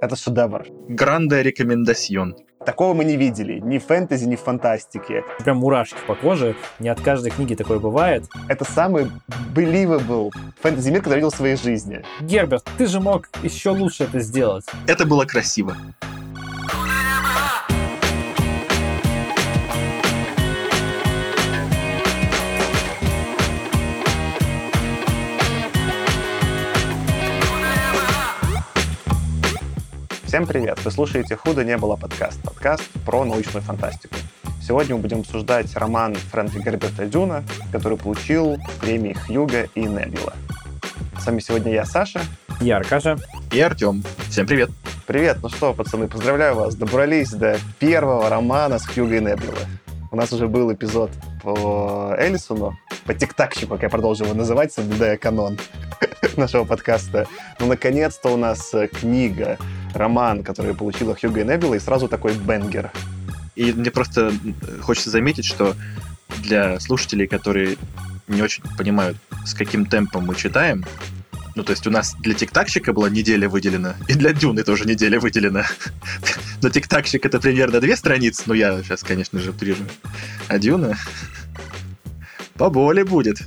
Это шедевр. Гранде рекомендацион. Такого мы не видели ни в фэнтези, ни в фантастике. Прям мурашки по коже. Не от каждой книги такое бывает. Это самый believable фэнтези-мир, который я видел в своей жизни. Герберт, ты же мог еще лучше это сделать. Это было красиво. Всем привет! Вы слушаете «Худо не было» подкаст. Подкаст про научную фантастику. Сегодня мы будем обсуждать роман Фрэнка Герберта Дюна, который получил премии Хьюга и Небила. С вами сегодня я, Саша. Я Аркаша. И Артем. Всем привет. Привет. Ну что, пацаны, поздравляю вас. Добрались до первого романа с Хьюга и Небила. У нас уже был эпизод по Элисону, по тиктакщику, как я продолжу его называть, соблюдая канон нашего подкаста. Ну, наконец-то у нас книга роман, который получила Хьюго и Небила, и сразу такой бенгер. И мне просто хочется заметить, что для слушателей, которые не очень понимают, с каким темпом мы читаем, ну, то есть у нас для тиктакщика была неделя выделена, и для Дюны тоже неделя выделена. Но тиктакщик это примерно две страницы, ну, я сейчас, конечно же, утрирую. А Дюна поболее будет.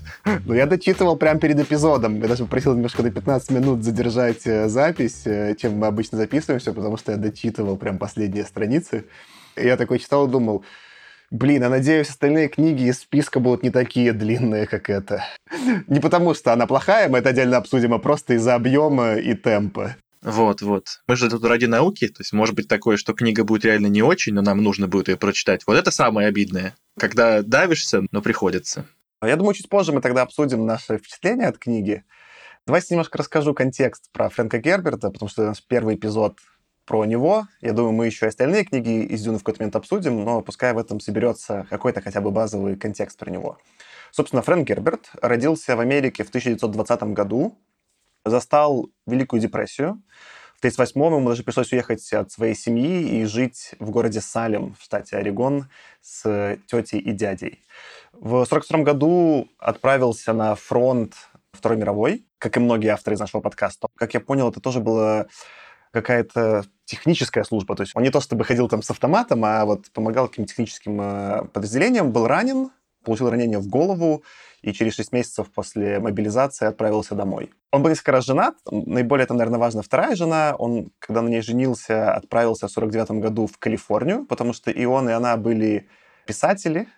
Ну, я дочитывал прямо перед эпизодом. Я даже попросил немножко до 15 минут задержать э, запись, э, чем мы обычно записываем все, потому что я дочитывал прям последние страницы. И я такой читал и думал, Блин, я надеюсь, остальные книги из списка будут не такие длинные, как это. Не потому, что она плохая, мы это отдельно обсудим, а просто из-за объема и темпа. Вот, вот. Мы же тут ради науки, то есть может быть такое, что книга будет реально не очень, но нам нужно будет ее прочитать. Вот это самое обидное. Когда давишься, но приходится. Я думаю, чуть позже мы тогда обсудим наши впечатления от книги. Давайте немножко расскажу контекст про Фрэнка Герберта, потому что у нас первый эпизод про него. Я думаю, мы еще и остальные книги из Дюны в какой-то момент обсудим, но пускай в этом соберется какой-то хотя бы базовый контекст про него. Собственно, Фрэнк Герберт родился в Америке в 1920 году, застал Великую депрессию. В 1938-м ему даже пришлось уехать от своей семьи и жить в городе Салем в штате Орегон с тетей и дядей. В 1942 году отправился на фронт Второй мировой, как и многие авторы из нашего подкаста. Как я понял, это тоже была какая-то техническая служба. То есть он не то чтобы ходил там с автоматом, а вот помогал каким-то техническим э, подразделениям, был ранен, получил ранение в голову и через 6 месяцев после мобилизации отправился домой. Он был несколько раз женат. Наиболее там, наверное, важна вторая жена. Он, когда на ней женился, отправился в 49 году в Калифорнию, потому что и он, и она были писатели,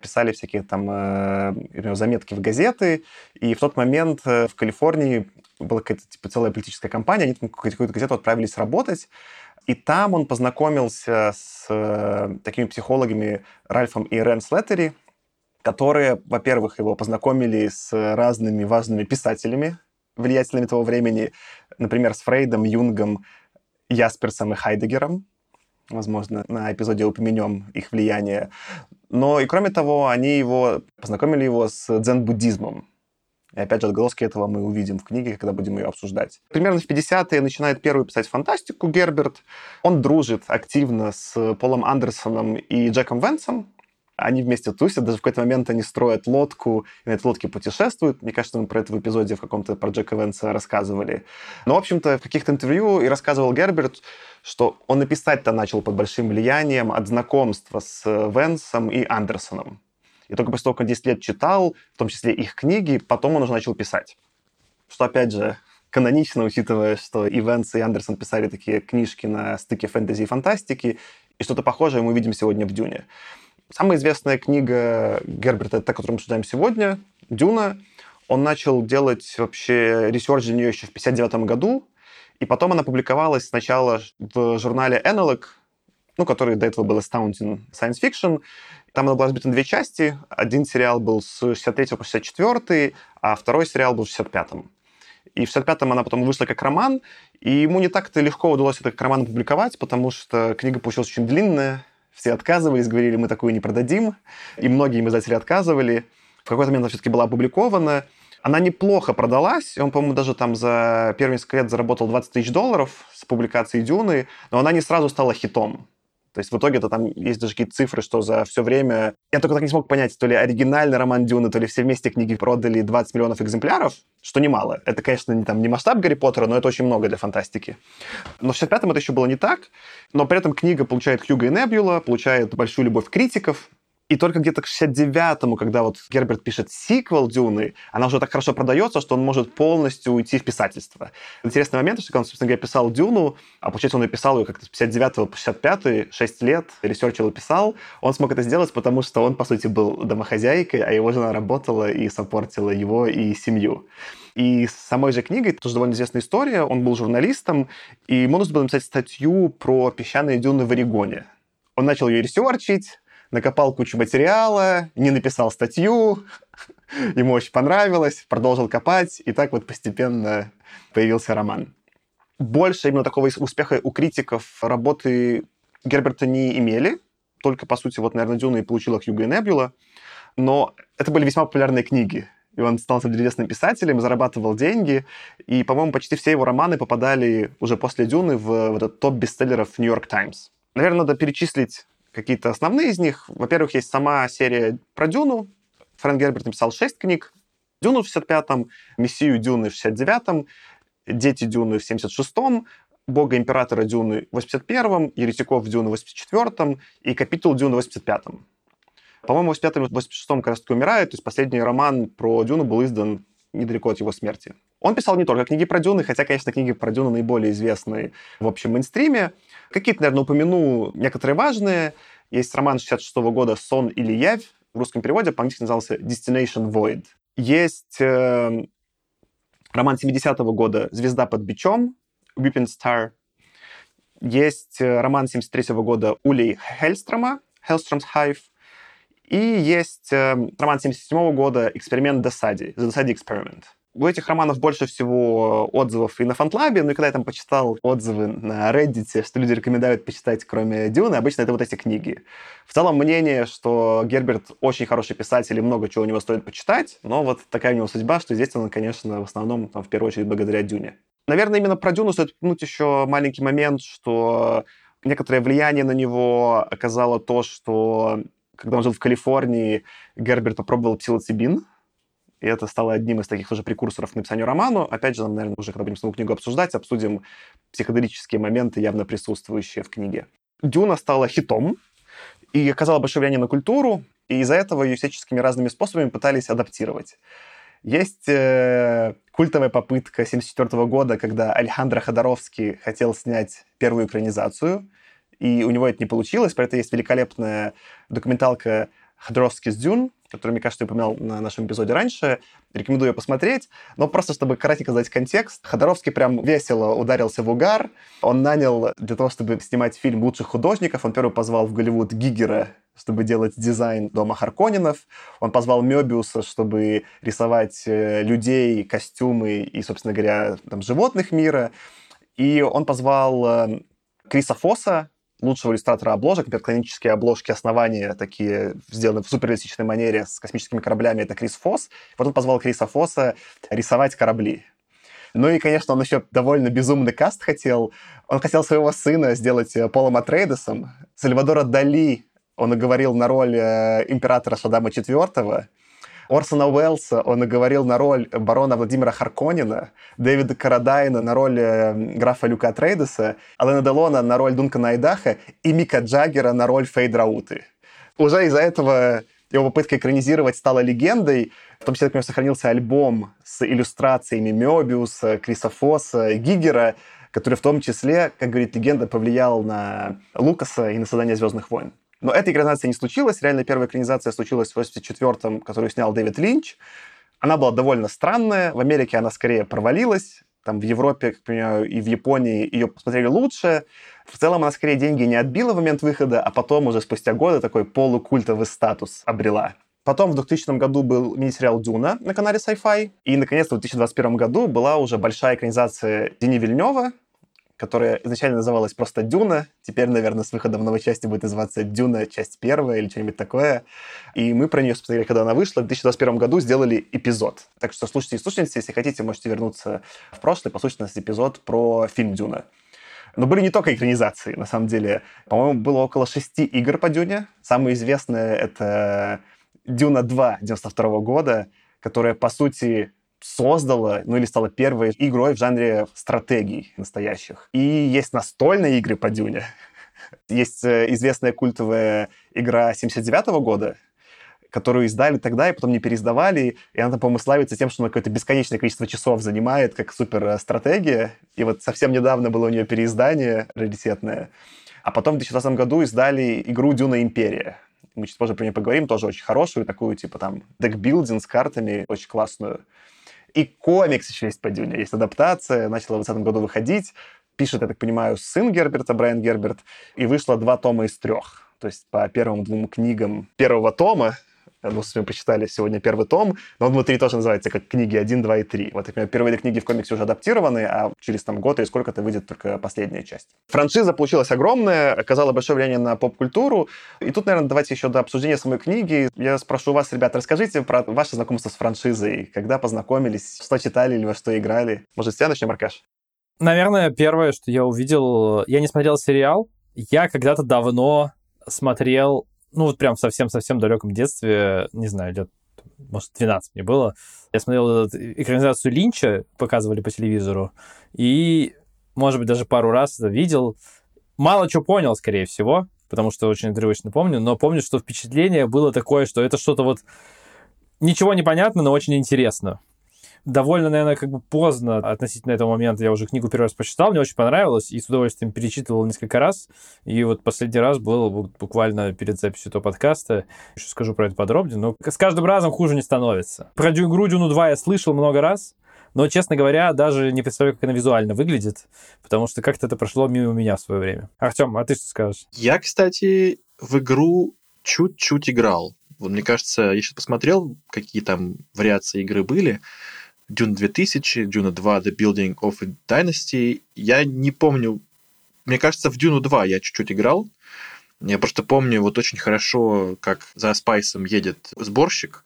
писали всякие там э, заметки в газеты, и в тот момент э, в Калифорнии была какая-то типа, целая политическая кампания, они там какую-то газету отправились работать, и там он познакомился с э, такими психологами Ральфом и Рен Слеттери, которые, во-первых, его познакомили с разными важными писателями, влиятельными того времени, например, с Фрейдом, Юнгом, Ясперсом и Хайдегером. Возможно, на эпизоде упомянем их влияние. Но и кроме того, они его познакомили его с дзен-буддизмом. И опять же, отголоски этого мы увидим в книге, когда будем ее обсуждать. Примерно в 50-е начинает первый писать фантастику Герберт. Он дружит активно с Полом Андерсоном и Джеком Венсом. Они вместе тусят, даже в какой-то момент они строят лодку, и на этой лодке путешествуют. Мне кажется, мы про это в эпизоде в каком-то про Джека Венса рассказывали. Но, в общем-то, в каких-то интервью и рассказывал Герберт, что он написать-то начал под большим влиянием от знакомства с Венсом и Андерсоном. И только после того, как он 10 лет читал, в том числе их книги, потом он уже начал писать. Что, опять же, канонично, учитывая, что и Венс, и Андерсон писали такие книжки на стыке фэнтези и фантастики, и что-то похожее мы видим сегодня в «Дюне». Самая известная книга Герберта, это та, которую мы обсуждаем сегодня, «Дюна». Он начал делать вообще research для нее еще в 59 году, и потом она публиковалась сначала в журнале Analog, ну, который до этого был Astounding Science Fiction. Там она была разбита на две части. Один сериал был с 63 по 64, а второй сериал был в 65-м. И в 65-м она потом вышла как роман, и ему не так-то легко удалось это как роман опубликовать, потому что книга получилась очень длинная, все отказывались, говорили, мы такую не продадим. И многие издатели отказывали. В какой-то момент она все-таки была опубликована. Она неплохо продалась. Он, по-моему, даже там за первые несколько лет заработал 20 тысяч долларов с публикацией «Дюны», но она не сразу стала хитом. То есть в итоге-то там есть даже какие-то цифры, что за все время... Я только так не смог понять, то ли оригинальный роман Дюны, то ли все вместе книги продали 20 миллионов экземпляров, что немало. Это, конечно, не, там, не масштаб Гарри Поттера, но это очень много для фантастики. Но в 65-м это еще было не так. Но при этом книга получает Хьюго и Небьюла, получает большую любовь критиков, и только где-то к 69-му, когда вот Герберт пишет сиквел Дюны, она уже так хорошо продается, что он может полностью уйти в писательство. Интересный момент, что когда он, собственно говоря, писал Дюну, а получается, он написал ее как-то с 59 по 65 6 лет, research ил и писал, он смог это сделать, потому что он, по сути, был домохозяйкой, а его жена работала и support ила его и семью. И с самой же книгой, тоже довольно известная история, он был журналистом, и ему нужно было написать статью про песчаные дюны в Орегоне. Он начал ее ресерчить, накопал кучу материала, не написал статью, ему очень понравилось, продолжил копать, и так вот постепенно появился роман. Больше именно такого успеха у критиков работы Герберта не имели, только, по сути, вот, наверное, Дюна и получила Хьюга и Небюла, но это были весьма популярные книги, и он стал известным писателем, зарабатывал деньги, и, по-моему, почти все его романы попадали уже после Дюны в, в этот топ бестселлеров Нью-Йорк Таймс. Наверное, надо перечислить какие-то основные из них. Во-первых, есть сама серия про Дюну. Фрэнк Герберт написал шесть книг. Дюну в 65-м, Мессию Дюны в 69-м, Дети Дюны в 76-м, Бога Императора Дюны в 81-м, Еретиков Дюны в 84-м и Капитул Дюны в 85-м. По-моему, в 85-м и 86-м как раз таки умирает, то есть последний роман про Дюну был издан недалеко от его смерти. Он писал не только книги про Дюны, хотя, конечно, книги про Дюну наиболее известны в общем мейнстриме. Какие-то, наверное, упомяну некоторые важные. Есть роман 66 -го года «Сон или явь». В русском переводе по-английски назывался «Destination Void». Есть э, роман 70-го года «Звезда под бичом» «Whipping Star». Есть э, роман 73 -го года Улей Хельстрома «Hellstrom's Hive». И есть э, роман 77 -го года «Эксперимент Досади», «The Dosadi Experiment». У этих романов больше всего отзывов и на фантлабе, ну и когда я там почитал отзывы на Reddit, что люди рекомендуют почитать, кроме Дюны, обычно это вот эти книги. В целом мнение, что Герберт очень хороший писатель и много чего у него стоит почитать, но вот такая у него судьба, что здесь он, конечно, в основном, там, в первую очередь, благодаря Дюне. Наверное, именно про Дюну стоит упомянуть еще маленький момент, что некоторое влияние на него оказало то, что когда он жил в Калифорнии, Герберт попробовал псилоцибин, и это стало одним из таких уже прекурсоров к написанию роману. Опять же, наверное, уже когда будем саму книгу обсуждать, обсудим психоделические моменты, явно присутствующие в книге. «Дюна» стала хитом и оказала большое влияние на культуру, и из-за этого ее всяческими разными способами пытались адаптировать. Есть э, культовая попытка 1974 года, когда Александр Ходоровский хотел снять первую экранизацию, и у него это не получилось, поэтому есть великолепная документалка «Ходоровский с Дюн», который, мне кажется, я упоминал на нашем эпизоде раньше. Рекомендую ее посмотреть. Но просто, чтобы кратенько задать контекст, Ходоровский прям весело ударился в угар. Он нанял для того, чтобы снимать фильм лучших художников. Он первый позвал в Голливуд Гигера, чтобы делать дизайн дома Харконинов. Он позвал Мёбиуса, чтобы рисовать э, людей, костюмы и, собственно говоря, там, животных мира. И он позвал э, Криса Фосса, лучшего иллюстратора обложек. Например, канонические обложки основания такие сделаны в суперреалистичной манере с космическими кораблями. Это Крис Фосс. Вот он позвал Криса Фосса рисовать корабли. Ну и, конечно, он еще довольно безумный каст хотел. Он хотел своего сына сделать э, Полом Атрейдесом. Сальвадора Дали он оговорил на роль э, императора Шадама IV. Орсона Уэллса он наговорил на роль барона Владимира Харконина, Дэвида Карадайна на роль э, графа Люка Трейдеса, Алена Делона на роль Дункана Айдаха и Мика Джаггера на роль Фейдрауты. Уже из-за этого его попытка экранизировать стала легендой. В том числе, например, сохранился альбом с иллюстрациями Мёбиуса, Криса Фосса, Гигера, который в том числе, как говорит легенда, повлиял на Лукаса и на создание «Звездных войн». Но эта экранизация не случилась. Реально первая экранизация случилась в 84-м, которую снял Дэвид Линч. Она была довольно странная. В Америке она скорее провалилась. Там в Европе, как понимаю, и в Японии ее посмотрели лучше. В целом она скорее деньги не отбила в момент выхода, а потом уже спустя годы такой полукультовый статус обрела. Потом в 2000 году был мини-сериал «Дюна» на канале Sci-Fi. И, наконец-то, в 2021 году была уже большая экранизация Дени Вильнева, которая изначально называлась просто «Дюна». Теперь, наверное, с выходом новой части будет называться «Дюна. Часть первая» или что-нибудь такое. И мы про нее посмотрели, когда она вышла. В 2021 году сделали эпизод. Так что слушайте и слушайте, если хотите, можете вернуться в прошлое, послушать нас эпизод про фильм «Дюна». Но были не только экранизации, на самом деле. По-моему, было около шести игр по Дюне. Самое известное — это Дюна 2 92 года, которая, по сути, создала, ну или стала первой игрой в жанре стратегий настоящих. И есть настольные игры по Дюне. Есть э, известная культовая игра 79 года, которую издали тогда и потом не переиздавали, и она, по-моему, славится тем, что она какое-то бесконечное количество часов занимает, как супер-стратегия. И вот совсем недавно было у нее переиздание раритетное. А потом в 2016 году издали игру «Дюна Империя». Мы чуть позже про нее поговорим, тоже очень хорошую, такую, типа, там, декбилдинг с картами, очень классную. И комикс еще есть по Дюне, есть адаптация, начала в 2020 году выходить. Пишет, я так понимаю, сын Герберта, Брайан Герберт, и вышло два тома из трех. То есть по первым двум книгам первого тома мы с вами почитали сегодня первый том, но он внутри тоже называется как книги 1, 2 и 3. Вот, например, первые книги в комиксе уже адаптированы, а через там год или сколько-то выйдет только последняя часть. Франшиза получилась огромная, оказала большое влияние на поп-культуру. И тут, наверное, давайте еще до обсуждения самой книги. Я спрошу вас, ребята, расскажите про ваше знакомство с франшизой. Когда познакомились, что читали или во что играли? Может, с тебя начнем, Аркаш? Наверное, первое, что я увидел... Я не смотрел сериал. Я когда-то давно смотрел ну вот прям совсем-совсем далеком детстве, не знаю, лет, может, 12 мне было, я смотрел экранизацию Линча, показывали по телевизору, и, может быть, даже пару раз это видел. Мало чего понял, скорее всего, потому что очень отрывочно помню, но помню, что впечатление было такое, что это что-то вот ничего не понятно, но очень интересно довольно, наверное, как бы поздно относительно этого момента. Я уже книгу первый раз прочитал, мне очень понравилось, и с удовольствием перечитывал несколько раз. И вот последний раз был буквально перед записью этого подкаста. Еще скажу про это подробнее, но с каждым разом хуже не становится. Про игру Дюну 2 я слышал много раз, но, честно говоря, даже не представляю, как она визуально выглядит, потому что как-то это прошло мимо меня в свое время. Артем, а ты что скажешь? Я, кстати, в игру чуть-чуть играл. Вот, мне кажется, я сейчас посмотрел, какие там вариации игры были. Dune 2000, Dune 2 The Building of Dynasty. Я не помню, мне кажется, в Dune 2 я чуть-чуть играл. Я просто помню вот очень хорошо, как за Спайсом едет сборщик,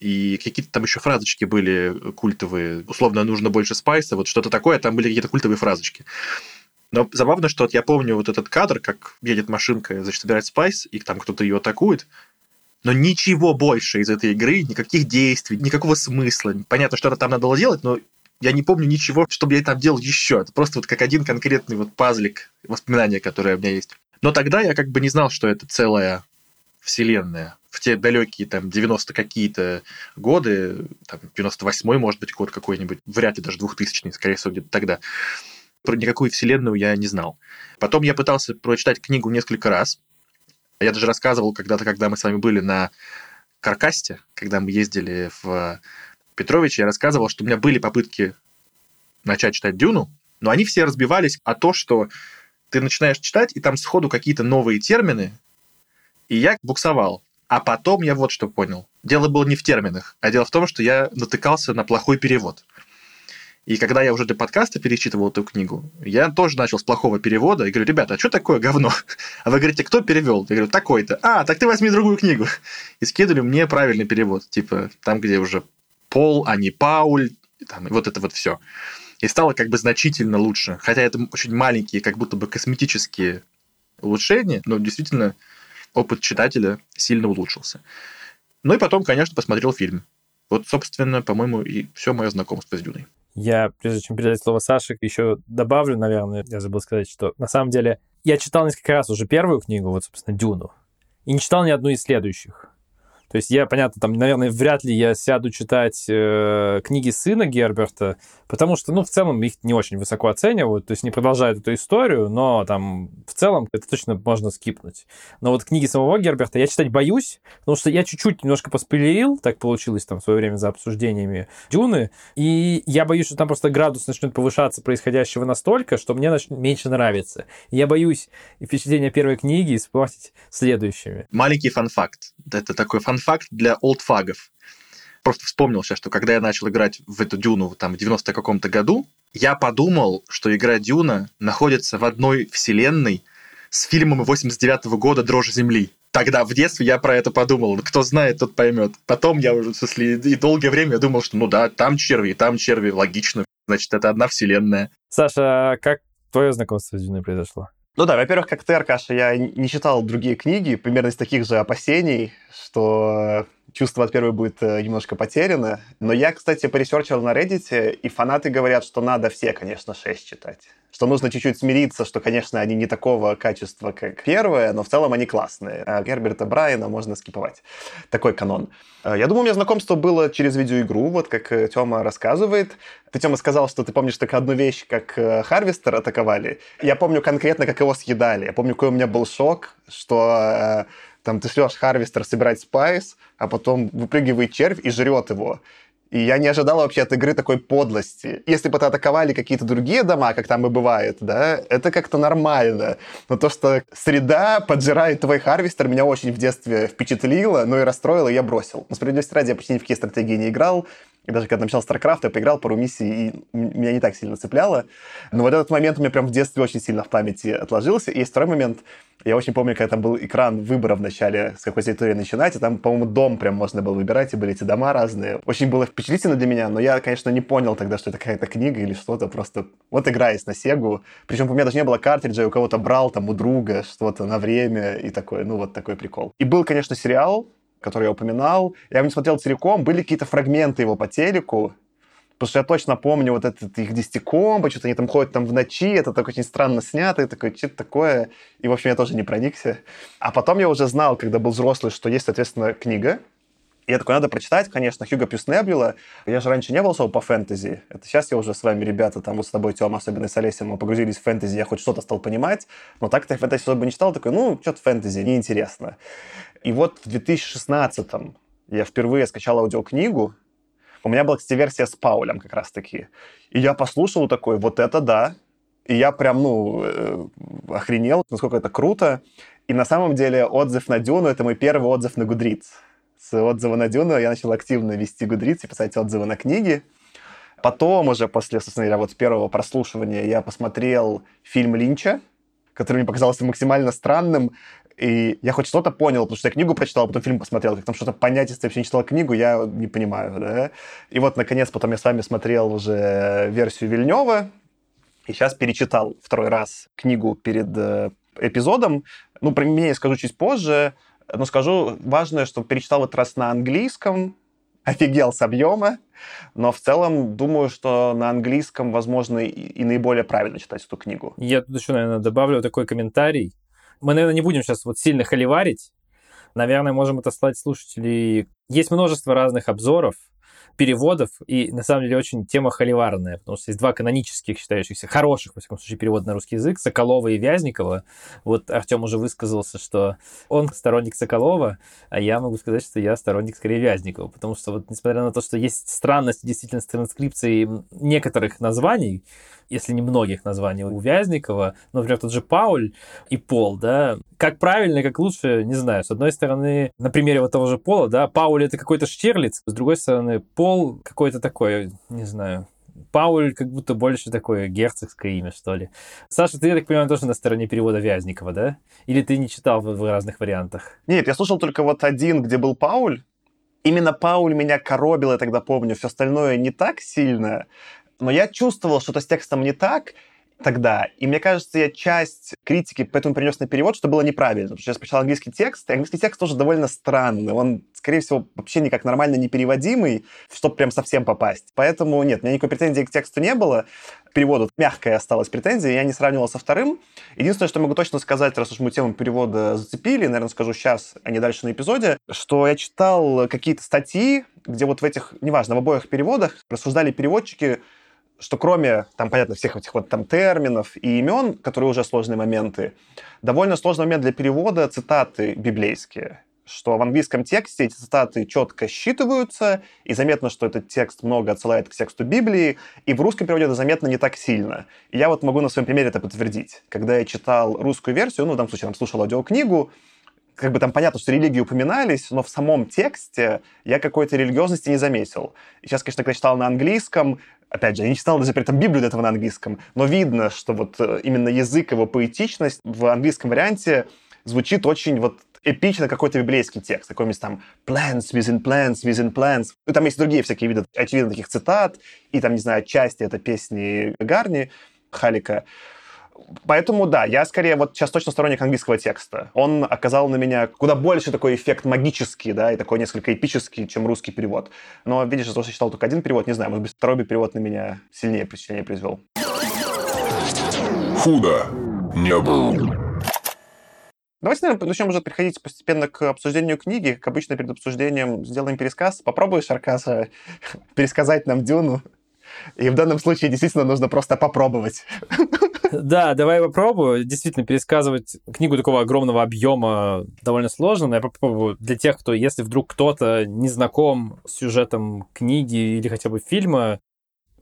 и какие-то там еще фразочки были культовые. Условно, нужно больше спайса, вот что-то такое, там были какие-то культовые фразочки. Но забавно, что вот я помню вот этот кадр, как едет машинка, значит, собирает спайс, и там кто-то ее атакует, но ничего больше из этой игры, никаких действий, никакого смысла. Понятно, что-то там надо было делать, но я не помню ничего, чтобы я там делал еще. Это просто вот как один конкретный вот пазлик воспоминания, которое у меня есть. Но тогда я как бы не знал, что это целая вселенная. В те далекие там 90 какие-то годы, там 98-й, может быть, год какой-нибудь, вряд ли даже 2000-й, скорее всего, где-то тогда. Про никакую вселенную я не знал. Потом я пытался прочитать книгу несколько раз, я даже рассказывал когда-то, когда мы с вами были на Каркасте, когда мы ездили в Петрович, я рассказывал, что у меня были попытки начать читать Дюну, но они все разбивались о то, что ты начинаешь читать, и там сходу какие-то новые термины, и я буксовал. А потом я вот что понял. Дело было не в терминах, а дело в том, что я натыкался на плохой перевод. И когда я уже для подкаста перечитывал эту книгу, я тоже начал с плохого перевода и говорю, ребята, а что такое говно? А вы говорите, кто перевел? Я говорю, такой-то. А, так ты возьми другую книгу. И скидывали мне правильный перевод. Типа там, где уже Пол, а не Пауль. Там, вот это вот все. И стало как бы значительно лучше. Хотя это очень маленькие, как будто бы косметические улучшения, но действительно опыт читателя сильно улучшился. Ну и потом, конечно, посмотрел фильм. Вот, собственно, по-моему, и все мое знакомство с Дюной. Я, прежде чем передать слово Саше, еще добавлю, наверное, я забыл сказать, что на самом деле я читал несколько раз уже первую книгу, вот, собственно, Дюну, и не читал ни одну из следующих. То есть я, понятно, там, наверное, вряд ли я сяду читать э, книги сына Герберта, потому что, ну, в целом их не очень высоко оценивают, то есть не продолжают эту историю, но там в целом это точно можно скипнуть. Но вот книги самого Герберта я читать боюсь, потому что я чуть-чуть немножко поспойлерил, так получилось там в свое время за обсуждениями Дюны, и я боюсь, что там просто градус начнет повышаться происходящего настолько, что мне начнет меньше нравиться. Я боюсь впечатления первой книги испортить следующими. Маленький фан-факт. Это такой фан факт для олдфагов. Просто вспомнил сейчас, что когда я начал играть в эту Дюну там, в 90 каком-то году, я подумал, что игра Дюна находится в одной вселенной с фильмом 89 -го года «Дрожь земли». Тогда, в детстве, я про это подумал. Кто знает, тот поймет. Потом я уже, в смысле, и долгое время я думал, что ну да, там черви, там черви, логично. Значит, это одна вселенная. Саша, а как твое знакомство с Дюной произошло? Ну да, во-первых, как ты, Аркаша, я не читал другие книги, примерно из таких же опасений, что чувство от первой будет э, немножко потеряно. Но я, кстати, по research ил на Reddit, и фанаты говорят, что надо все, конечно, 6 читать. Что нужно чуть-чуть смириться, что, конечно, они не такого качества, как первые, но в целом они классные. А Герберта Брайана можно skip овать. Такой канон. Э, я думаю, у меня знакомство было через видеоигру, вот как э, Тёма рассказывает. Ты, Тёма, сказал, что ты помнишь только одну вещь, как Harvester атаковали. Я помню конкретно, как его съедали. Я помню, какой у меня был шок, что там ты шлешь Harvester собирать spice, а потом выпрыгивает червь и жрет его. И я не ожидал вообще от игры такой подлости. Если бы это атаковали какие-то другие дома, как там и бывает, да, это как-то нормально. Но то, что среда пожирает твой harvester, меня очень в детстве впечатлило, но и расстроило, и я бросил. Но справедливости ради, я почти ни в какие стратегии не играл. И даже когда начал StarCraft, я поиграл пару миссий, и меня не так сильно цепляло. Но вот этот момент у меня прям в детстве очень сильно в памяти отложился. И есть второй момент. Я очень помню, когда там был экран выбора в начале, с какой территории начинать, и там, по-моему, дом прям можно было выбирать, и были эти дома разные. Очень было впечатлительно для меня, но я, конечно, не понял тогда, что это какая-то книга или что-то, просто вот играясь на Сегу. Причем у меня даже не было картриджа, у кого-то брал там у друга что-то на время и такой, ну вот такой прикол. И был, конечно, сериал, который я упоминал. Я его не смотрел целиком, были какие-то фрагменты его по телеку, Потому что я точно помню вот этот их десятикомбо, что-то они там ходят там в ночи, это так очень странно снято, и такое, что-то такое. И, в общем, я тоже не проникся. А потом я уже знал, когда был взрослый, что есть, соответственно, книга. И я такой, надо прочитать, конечно, Хьюго Пьюс Небюла. Я же раньше не был особо по фэнтези. Это сейчас я уже с вами, ребята, там вот с тобой, Тёма, особенно с Олесем, мы погрузились в фэнтези, я хоть что-то стал понимать. Но так-то я фэнтези особо не читал, такой, ну, что-то фэнтези, неинтересно. И вот в 2016-м я впервые скачал аудиокнигу, у меня была, кстати, версия с Паулем как раз-таки. И я послушал такой, вот это да. И я прям, ну, э, охренел, насколько это круто. И на самом деле отзыв на Дюну — это мой первый отзыв на Гудриц. С отзыва на Дюну я начал активно вести Гудриц и писать отзывы на книги. Потом уже после, собственно говоря, вот первого прослушивания я посмотрел фильм Линча, который мне показался максимально странным. И я хоть что-то понял, потому что я книгу прочитал, а потом фильм посмотрел. Как там что-то понять, если ты вообще не читал книгу, я не понимаю, да. И вот, наконец, потом я с вами смотрел уже версию Вильнева, и сейчас перечитал второй раз книгу перед э, эпизодом. Ну, про меня я скажу чуть позже, но скажу важное, что перечитал этот раз на английском, офигел с объема, но в целом думаю, что на английском, возможно, и, и наиболее правильно читать эту книгу. Я тут еще, наверное, добавлю такой комментарий. Мы, наверное, не будем сейчас вот сильно холиварить. Наверное, можем отослать слушателей. Есть множество разных обзоров, переводов, и на самом деле очень тема холиварная, потому что есть два канонических, считающихся хороших, во всяком случае, перевода на русский язык, Соколова и Вязникова. Вот Артем уже высказался, что он сторонник Соколова, а я могу сказать, что я сторонник скорее Вязникова, потому что вот несмотря на то, что есть странность действительно с транскрипцией некоторых названий, если не многих названий у Вязникова, ну, например, тот же Пауль и Пол, да, как правильно, как лучше, не знаю. С одной стороны, на примере вот того же Пола, да, Пауль это какой-то Штирлиц, с другой стороны, Пол какой-то такой, не знаю, Пауль как будто больше такое герцогское имя, что ли. Саша, ты, я так понимаю, тоже на стороне перевода Вязникова, да? Или ты не читал в, в разных вариантах? Нет, я слушал только вот один, где был Пауль. Именно Пауль меня коробил, я тогда помню. Все остальное не так сильно. Но я чувствовал, что-то с текстом не так, тогда. И мне кажется, я часть критики поэтому принес на перевод, что было неправильно. Потому что я сначала английский текст, и английский текст тоже довольно странный. Он, скорее всего, вообще никак нормально не переводимый, чтобы прям совсем попасть. Поэтому нет, у меня никакой претензии к тексту не было. К переводу мягкая осталась претензия, я не сравнивал со вторым. Единственное, что могу точно сказать, раз уж мы тему перевода зацепили, наверное, скажу сейчас, а не дальше на эпизоде, что я читал какие-то статьи, где вот в этих, неважно, в обоих переводах рассуждали переводчики, что кроме, там, понятно, всех этих вот там терминов и имен, которые уже сложные моменты, довольно сложный момент для перевода цитаты библейские, что в английском тексте эти цитаты четко считываются, и заметно, что этот текст много отсылает к тексту Библии, и в русском переводе это заметно не так сильно. И я вот могу на своем примере это подтвердить. Когда я читал русскую версию, ну, в данном случае, там, слушал аудиокнигу, как бы там понятно, что религии упоминались, но в самом тексте я какой-то религиозности не заметил. И сейчас, конечно, когда читал на английском, опять же, я не читал даже при этом Библию до этого на английском, но видно, что вот э, именно язык, его поэтичность в английском варианте звучит очень вот эпично какой-то библейский текст, какой-нибудь там plans within plans within plans. Ну, там есть другие всякие виды, очевидно, таких цитат, и там, не знаю, части это песни Гарни, Халика. Поэтому, да, я скорее вот сейчас точно сторонник английского текста. Он оказал на меня куда больше такой эффект магический, да, и такой несколько эпический, чем русский перевод. Но, видишь, из-за того, что я читал только один перевод, не знаю, может быть, второй перевод на меня сильнее впечатление произвел. Худо не было. Давайте, наверное, начнем уже переходить постепенно к обсуждению книги. Как обычно, перед обсуждением сделаем пересказ. Попробуешь, Аркаса, пересказать нам Дюну? И в данном случае действительно нужно просто попробовать. Да, давай попробую. Действительно, пересказывать книгу такого огромного объема довольно сложно, но я попробую для тех, кто, если вдруг кто-то не знаком с сюжетом книги или хотя бы фильма,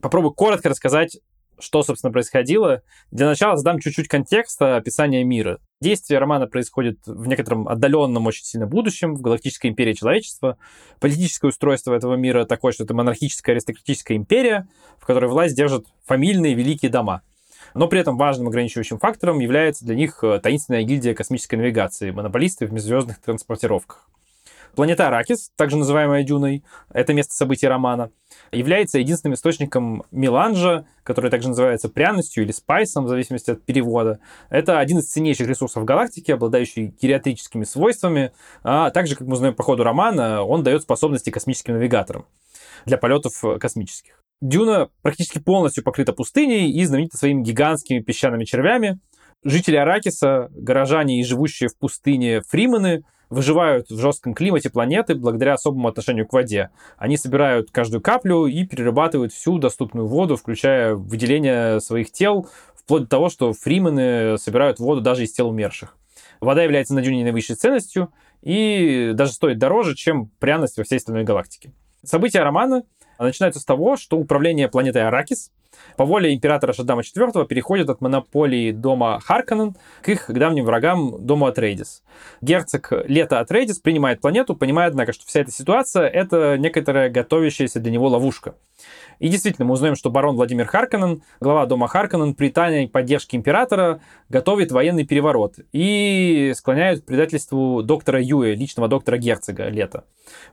попробую коротко рассказать что, собственно, происходило. Для начала задам чуть-чуть контекста описания мира. Действие романа происходит в некотором отдаленном очень сильно будущем, в галактической империи человечества. Политическое устройство этого мира такое, что это монархическая аристократическая империя, в которой власть держат фамильные великие дома. Но при этом важным ограничивающим фактором является для них э, таинственная гильдия космической навигации, монополисты в межзвездных транспортировках. Планета Аракис, также называемая Дюной, это место событий романа, является единственным источником меланжа, который также называется пряностью или спайсом, в зависимости от перевода. Это один из ценнейших ресурсов галактики, обладающий гериатрическими свойствами, а также, как мы знаем по ходу романа, он дает способности космическим навигаторам для полетов космических. Дюна практически полностью покрыта пустыней и знаменита своими гигантскими песчаными червями. Жители Аракиса, горожане и живущие в пустыне фримены – выживают в жестком климате планеты благодаря особому отношению к воде. Они собирают каждую каплю и перерабатывают всю доступную воду, включая выделение своих тел, вплоть до того, что фримены собирают воду даже из тел умерших. Вода является на Дюне наивысшей ценностью и даже стоит дороже, чем пряность во всей остальной галактике. События романа начинаются с того, что управление планетой Аракис по воле императора Шаддама IV переходит от монополии дома Харконнен к их давним врагам дому Атрейдис. Герцог Лето Атрейдис принимает планету, понимая, однако, что вся эта ситуация — это некоторая готовящаяся для него ловушка. И действительно, мы узнаем, что барон Владимир Харконен, глава дома Харконен, при тайной поддержке императора готовит военный переворот и склоняет к предательству доктора Юэ, личного доктора герцога Лета.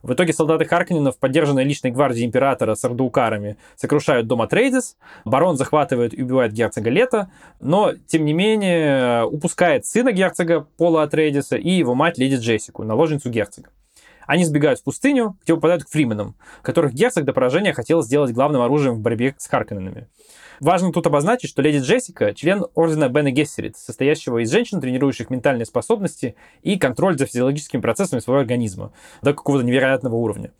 В итоге солдаты Харконенов, поддержанные личной гвардией императора с ардуукарами, сокрушают дом Атрейдис, барон захватывает и убивает герцога Лета, но, тем не менее, упускает сына герцога Пола Атрейдиса и его мать леди Джессику, наложницу герцога. Они сбегают в пустыню, где попадают к фрименам, которых герцог до поражения хотел сделать главным оружием в борьбе с Харконненами. Важно тут обозначить, что леди Джессика – член ордена Бена Гессерит, состоящего из женщин, тренирующих ментальные способности и контроль за физиологическими процессами своего организма до какого-то невероятного уровня.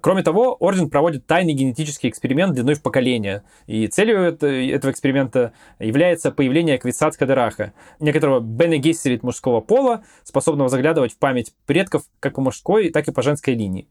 Кроме того, Орден проводит тайный генетический эксперимент длиной в поколение. И целью этого эксперимента является появление Квицац Кадераха, некоторого Бене мужского пола, способного заглядывать в память предков как по мужской, так и по женской линии.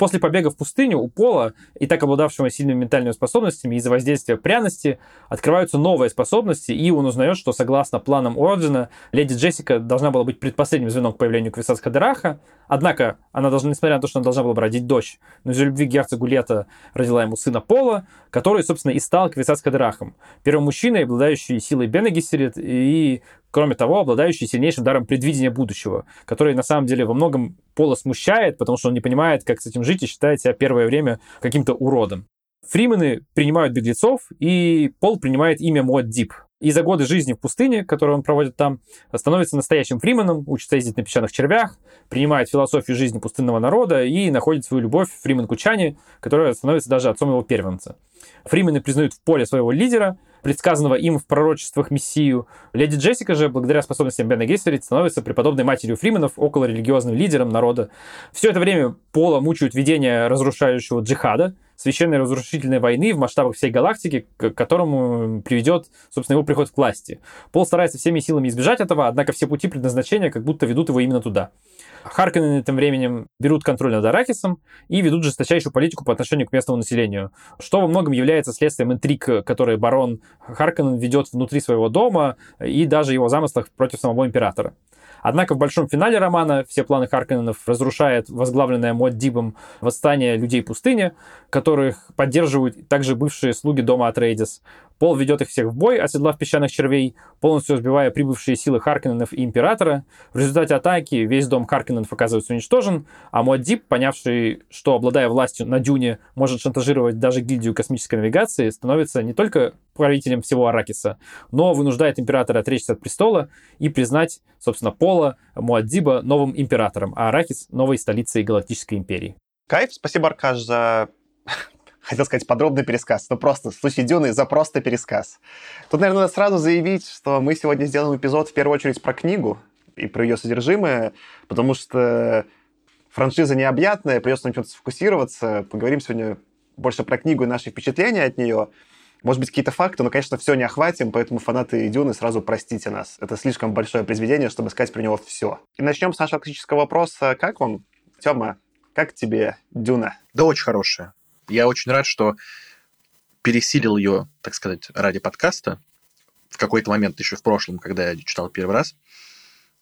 После побега в пустыню у Пола, и так обладавшего сильными ментальными способностями из-за воздействия пряности, открываются новые способности, и он узнает, что согласно планам Ордена, леди Джессика должна была быть предпоследним звеном к появлению Квисас Кадераха, однако она должна, несмотря на то, что она должна была бы родить дочь, но из-за любви герцогу Лета родила ему сына Пола, который, собственно, и стал Квисас Кадерахом, первым мужчиной, обладающий силой Бена и кроме того, обладающий сильнейшим даром предвидения будущего, который на самом деле во многом Пола смущает, потому что он не понимает, как с этим жить и считает себя первое время каким-то уродом. Фримены принимают беглецов, и Пол принимает имя Мод Дип. И за годы жизни в пустыне, которую он проводит там, становится настоящим фрименом, учится ездить на песчаных червях, принимает философию жизни пустынного народа и находит свою любовь Фримен Кучани, которая становится даже отцом его первенца. Фримены признают в поле своего лидера, предсказанного им в пророчествах Мессию. Леди Джессика же, благодаря способностям Бена Гессерит, становится преподобной матерью Фрименов, около религиозным лидером народа. Все это время Пола мучают видения разрушающего джихада, священной разрушительной войны в масштабах всей галактики, к которому приведет, собственно, его приход к власти. Пол старается всеми силами избежать этого, однако все пути предназначения как будто ведут его именно туда. Харконнены тем временем берут контроль над Аракисом и ведут жесточайшую политику по отношению к местному населению, что во многом является следствием интриг, которые барон Харконнен ведет внутри своего дома и даже его замыслах против самого императора. Однако в большом финале романа все планы Харконненов разрушает возглавленное Моддибом восстание людей пустыни, которых поддерживают также бывшие слуги дома Атрейдис. Пол ведет их всех в бой, оседлав песчаных червей, полностью разбивая прибывшие силы Харкиненов и Императора. В результате атаки весь дом Харкиненов оказывается уничтожен, а Муаддиб, понявший, что, обладая властью на Дюне, может шантажировать даже гильдию космической навигации, становится не только правителем всего Аракиса, но вынуждает Императора отречься от престола и признать, собственно, Пола Муаддиба новым императором, а Аракис — новой столицей Галактической империи. Кайф, спасибо, Аркаш, за хотел сказать подробный пересказ, но просто в случае Дюны за просто пересказ. Тут, наверное, надо сразу заявить, что мы сегодня сделаем эпизод в первую очередь про книгу и про ее содержимое, потому что франшиза необъятная, придется на чем-то сфокусироваться. Поговорим сегодня больше про книгу и наши впечатления от нее. Может быть, какие-то факты, но, конечно, все не охватим, поэтому фанаты Дюны сразу простите нас. Это слишком большое произведение, чтобы сказать про него все. И начнем с нашего классического вопроса. Как вам, Тёма, как тебе Дюна? Да очень хорошая. Я очень рад, что пересилил ее, так сказать, ради подкаста в какой-то момент еще в прошлом, когда я читал первый раз.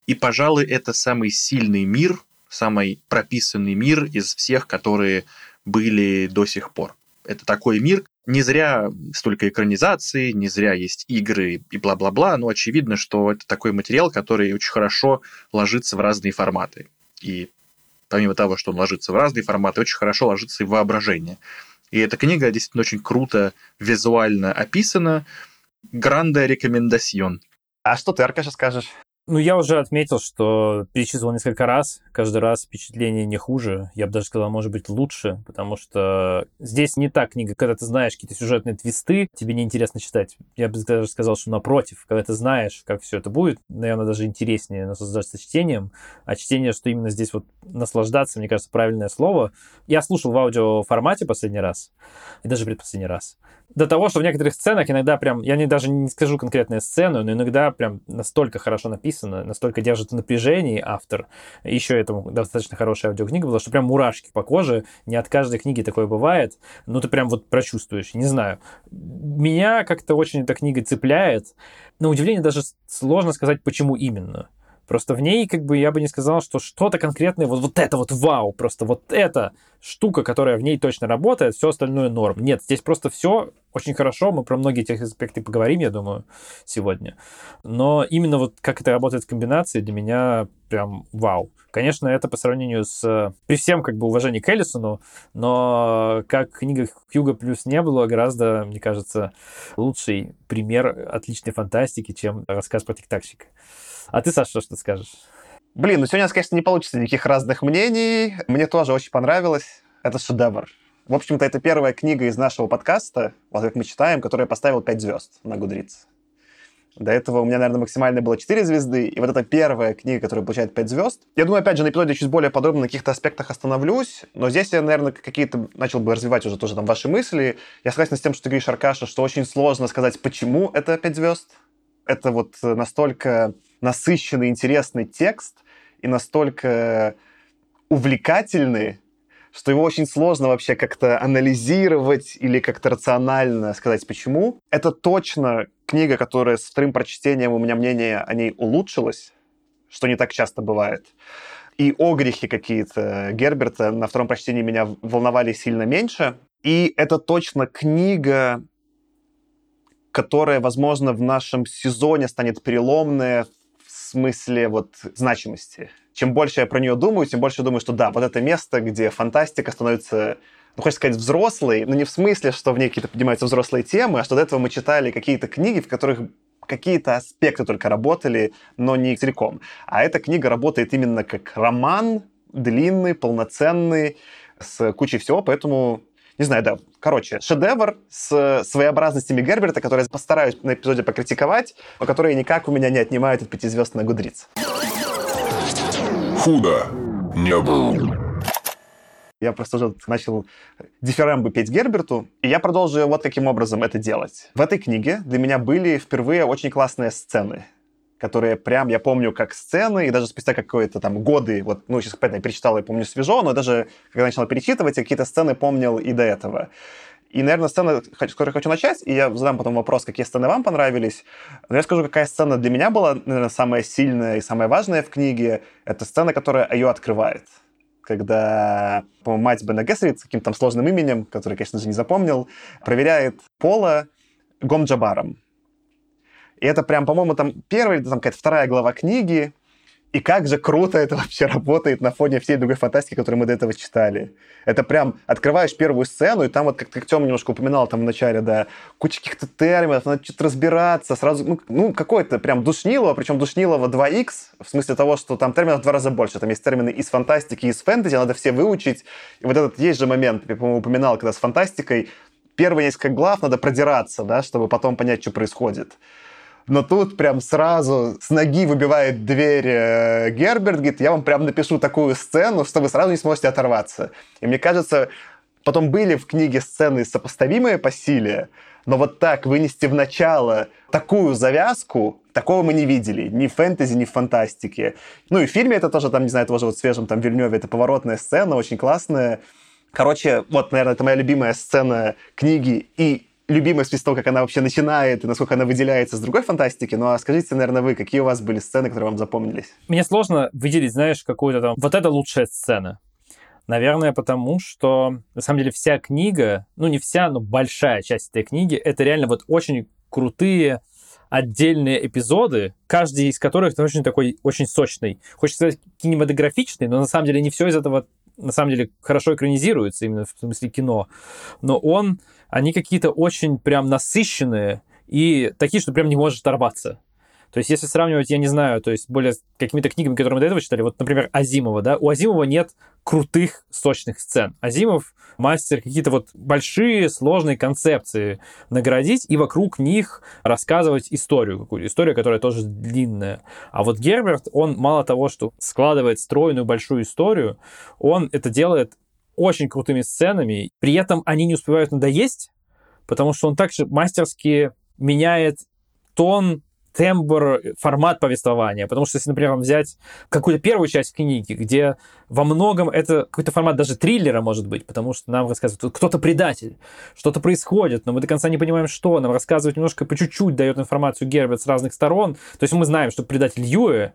И, пожалуй, это самый сильный мир, самый прописанный мир из всех, которые были до сих пор. Это такой мир, не зря столько экранизаций, не зря есть игры и бла-бла-бла, но очевидно, что это такой материал, который очень хорошо ложится в разные форматы. И помимо того, что он ложится в разные форматы, очень хорошо ложится и воображение. И эта книга действительно очень круто визуально описана. Гранда рекомендацион. А что ты, Аркаша, скажешь? Ну, я уже отметил, что перечислил несколько раз. Каждый раз впечатление не хуже. Я бы даже сказал, может быть, лучше, потому что здесь не та книга, когда ты знаешь какие-то сюжетные твисты, тебе неинтересно читать. Я бы даже сказал, что напротив, когда ты знаешь, как все это будет, наверное, даже интереснее наслаждаться чтением. А чтение, что именно здесь вот наслаждаться, мне кажется, правильное слово. Я слушал в аудиоформате последний раз, и даже предпоследний раз до того, что в некоторых сценах иногда прям, я не, даже не скажу конкретную сцену, но иногда прям настолько хорошо написано, настолько держит в напряжении автор. Еще этому достаточно хорошая аудиокнига была, что прям мурашки по коже. Не от каждой книги такое бывает. Ну, ты прям вот прочувствуешь. Не знаю. Меня как-то очень эта книга цепляет. На удивление даже сложно сказать, почему именно. Просто в ней, как бы, я бы не сказал, что что-то конкретное, вот, вот это вот вау, просто вот эта штука, которая в ней точно работает, все остальное норм. Нет, здесь просто все очень хорошо, мы про многие этих аспекты поговорим, я думаю, сегодня. Но именно вот как это работает в комбинации, для меня прям вау. Конечно, это по сравнению с... При всем как бы уважении к Эллисону, но как книга Хьюга плюс не было, гораздо, мне кажется, лучший пример отличной фантастики, чем рассказ про тик-такщика. А ты, Саша, что, что скажешь? Блин, ну сегодня у нас, конечно, не получится никаких разных мнений. Мне тоже очень понравилось. Это шедевр. В общем-то, это первая книга из нашего подкаста, вот как мы читаем, которая поставила 5 звезд на Гудриц. До этого у меня, наверное, максимально было 4 звезды, и вот это первая книга, которая получает 5 звезд. Я думаю, опять же, на эпизоде чуть более подробно на каких-то аспектах остановлюсь, но здесь я, наверное, какие-то начал бы развивать уже тоже там ваши мысли. Я согласен с тем, что ты говоришь, Аркаша, что очень сложно сказать, почему это 5 звезд. Это вот настолько насыщенный, интересный текст и настолько увлекательный, что его очень сложно вообще как-то анализировать или как-то рационально сказать, почему. Это точно книга, которая с вторым прочтением у меня мнение о ней улучшилось, что не так часто бывает. И огрехи какие-то Герберта на втором прочтении меня волновали сильно меньше. И это точно книга, которая, возможно, в нашем сезоне станет переломная смысле вот значимости. Чем больше я про нее думаю, тем больше думаю, что да, вот это место, где фантастика становится ну, хочется сказать, взрослой, но не в смысле, что в ней какие-то поднимаются взрослые темы, а что до этого мы читали какие-то книги, в которых какие-то аспекты только работали, но не целиком. А эта книга работает именно как роман, длинный, полноценный, с кучей всего, поэтому не знаю, да. Короче, шедевр с своеобразностями Герберта, который я постараюсь на эпизоде покритиковать, но которые никак у меня не отнимают от пяти звезд на Гудриц. Худо не было. Я просто уже начал дифирамбы петь Герберту, и я продолжу вот каким образом это делать. В этой книге для меня были впервые очень классные сцены которые прям, я помню, как сцены, и даже спустя какое-то там годы, вот, ну, сейчас, понятно, я перечитал, я помню свежо, но даже когда начал перечитывать, я какие-то сцены помнил и до этого. И, наверное, сцена, с которой хочу начать, и я задам потом вопрос, какие сцены вам понравились. Но я скажу, какая сцена для меня была, наверное, самая сильная и самая важная в книге. Это сцена, которая ее открывает. Когда, мать Бена Гессерит с каким-то там сложным именем, который, конечно же, не запомнил, проверяет Пола, Гомджабаром. И это прям, по-моему, там первая, там какая-то вторая глава книги, и как же круто это вообще работает на фоне всей другой фантастики, которую мы до этого читали. Это прям открываешь первую сцену, и там вот, как, как Тёма немножко упоминал там в начале, да, куча каких-то терминов, надо что-то разбираться, сразу, ну, ну какое-то прям душнилово, причем душнилово 2х, в смысле того, что там терминов в два раза больше. Там есть термины из фантастики, из фэнтези, надо все выучить. И вот этот есть же момент, я, по-моему, упоминал, когда с фантастикой первые несколько глав надо продираться, да, чтобы потом понять, что происходит. Но тут прям сразу с ноги выбивает дверь э, Герберт, говорит, я вам прям напишу такую сцену, что вы сразу не сможете оторваться. И мне кажется, потом были в книге сцены сопоставимые по силе, но вот так вынести в начало такую завязку, такого мы не видели. Ни в фэнтези, ни в фантастике. Ну и в фильме это тоже, там, не знаю, тоже вот свежем там Вильнёве, это поворотная сцена, очень классная. Короче, вот, наверное, это моя любимая сцена книги и любимая с того, как она вообще начинает и насколько она выделяется с другой фантастики. Ну а скажите, наверное, вы, какие у вас были сцены, которые вам запомнились? Мне сложно выделить, знаешь, какую-то там... Вот это лучшая сцена. Наверное, потому что, на самом деле, вся книга, ну не вся, но большая часть этой книги, это реально вот очень крутые отдельные эпизоды, каждый из которых очень такой, очень сочный. Хочется сказать кинематографичный, но на самом деле не все из этого на самом деле хорошо экранизируется, именно в смысле кино. Но он они какие-то очень прям насыщенные и такие, что прям не можешь оторваться. То есть, если сравнивать, я не знаю, то есть более какими-то книгами, которые мы до этого читали, вот, например, Азимова, да, у Азимова нет крутых, сочных сцен. Азимов мастер какие-то вот большие, сложные концепции наградить и вокруг них рассказывать историю какую-то, историю, которая тоже длинная. А вот Герберт, он мало того, что складывает стройную большую историю, он это делает очень крутыми сценами. При этом они не успевают надоесть, потому что он также мастерски меняет тон тембр, формат повествования. Потому что, если, например, взять какую-то первую часть книги, где во многом это какой-то формат даже триллера может быть, потому что нам рассказывают, кто-то предатель, что-то происходит, но мы до конца не понимаем, что. Нам рассказывают немножко по чуть-чуть, дает информацию Герберт с разных сторон. То есть мы знаем, что предатель Юэ,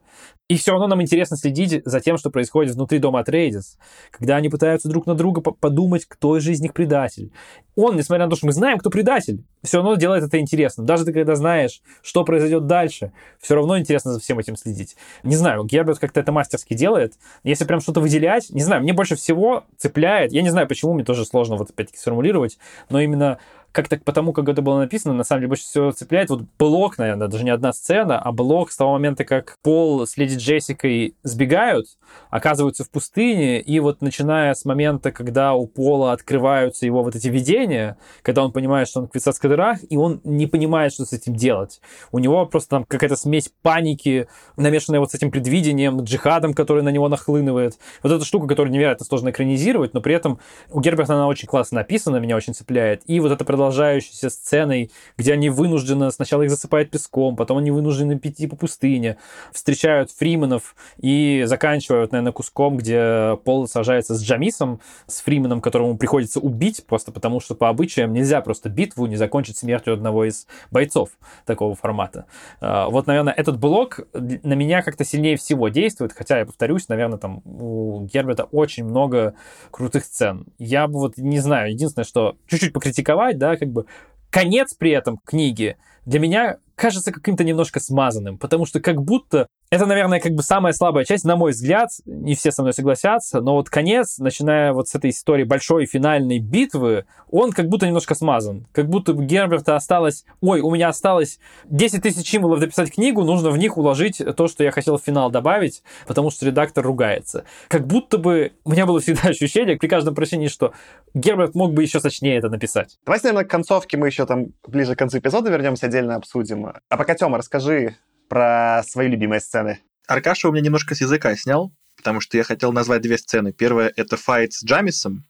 и все равно нам интересно следить за тем, что происходит внутри дома Атрейдис, когда они пытаются друг на друга подумать, кто из них предатель. Он, несмотря на то, что мы знаем, кто предатель, все равно делает это интересно. Даже ты когда знаешь, что произойдет дальше, все равно интересно за всем этим следить. Не знаю, Герберт как-то это мастерски делает. Если прям что-то выделять, не знаю, мне больше всего цепляет, я не знаю почему, мне тоже сложно вот опять-таки сформулировать, но именно как-то потому, как это было написано, на самом деле больше всего цепляет вот блок, наверное, даже не одна сцена, а блок с того момента, как Пол с Леди Джессикой сбегают, оказываются в пустыне, и вот начиная с момента, когда у Пола открываются его вот эти видения, когда он понимает, что он в квитсадской дырах, и он не понимает, что с этим делать. У него просто там какая-то смесь паники, намешанная вот с этим предвидением, джихадом, который на него нахлынывает. Вот эта штука, которую невероятно сложно экранизировать, но при этом у Герберта она очень классно написана, меня очень цепляет. И вот это продолжающейся сценой, где они вынуждены, сначала их засыпают песком, потом они вынуждены идти по пустыне, встречают Фрименов и заканчивают, наверное, куском, где Пол сажается с Джамисом, с Фрименом, которому приходится убить, просто потому что по обычаям нельзя просто битву не закончить смертью одного из бойцов такого формата. А, вот, наверное, этот блок на меня как-то сильнее всего действует, хотя, я повторюсь, наверное, там у Герберта очень много крутых сцен. Я бы вот не знаю, единственное, что чуть-чуть покритиковать, да, как бы конец при этом книги для меня кажется каким-то немножко смазанным, потому что как будто это, наверное, как бы самая слабая часть, на мой взгляд, не все со мной согласятся, но вот конец, начиная вот с этой истории большой финальной битвы, он как будто немножко смазан. Как будто Герберта осталось, ой, у меня осталось 10 тысяч символов дописать книгу, нужно в них уложить то, что я хотел в финал добавить, потому что редактор ругается. Как будто бы у меня было всегда ощущение при каждом прочтении, что Герберт мог бы еще сочнее это написать. Давайте, наверное, к концовке мы еще там ближе к концу эпизода вернемся, отдельно обсудим. А пока, Тёма, расскажи про свои любимые сцены. Аркаша у меня немножко с языка снял, потому что я хотел назвать две сцены. Первая — это файт с Джамисом,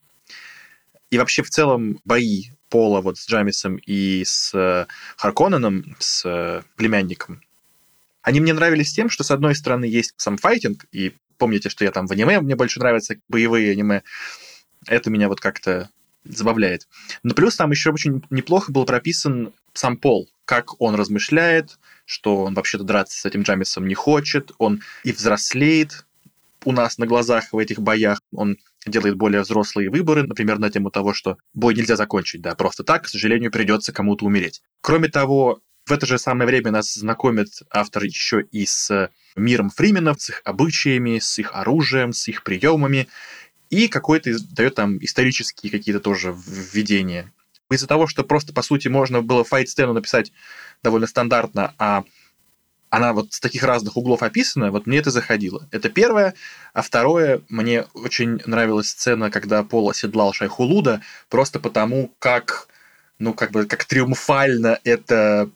и вообще в целом бои Пола вот с Джамисом и с э, Харконаном, с э, племянником. Они мне нравились тем, что с одной стороны есть сам файтинг, и помните, что я там в аниме, мне больше нравятся боевые аниме. Это меня вот как-то забавляет. Но плюс там еще очень неплохо был прописан сам Пол, как он размышляет, что он вообще-то драться с этим Джамисом не хочет, он и взрослеет у нас на глазах в этих боях, он делает более взрослые выборы, например, на тему того, что бой нельзя закончить, да, просто так, к сожалению, придется кому-то умереть. Кроме того, в это же самое время нас знакомит автор еще и с миром фрименов, с их обычаями, с их оружием, с их приемами, и какой-то дает там исторические какие-то тоже введения. Из-за того, что просто, по сути, можно было файт-сцену написать довольно стандартно, а она вот с таких разных углов описана, вот мне это заходило. Это первое. А второе, мне очень нравилась сцена, когда Пол оседлал Шайхулуда, просто потому, как, ну, как бы, как триумфально это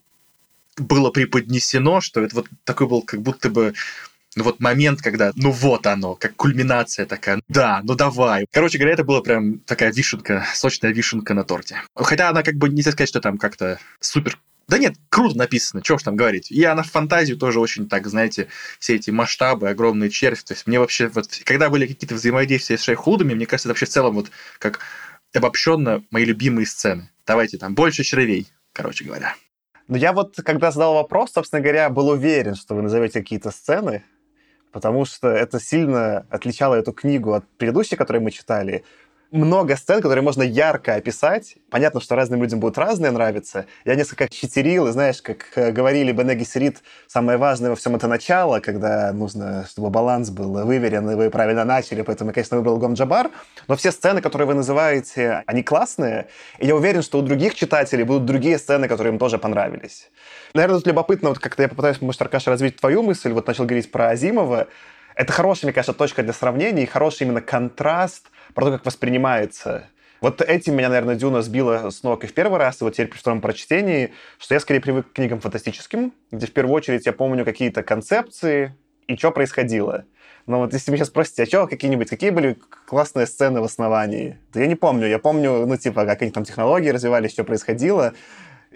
было преподнесено, что это вот такой был как будто бы ну вот момент, когда, ну вот оно, как кульминация такая, да, ну давай. Короче говоря, это была прям такая вишенка, сочная вишенка на торте. Хотя она как бы, нельзя сказать, что там как-то супер да нет, круто написано, чего ж там говорить. И она в фантазию тоже очень так, знаете, все эти масштабы, огромные черви. То есть мне вообще, вот, когда были какие-то взаимодействия с шейхудами, мне кажется, это вообще в целом вот как обобщенно мои любимые сцены. Давайте там больше червей, короче говоря. Ну, я вот, когда задал вопрос, собственно говоря, был уверен, что вы назовете какие-то сцены, потому что это сильно отличало эту книгу от предыдущей, которую мы читали много сцен, которые можно ярко описать. Понятно, что разным людям будут разные нравиться. Я несколько читерил, и знаешь, как э, говорили Бенеги Сирит, самое важное во всем это начало, когда нужно, чтобы баланс был выверен, и вы правильно начали, поэтому я, конечно, выбрал Гом Джабар. Но все сцены, которые вы называете, они классные, и я уверен, что у других читателей будут другие сцены, которые им тоже понравились. Наверное, тут любопытно, вот как-то я попытаюсь, может, Аркаша, развить твою мысль, вот начал говорить про Азимова. Это хорошая, мне кажется, точка для сравнения и хороший именно контраст – про то, как воспринимается. Вот этим меня, наверное, Дюна сбила с ног и в первый раз, и вот теперь при втором прочтении, что я скорее привык к книгам фантастическим, где в первую очередь я помню какие-то концепции и что происходило. Но вот если сейчас спросите, а что какие-нибудь, какие были классные сцены в основании, то я не помню. Я помню, ну, типа, как они там технологии развивались, что происходило.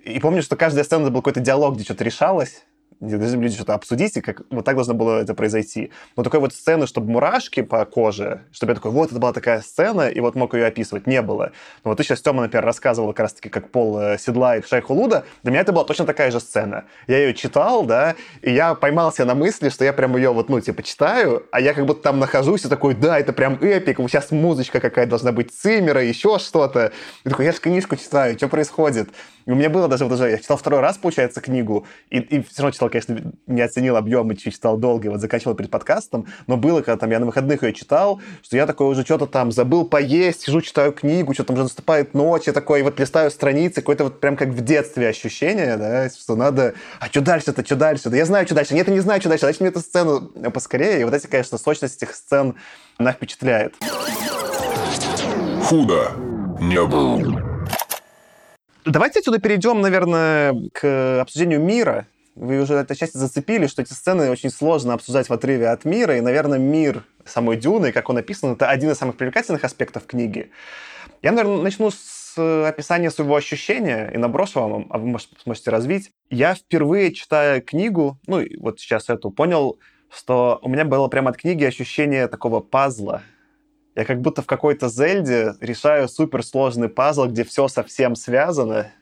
И помню, что каждая сцена был какой-то диалог, где что-то решалось где должны были что-то обсудить, и как вот так должно было это произойти. Но такой вот сцены, чтобы мурашки по коже, чтобы я такой, вот, это была такая сцена, и вот мог ее описывать, не было. Но вот ты сейчас, Тёма, например, рассказывал как раз-таки, как Пол э, седлает Шайху Луда, для меня это была точно такая же сцена. Я ее читал, да, и я поймался на мысли, что я прям ее вот, ну, типа, читаю, а я как будто там нахожусь и такой, да, это прям эпик, сейчас музычка какая должна быть Циммера, еще что-то. И такой, я же книжку читаю, что происходит? И у меня было даже вот уже, я читал второй раз, получается, книгу, и, и все равно читал, конечно, не оценил объем и читал долго, вот заканчивал перед подкастом, но было, когда там я на выходных ее читал, что я такой уже что-то там забыл поесть, сижу, читаю книгу, что там уже наступает ночь, я такой вот листаю страницы, какое-то вот прям как в детстве ощущение, да, что надо, а что дальше-то, что дальше? Да я знаю, что дальше, нет, я не знаю, что дальше, дальше мне эту сцену поскорее, и вот эти, конечно, сочность этих сцен, она впечатляет. Худо не было. Давайте отсюда перейдем, наверное, к обсуждению мира. Вы уже это часть зацепили, что эти сцены очень сложно обсуждать в отрыве от мира, и, наверное, мир самой Дюны, как он написан, это один из самых привлекательных аспектов книги. Я, наверное, начну с описания своего ощущения и наброшу вам, а вы сможете развить. Я впервые, читая книгу, ну, вот сейчас эту, понял, что у меня было прямо от книги ощущение такого пазла, я как будто в какой-то Зельде решаю суперсложный пазл, где все совсем связано.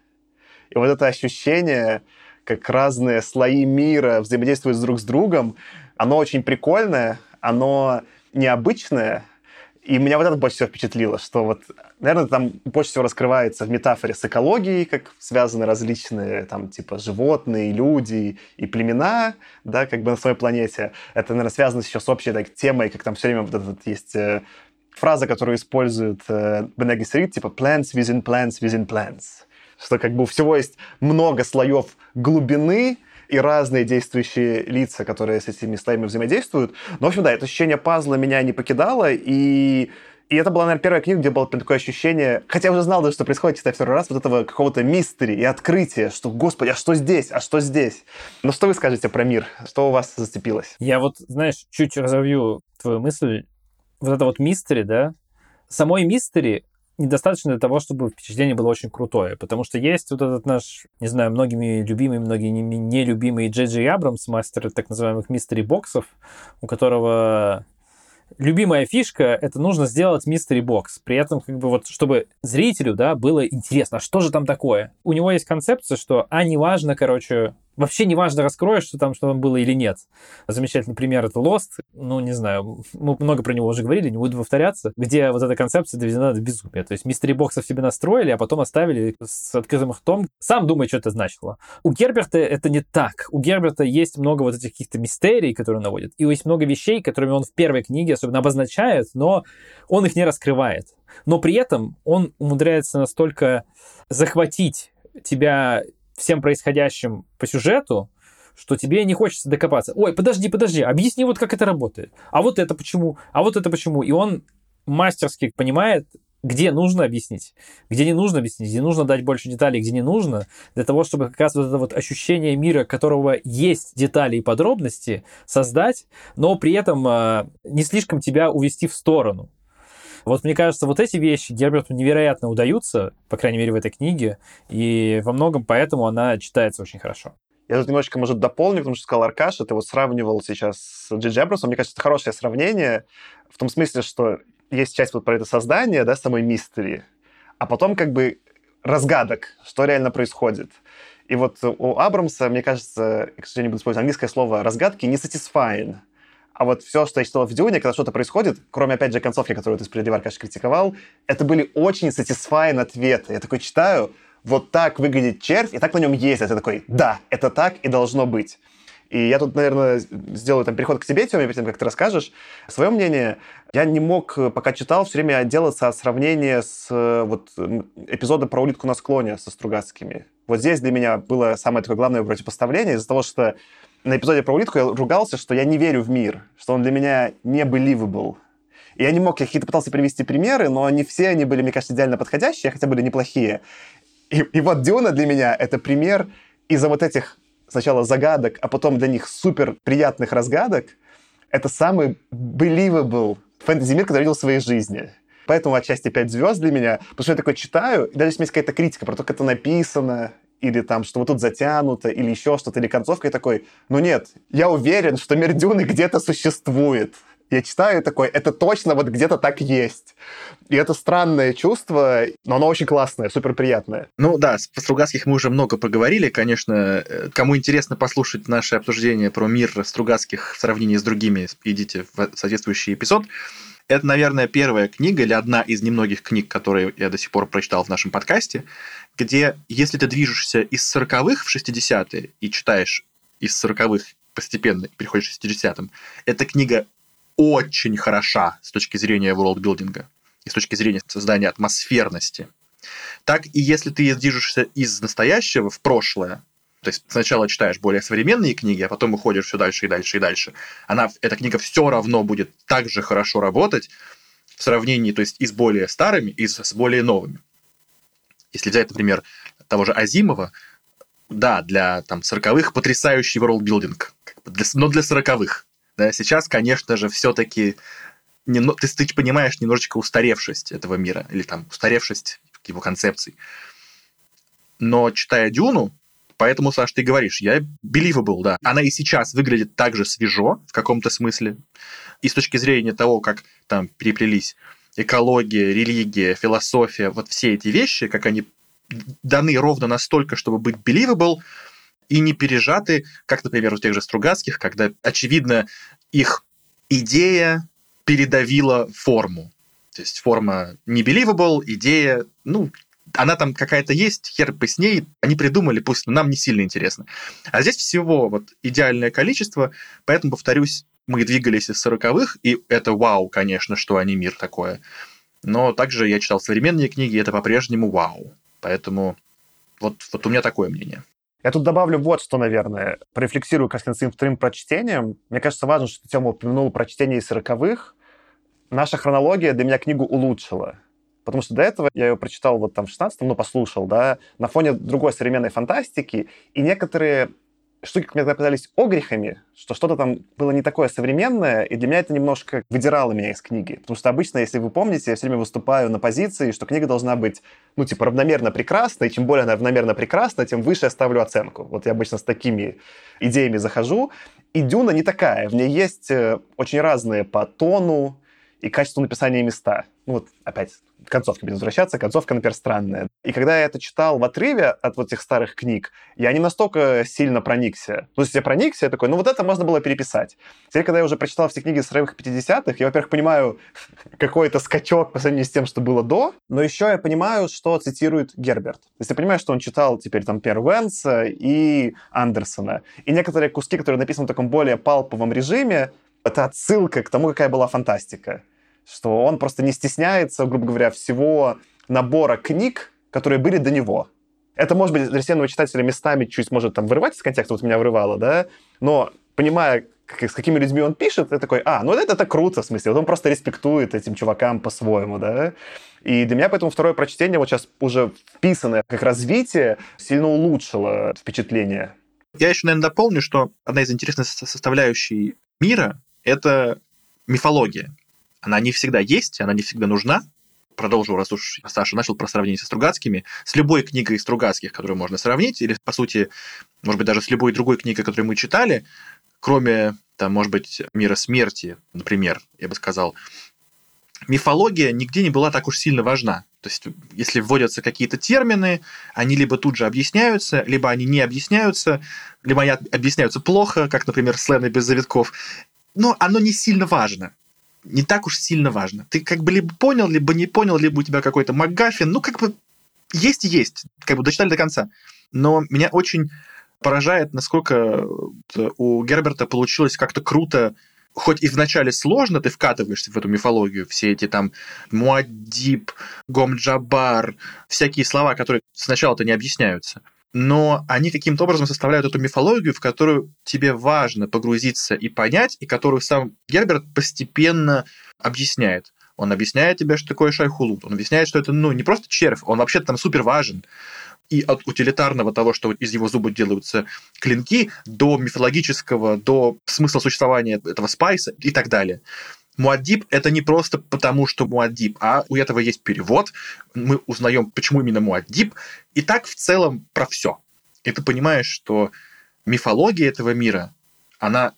И вот это ощущение, как разные слои мира взаимодействуют друг с другом, оно очень прикольное, оно необычное, и меня вот это больше всего впечатлило, что вот, наверное, там больше всего раскрывается в метафоре с экологией, как связаны различные, там, типа, животные, люди и племена, да, как бы на своей планете. Это, наверное, связано еще с общей так, темой, как там все время вот этот есть э, фраза, которую использует э, Бенеги Срит, типа plants within plants within plants. Что как бы у всего есть много слоев глубины, и разные действующие лица, которые с этими слоями взаимодействуют. Но, в общем, да, это ощущение пазла меня не покидало, и и это была, наверное, первая книга, где было такое ощущение, хотя я уже знал, даже, что происходит, читая второй раз, вот этого какого-то мистери и открытия, что, господи, а что здесь, а что здесь? Но что вы скажете про мир? Что у вас зацепилось? Я вот, знаешь, чуть разовью твою мысль вот это вот мистери, да, самой мистери недостаточно для того, чтобы впечатление было очень крутое, потому что есть вот этот наш, не знаю, многими любимый, многими нелюбимый Джей Джей Абрамс, мастер так называемых мистери-боксов, у которого любимая фишка — это нужно сделать мистери-бокс. При этом, как бы вот, чтобы зрителю, да, было интересно, а что же там такое? У него есть концепция, что, а, неважно, короче, Вообще неважно, раскроешь, что там, что там было или нет. Замечательный пример — это Lost. Ну, не знаю, мы много про него уже говорили, не буду повторяться, где вот эта концепция доведена до безумия. То есть мистери боксов себе настроили, а потом оставили с открытым ртом. Сам думай, что это значило. У Герберта это не так. У Герберта есть много вот этих каких-то мистерий, которые он наводит, и есть много вещей, которыми он в первой книге особенно обозначает, но он их не раскрывает. Но при этом он умудряется настолько захватить тебя всем происходящим по сюжету, что тебе не хочется докопаться. Ой, подожди, подожди, объясни вот как это работает. А вот это почему? А вот это почему? И он мастерски понимает, где нужно объяснить, где не нужно объяснить, где нужно дать больше деталей, где не нужно, для того, чтобы как раз вот это вот ощущение мира, которого есть детали и подробности, создать, но при этом э, не слишком тебя увести в сторону. Вот мне кажется, вот эти вещи Герберту невероятно удаются, по крайней мере, в этой книге, и во многом поэтому она читается очень хорошо. Я тут немножечко, может, дополню, потому что сказал Аркаш, ты вот сравнивал сейчас с Джиджи Эбросом. Мне кажется, это хорошее сравнение в том смысле, что есть часть вот про это создание, да, самой мистери, а потом как бы разгадок, что реально происходит. И вот у Абрамса, мне кажется, к сожалению, буду использовать английское слово разгадки, не satisfying. А вот все, что я читал в Дюне, когда что-то происходит, кроме, опять же, концовки, которую ты справедливо, конечно, критиковал, это были очень satisfying ответы. Я такой читаю, вот так выглядит червь, и так на нем есть. Это такой, да, это так и должно быть. И я тут, наверное, сделаю там переход к тебе, Тёме, перед тем, как ты расскажешь. Свое мнение, я не мог, пока читал, все время отделаться от сравнения с вот эпизода про улитку на склоне со Стругацкими. Вот здесь для меня было самое такое главное противопоставление из-за того, что на эпизоде про улитку я ругался, что я не верю в мир, что он для меня не believable. И я не мог, я какие-то пытался привести примеры, но не все они были, мне кажется, идеально подходящие, хотя были неплохие. И, и вот Дюна для меня это пример из-за вот этих сначала загадок, а потом для них супер приятных разгадок. Это самый believable фэнтези-мир, который я видел в своей жизни. Поэтому отчасти 5 звезд для меня, потому что я такой читаю, и даже если есть какая-то критика про то, как это написано, или там, что вот тут затянуто, или еще что-то, или концовка, и такой, ну нет, я уверен, что мир Дюны где-то существует. Я читаю такой, это точно вот где-то так есть. И это странное чувство, но оно очень классное, супер приятное. Ну да, с Стругацких мы уже много поговорили. Конечно, э, кому интересно послушать наше обсуждение про мир Стругацких в сравнении с другими, идите в соответствующий эпизод. Это, наверное, первая книга или одна из немногих книг, которые я до сих пор прочитал в нашем подкасте, где, если ты движешься из 40-х в 60-е и читаешь из 40-х постепенно переходишь к 60-м, эта книга очень хороша с точки зрения ворлдбилдинга и с точки зрения создания атмосферности. Так и если ты движешься из настоящего в прошлое, то есть сначала читаешь более современные книги, а потом уходишь все дальше и дальше и дальше. Она, эта книга все равно будет так же хорошо работать в сравнении, то есть и с более старыми, и с более новыми. Если взять, например, того же Азимова, да, для там 40-х потрясающий ворлдбилдинг, но для 40-х. Да, сейчас, конечно же, все-таки не, ты, ты понимаешь немножечко устаревшесть этого мира, или там устаревшесть его концепций. Но читая Дюну, Поэтому, Саш, ты говоришь, я believable, да. Она и сейчас выглядит так же свежо в каком-то смысле. И с точки зрения того, как там переплелись экология, религия, философия, вот все эти вещи, как они даны ровно настолько, чтобы быть believable, и не пережаты, как, например, у тех же Стругацких, когда, очевидно, их идея передавила форму. То есть форма не believable, идея, ну, она там какая-то есть, хер бы с ней, они придумали, пусть нам не сильно интересно. А здесь всего вот идеальное количество, поэтому, повторюсь, мы двигались из сороковых, и это вау, конечно, что они мир такое. Но также я читал современные книги, и это по-прежнему вау. Поэтому вот, вот у меня такое мнение. Я тут добавлю вот что, наверное. Порефлексирую как раз над вторым прочтением. Мне кажется, важно, что Тема упомянул про чтение из сороковых. Наша хронология для меня книгу улучшила. Потому что до этого я ее прочитал вот там в 16-м, ну, послушал, да, на фоне другой современной фантастики, и некоторые штуки мне показались огрехами, что что-то там было не такое современное, и для меня это немножко выдирало меня из книги. Потому что обычно, если вы помните, я все время выступаю на позиции, что книга должна быть, ну, типа, равномерно прекрасна, и чем более она равномерно прекрасна, тем выше я ставлю оценку. Вот я обычно с такими идеями захожу. И «Дюна» не такая. В ней есть э, очень разные по тону и качеству написания места. Ну, вот опять к концовке будем возвращаться. Концовка, например, странная. И когда я это читал в отрыве от вот этих старых книг, я не настолько сильно проникся. Ну, если я проникся, я такой, ну, вот это можно было переписать. Теперь, когда я уже прочитал все книги с ранних 50-х, я, во-первых, понимаю какой-то скачок по сравнению с тем, что было до, но еще я понимаю, что цитирует Герберт. То есть я понимаю, что он читал теперь там Пер Венса и Андерсона. И некоторые куски, которые написаны в таком более палповом режиме, это отсылка к тому, какая была фантастика что он просто не стесняется, грубо говоря, всего набора книг, которые были до него. Это, может быть, для сенного читателя местами чуть может там вырывать из контекста, вот меня вырывало, да, но понимая, как, с какими людьми он пишет, ты такой, а, ну это, это круто, в смысле, вот он просто респектует этим чувакам по-своему, да. И для меня поэтому второе прочтение, вот сейчас уже вписанное как развитие, сильно улучшило впечатление. Я еще, наверное, дополню, что одна из интересных составляющих мира — это мифология. Она не всегда есть, она не всегда нужна. Продолжу, раз уж Саша начал про сравнение со Стругацкими, с любой книгой Стругацких, которую можно сравнить, или, по сути, может быть, даже с любой другой книгой, которую мы читали, кроме, там, может быть, «Мира смерти», например, я бы сказал, мифология нигде не была так уж сильно важна. То есть, если вводятся какие-то термины, они либо тут же объясняются, либо они не объясняются, либо они объясняются плохо, как, например, слены без завитков. Но оно не сильно важно не так уж сильно важно. Ты как бы либо понял, либо не понял, либо у тебя какой-то МакГаффин. Ну, как бы есть есть. Как бы дочитали до конца. Но меня очень поражает, насколько у Герберта получилось как-то круто хоть и вначале сложно, ты вкатываешься в эту мифологию, все эти там Муаддиб, Гомджабар, всякие слова, которые сначала-то не объясняются но они каким-то образом составляют эту мифологию, в которую тебе важно погрузиться и понять, и которую сам Герберт постепенно объясняет. Он объясняет тебе, что такое шайхулут. Он объясняет, что это ну, не просто червь, он вообще-то там супер важен. И от утилитарного того, что из его зуба делаются клинки, до мифологического, до смысла существования этого спайса и так далее. Муаддиб — это не просто потому, что Муаддиб, а у этого есть перевод, мы узнаем, почему именно Муаддиб, и так в целом про все. И ты понимаешь, что мифология этого мира, она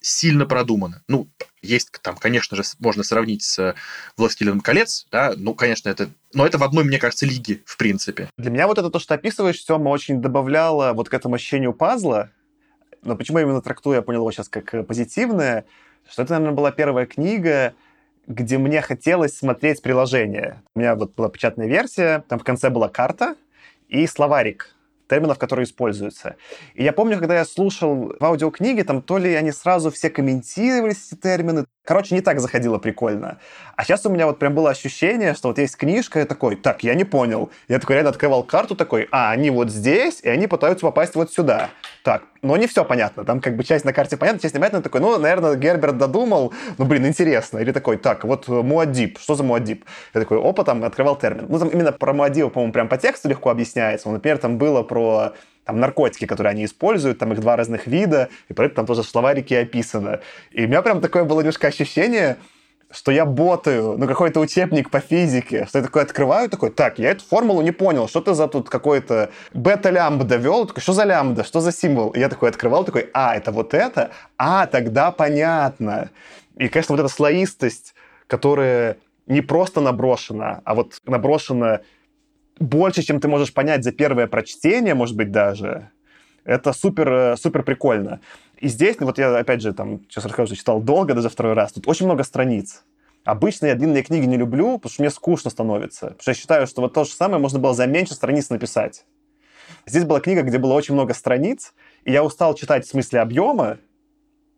сильно продумана. Ну, есть там, конечно же, можно сравнить с «Властелином колец», да, ну, конечно, это... Но это в одной, мне кажется, лиге, в принципе. Для меня вот это то, что описываешь, Сёма, очень добавляло вот к этому ощущению пазла. Но почему я именно трактую, я понял его сейчас как позитивное, что это, наверное, была первая книга, где мне хотелось смотреть приложение. У меня вот была печатная версия, там в конце была карта и словарик терминов, которые используются. И я помню, когда я слушал в аудиокниге, там то ли они сразу все комментировали эти термины, Короче, не так заходило прикольно. А сейчас у меня вот прям было ощущение, что вот есть книжка, я такой, так, я не понял. Я такой реально открывал карту, такой, а, они вот здесь, и они пытаются попасть вот сюда. Так, но не все понятно. Там как бы часть на карте понятна, часть непонятна. Такой, ну, наверное, Герберт додумал. Ну, блин, интересно. Или такой, так, вот Муаддиб. Что за Муаддиб? Я такой, опа, там открывал термин. Ну, там именно про Муаддиба, по-моему, прям по тексту легко объясняется. Ну, например, там было про там наркотики, которые они используют, там их два разных вида, и про это там тоже в словарике описано. И у меня прям такое было немножко ощущение, что я ботаю, ну, какой-то учебник по физике, что я такой открываю, такой, так, я эту формулу не понял, что ты за тут какой-то бета-лямбда вел, такой, что за лямбда, что за символ? И я такой открывал, такой, а, это вот это? А, тогда понятно. И, конечно, вот эта слоистость, которая не просто наброшена, а вот наброшена больше, чем ты можешь понять за первое прочтение, может быть, даже. Это супер, э, супер прикольно. И здесь, ну, вот я, опять же, там, сейчас расскажу, читал долго, даже второй раз. Тут очень много страниц. Обычно я длинные книги не люблю, потому что мне скучно становится. Потому что я считаю, что вот то же самое можно было за меньше страниц написать. Здесь была книга, где было очень много страниц, и я устал читать в смысле объема,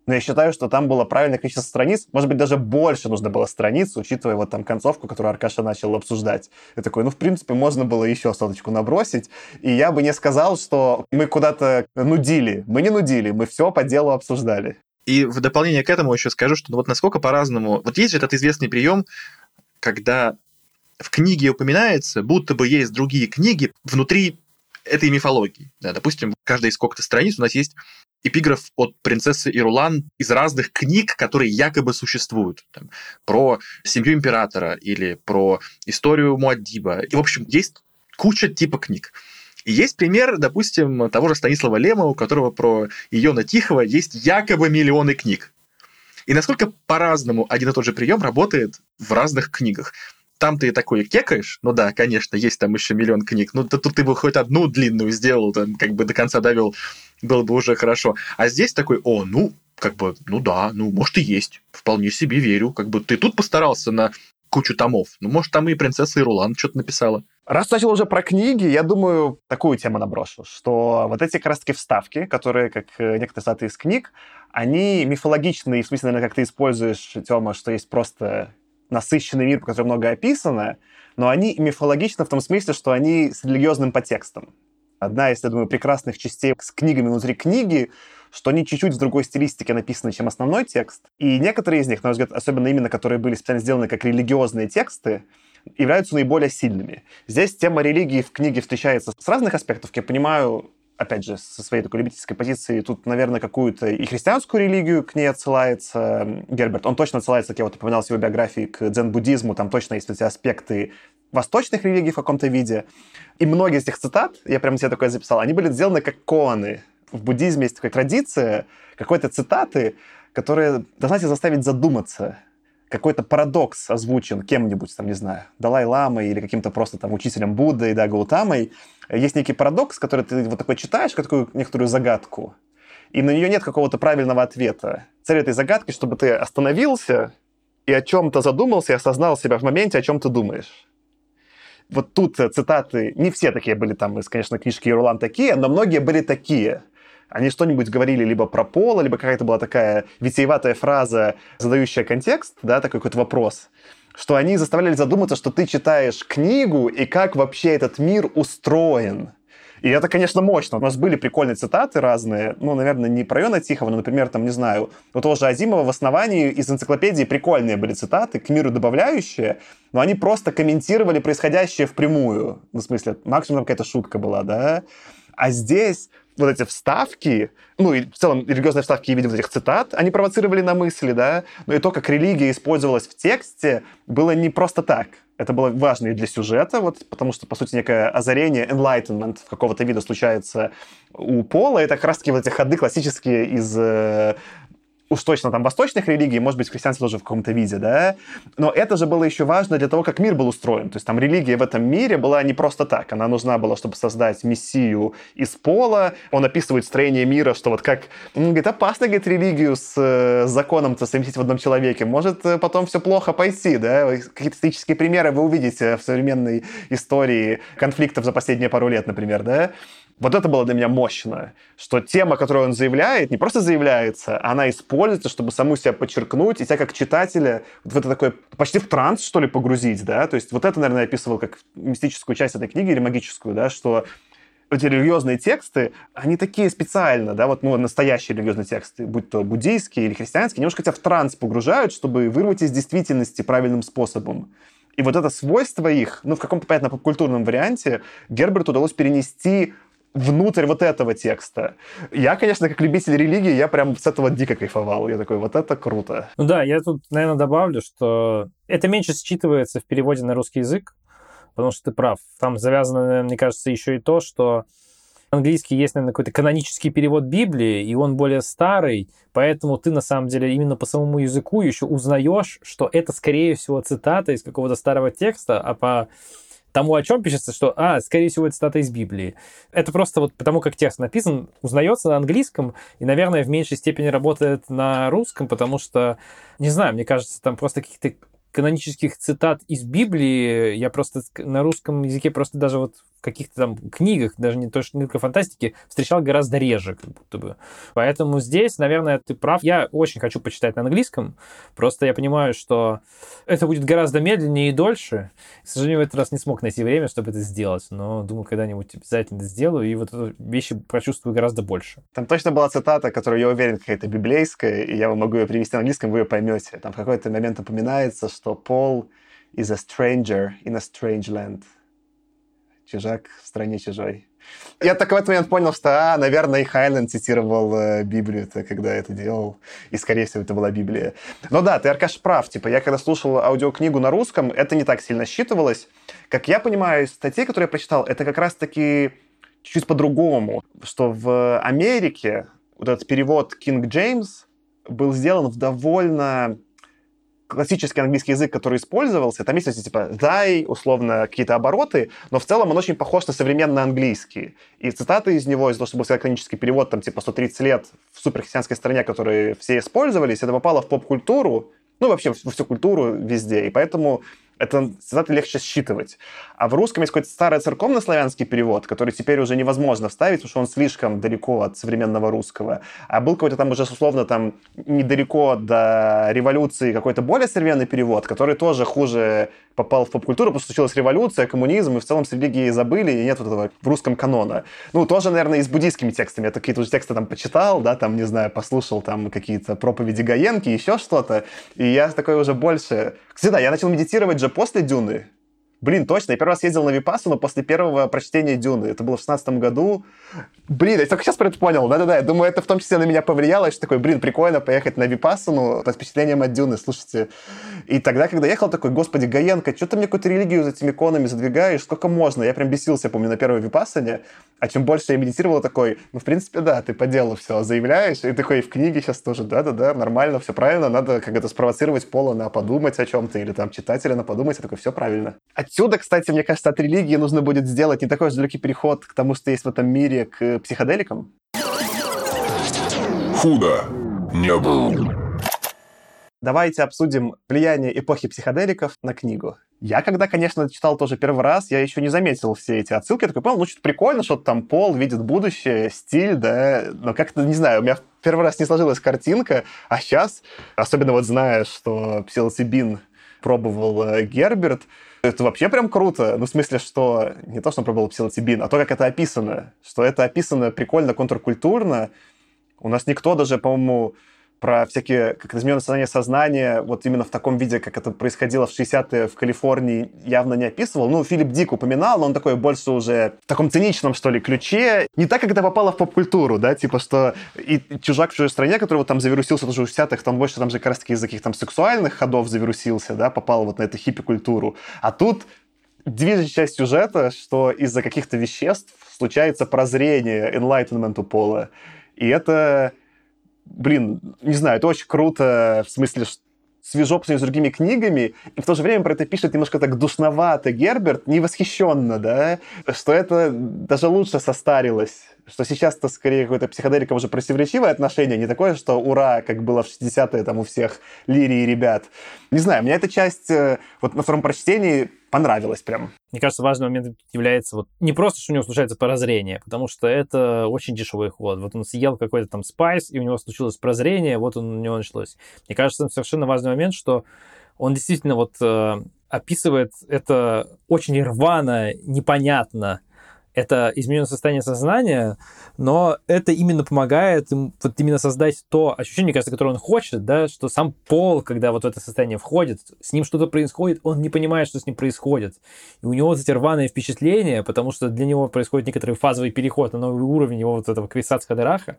но я считаю, что там было правильное количество страниц. Может быть, даже больше нужно было страниц, учитывая вот там концовку, которую Аркаша начал обсуждать. Я такой, ну, в принципе, можно было еще соточку набросить. И я бы не сказал, что мы куда-то нудили. Мы не нудили, мы все по делу обсуждали. И в дополнение к этому еще скажу, что вот насколько по-разному... Вот есть же этот известный прием, когда в книге упоминается, будто бы есть другие книги внутри этой мифологии. Да, допустим, каждая из сколько-то страниц у нас есть эпиграф от принцессы Ирулан из разных книг, которые якобы существуют. Там, про семью императора или про историю Муаддиба. И, в общем, есть куча типа книг. И есть пример, допустим, того же Станислава Лема, у которого про Иона Тихого есть якобы миллионы книг. И насколько по-разному один и тот же прием работает в разных книгах. Там ты такой кекаешь, ну да, конечно, есть там еще миллион книг, ну да тут ты бы хоть одну длинную сделал, там, как бы до конца довел, было бы уже хорошо. А здесь такой, о, ну, как бы, ну да, ну, может и есть, вполне себе верю, как бы ты тут постарался на кучу томов, ну, может, там и принцесса Ирулан что-то написала. Раз начал уже про книги, я думаю, такую тему наброшу, что вот эти как раз-таки вставки, которые, как э, некоторые цитаты из книг, они мифологичные, в смысле, наверное, как ты используешь, Тёма, что есть просто насыщенный мир, по которому много описано, но они мифологичны в том смысле, что они с религиозным подтекстом. Одна из, я думаю, прекрасных частей с книгами внутри книги, что они чуть-чуть в другой стилистике написаны, чем основной текст. И некоторые из них, на мой взгляд, особенно именно которые были специально сделаны как религиозные тексты, являются наиболее сильными. Здесь тема религии в книге встречается с разных аспектов. Я понимаю, опять же, со своей такой любительской позиции, тут, наверное, какую-то и христианскую религию к ней отсылается Герберт. Он точно отсылается, как я вот упоминал в его биографии, к дзен-буддизму, там точно есть эти аспекты восточных религий в каком-то виде. И многие из этих цитат, я прямо себе такое записал, они были сделаны как коаны. В буддизме есть такая традиция какой-то цитаты, которая должна тебя заставить задуматься – какой-то парадокс озвучен кем-нибудь, там, не знаю, Далай-ламой или каким-то просто там учителем Буддой, да, Гаутамой, есть некий парадокс, который ты вот такой читаешь, как такую некоторую загадку, и на нее нет какого-то правильного ответа. Цель этой загадки, чтобы ты остановился и о чем-то задумался и осознал себя в моменте, о чем ты думаешь. Вот тут цитаты, не все такие были там из, конечно, книжки Ерулан такие, но многие были такие – они что-нибудь говорили либо про пол, либо какая-то была такая витиеватая фраза, задающая контекст, да, такой какой-то вопрос, что они заставляли задуматься, что ты читаешь книгу и как вообще этот мир устроен. И это, конечно, мощно. У нас были прикольные цитаты разные. Ну, наверное, не про Йона Тихого, но, например, там, не знаю, у того же Азимова в основании из энциклопедии прикольные были цитаты, к миру добавляющие, но они просто комментировали происходящее впрямую. Ну, в смысле, максимум там какая-то шутка была, да? А здесь вот эти вставки, ну и в целом религиозные вставки в виде вот этих цитат, они провоцировали на мысли, да, но и то, как религия использовалась в тексте, было не просто так. Это было важно и для сюжета, вот, потому что, по сути, некое озарение, enlightenment какого-то вида случается у Пола. Это как раз-таки вот эти ходы классические из э, уж точно там восточных религий, может быть, христианство тоже в каком-то виде, да, но это же было еще важно для того, как мир был устроен. То есть там религия в этом мире была не просто так, она нужна была, чтобы создать мессию из пола. Он описывает строение мира, что вот как, он говорит, опасно, говорит, религию с, с законом-то совместить в одном человеке. Может э, потом все плохо пойти, да. Какие-то исторические примеры вы увидите в современной истории конфликтов за последние пару лет, например, да. Вот это было для меня мощно, что тема, которую он заявляет, не просто заявляется, она используется, чтобы саму себя подчеркнуть, и тебя как читателя в это такое почти в транс, что ли, погрузить, да, то есть вот это, наверное, я описывал как мистическую часть этой книги или магическую, да, что эти религиозные тексты, они такие специально, да, вот ну, настоящие религиозные тексты, будь то буддийские или христианские, немножко тебя в транс погружают, чтобы вырвать из действительности правильным способом. И вот это свойство их, ну, в каком-то, понятно, попкультурном варианте Герберту удалось перенести внутрь вот этого текста. Я, конечно, как любитель религии, я прям с этого дико кайфовал. Я такой, вот это круто. Ну да, я тут, наверное, добавлю, что это меньше считывается в переводе на русский язык, потому что ты прав. Там завязано, мне кажется, еще и то, что английский есть, наверное, какой-то канонический перевод Библии, и он более старый, поэтому ты, на самом деле, именно по самому языку еще узнаешь, что это, скорее всего, цитата из какого-то старого текста, а по тому, о чем пишется, что, а, скорее всего, это цитата из Библии. Это просто вот потому, как текст написан, узнается на английском и, наверное, в меньшей степени работает на русском, потому что, не знаю, мне кажется, там просто каких-то канонических цитат из Библии я просто на русском языке просто даже вот каких-то там книгах, даже не то, что только фантастики, встречал гораздо реже, как будто бы. Поэтому здесь, наверное, ты прав. Я очень хочу почитать на английском, просто я понимаю, что это будет гораздо медленнее и дольше. К сожалению, в этот раз не смог найти время, чтобы это сделать, но думаю, когда-нибудь обязательно сделаю, и вот эту вещи прочувствую гораздо больше. Там точно была цитата, которую, я уверен, какая-то библейская, и я могу ее привести на английском, вы ее поймете. Там в какой-то момент упоминается, что Пол is a stranger in a strange land чужак в стране чужой. Я так в этот момент понял, что, а, наверное, и Хайленд цитировал э, Библию, -то, когда это делал, и, скорее всего, это была Библия. Но да, ты, Аркаш, прав. Типа, я когда слушал аудиокнигу на русском, это не так сильно считывалось. Как я понимаю, из статей, которые я прочитал, это как раз-таки чуть по-другому, что в Америке вот этот перевод King James был сделан в довольно классический английский язык, который использовался, там есть эти типа «дай», условно, какие-то обороты, но в целом он очень похож на современный английский. И цитаты из него, из-за того, что был канонический перевод, там типа 130 лет в суперхристианской стране, которые все использовались, это попало в поп-культуру, ну, вообще во всю культуру везде. И поэтому это цитаты легче считывать. А в русском есть какой-то старый церковно-славянский перевод, который теперь уже невозможно вставить, потому что он слишком далеко от современного русского. А был какой-то там уже, условно, там недалеко до революции какой-то более современный перевод, который тоже хуже попал в поп-культуру, потому что случилась революция, коммунизм, и в целом с религией забыли, и нет вот этого в русском канона. Ну, тоже, наверное, и с буддийскими текстами. Я какие-то уже тексты там почитал, да, там, не знаю, послушал там какие-то проповеди Гаенки, еще что-то, и я такой уже больше... Кстати, да, я начал медитировать же после Дюны, Блин, точно, я первый раз ездил на Випассану после первого прочтения Дюны. Это было в 16 году. Блин, я только сейчас про это понял. Да-да-да, я думаю, это в том числе на меня повлияло, что такой, блин, прикольно поехать на Випассану под впечатлением от Дюны, слушайте. И тогда, когда ехал, такой, господи, Гаенко, что ты мне какую-то религию за этими иконами задвигаешь, сколько можно? Я прям бесился, помню, на первой Випассане. А чем больше я медитировал, такой, ну, в принципе, да, ты по делу все заявляешь. И такой, в книге сейчас тоже, да-да-да, нормально, все правильно, надо как это спровоцировать Пола на подумать о чем-то, или там читателя на подумать, я такой, все правильно. Отсюда, кстати, мне кажется, от религии нужно будет сделать не такой же далекий переход к тому, что есть в этом мире, к психоделикам. Худо не был. Давайте обсудим влияние эпохи психоделиков на книгу. Я, когда, конечно, читал тоже первый раз, я еще не заметил все эти отсылки. Я такой понял, ну, что-то прикольно, что там Пол видит будущее, стиль, да, но как-то, не знаю, у меня первый раз не сложилась картинка, а сейчас, особенно вот зная, что псилоцибин пробовал э, Герберт, это вообще прям круто. Ну, в смысле, что не то, что он пробовал псилоцибин, а то, как это описано. Что это описано прикольно, контркультурно. У нас никто даже, по-моему, про всякие, как измененное состояние сознания, вот именно в таком виде, как это происходило в 60-е в Калифорнии, явно не описывал. Ну, Филипп Дик упоминал, но он такой больше уже в таком циничном, что ли, ключе. Не так, как это попало в поп-культуру, да, типа, что и «Чужак в чужой стране», который вот там завирусился тоже в 60-х, там больше там же как раз-таки из-за каких-то там сексуальных ходов завирусился, да, попал вот на эту хиппи-культуру. А тут движущая часть сюжета, что из-за каких-то веществ случается прозрение, enlightenment у Пола. И это блин, не знаю, это очень круто, в смысле, свежо по с другими книгами, и в то же время про это пишет немножко так душновато Герберт, не восхищенно, да, что это даже лучше состарилось что сейчас-то скорее какое-то психоделика уже противоречивое отношение, не такое, что ура, как было в 60-е там у всех лирии ребят. Не знаю, мне эта часть э, вот на втором прочтении понравилась прям. Мне кажется, важный момент является вот не просто, что у него случается прозрение, потому что это очень дешевый ход. Вот он съел какой-то там спайс, и у него случилось прозрение, вот он, у него началось. Мне кажется, совершенно важный момент, что он действительно вот э, описывает это очень рвано, непонятно, это измененное состояние сознания, но это именно помогает им вот именно создать то ощущение, кажется, которое он хочет, да, что сам Пол, когда вот в это состояние входит, с ним что-то происходит, он не понимает, что с ним происходит. И у него вот эти рваные впечатления, потому что для него происходит некоторый фазовый переход на новый уровень его вот этого квисац Хадераха,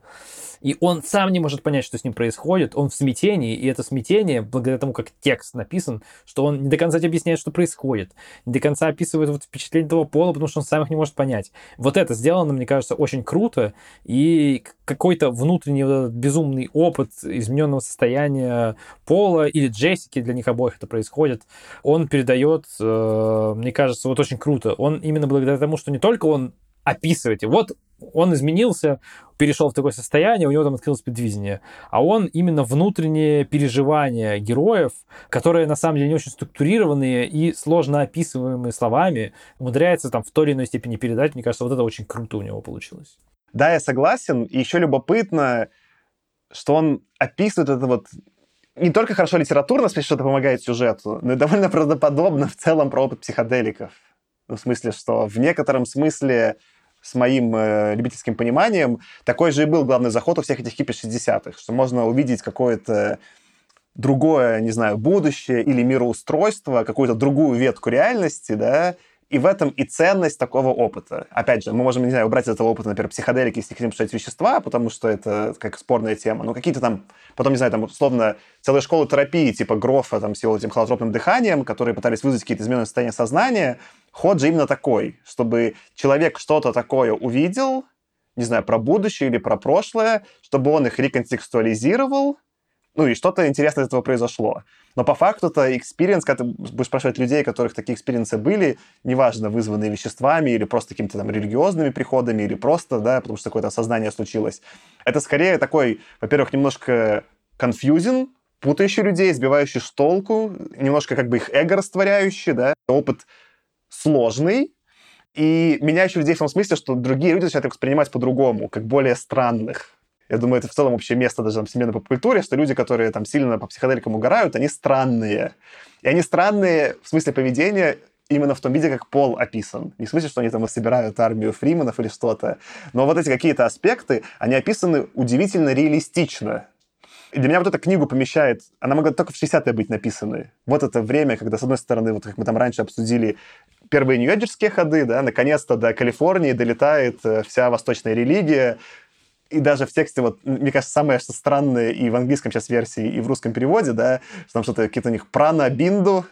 и он сам не может понять, что с ним происходит, он в смятении, и это смятение, благодаря тому, как текст написан, что он не до конца объясняет, что происходит, не до конца описывает вот впечатление того пола, потому что он сам их не может понять. Вот это сделано, мне кажется, очень круто, и какой-то внутренний вот безумный опыт измененного состояния Пола или Джессики, для них обоих это происходит, он передает, э, мне кажется, вот очень круто. Он именно благодаря тому, что не только он описывает, вот он изменился, перешел в такое состояние, у него там открылось предвидение. А он именно внутренние переживания героев, которые на самом деле не очень структурированные и сложно описываемые словами, умудряется там в той или иной степени передать. Мне кажется, вот это очень круто у него получилось. Да, я согласен. И еще любопытно, что он описывает это вот не только хорошо литературно, в что это помогает сюжету, но и довольно правдоподобно в целом про опыт психоделиков. В смысле, что в некотором смысле с моим э, любительским пониманием, такой же и был главный заход у всех этих хиппи 60-х, что можно увидеть какое-то другое, не знаю, будущее или мироустройство, какую-то другую ветку реальности, да, и в этом и ценность такого опыта. Опять же, мы можем, не знаю, убрать из этого опыта, например, психоделики, если хотим считать вещества, потому что это как спорная тема. Но какие-то там, потом, не знаю, там, условно, целые школы терапии, типа Грофа, там, с его этим холотропным дыханием, которые пытались вызвать какие-то измененные состояния сознания, ход же именно такой, чтобы человек что-то такое увидел, не знаю, про будущее или про прошлое, чтобы он их реконтекстуализировал, Ну и что-то интересное из этого произошло. Но по факту это experience, когда ты будешь спрашивать людей, у которых такие experience ы были, неважно, вызванные веществами или просто какими-то там религиозными приходами, или просто, да, потому что какое-то осознание случилось. Это скорее такой, во-первых, немножко confusing, путающий людей, сбивающий с толку, немножко как бы их эго растворяющий, да, опыт сложный, и меняющий людей в том смысле, что другие люди начинают их воспринимать по-другому, как более странных. Я думаю, это в целом общее место даже в современной поп-культуре, что люди, которые там сильно по психоделикам угорают, они странные. И они странные в смысле поведения именно в том виде, как Пол описан. Не в смысле, что они там собирают армию фриманов или что-то. Но вот эти какие-то аспекты, они описаны удивительно реалистично. И для меня вот эта книгу помещает, она могла только в 60-е быть написаны. Вот это время, когда, с одной стороны, вот как мы там раньше обсудили, первые нью ходы, да, наконец-то до Калифорнии долетает э, вся восточная религия, и даже в тексте, вот, мне кажется, самое что странное и в английском сейчас версии, и в русском переводе, да, что там что-то, какие-то у них прана-бинду,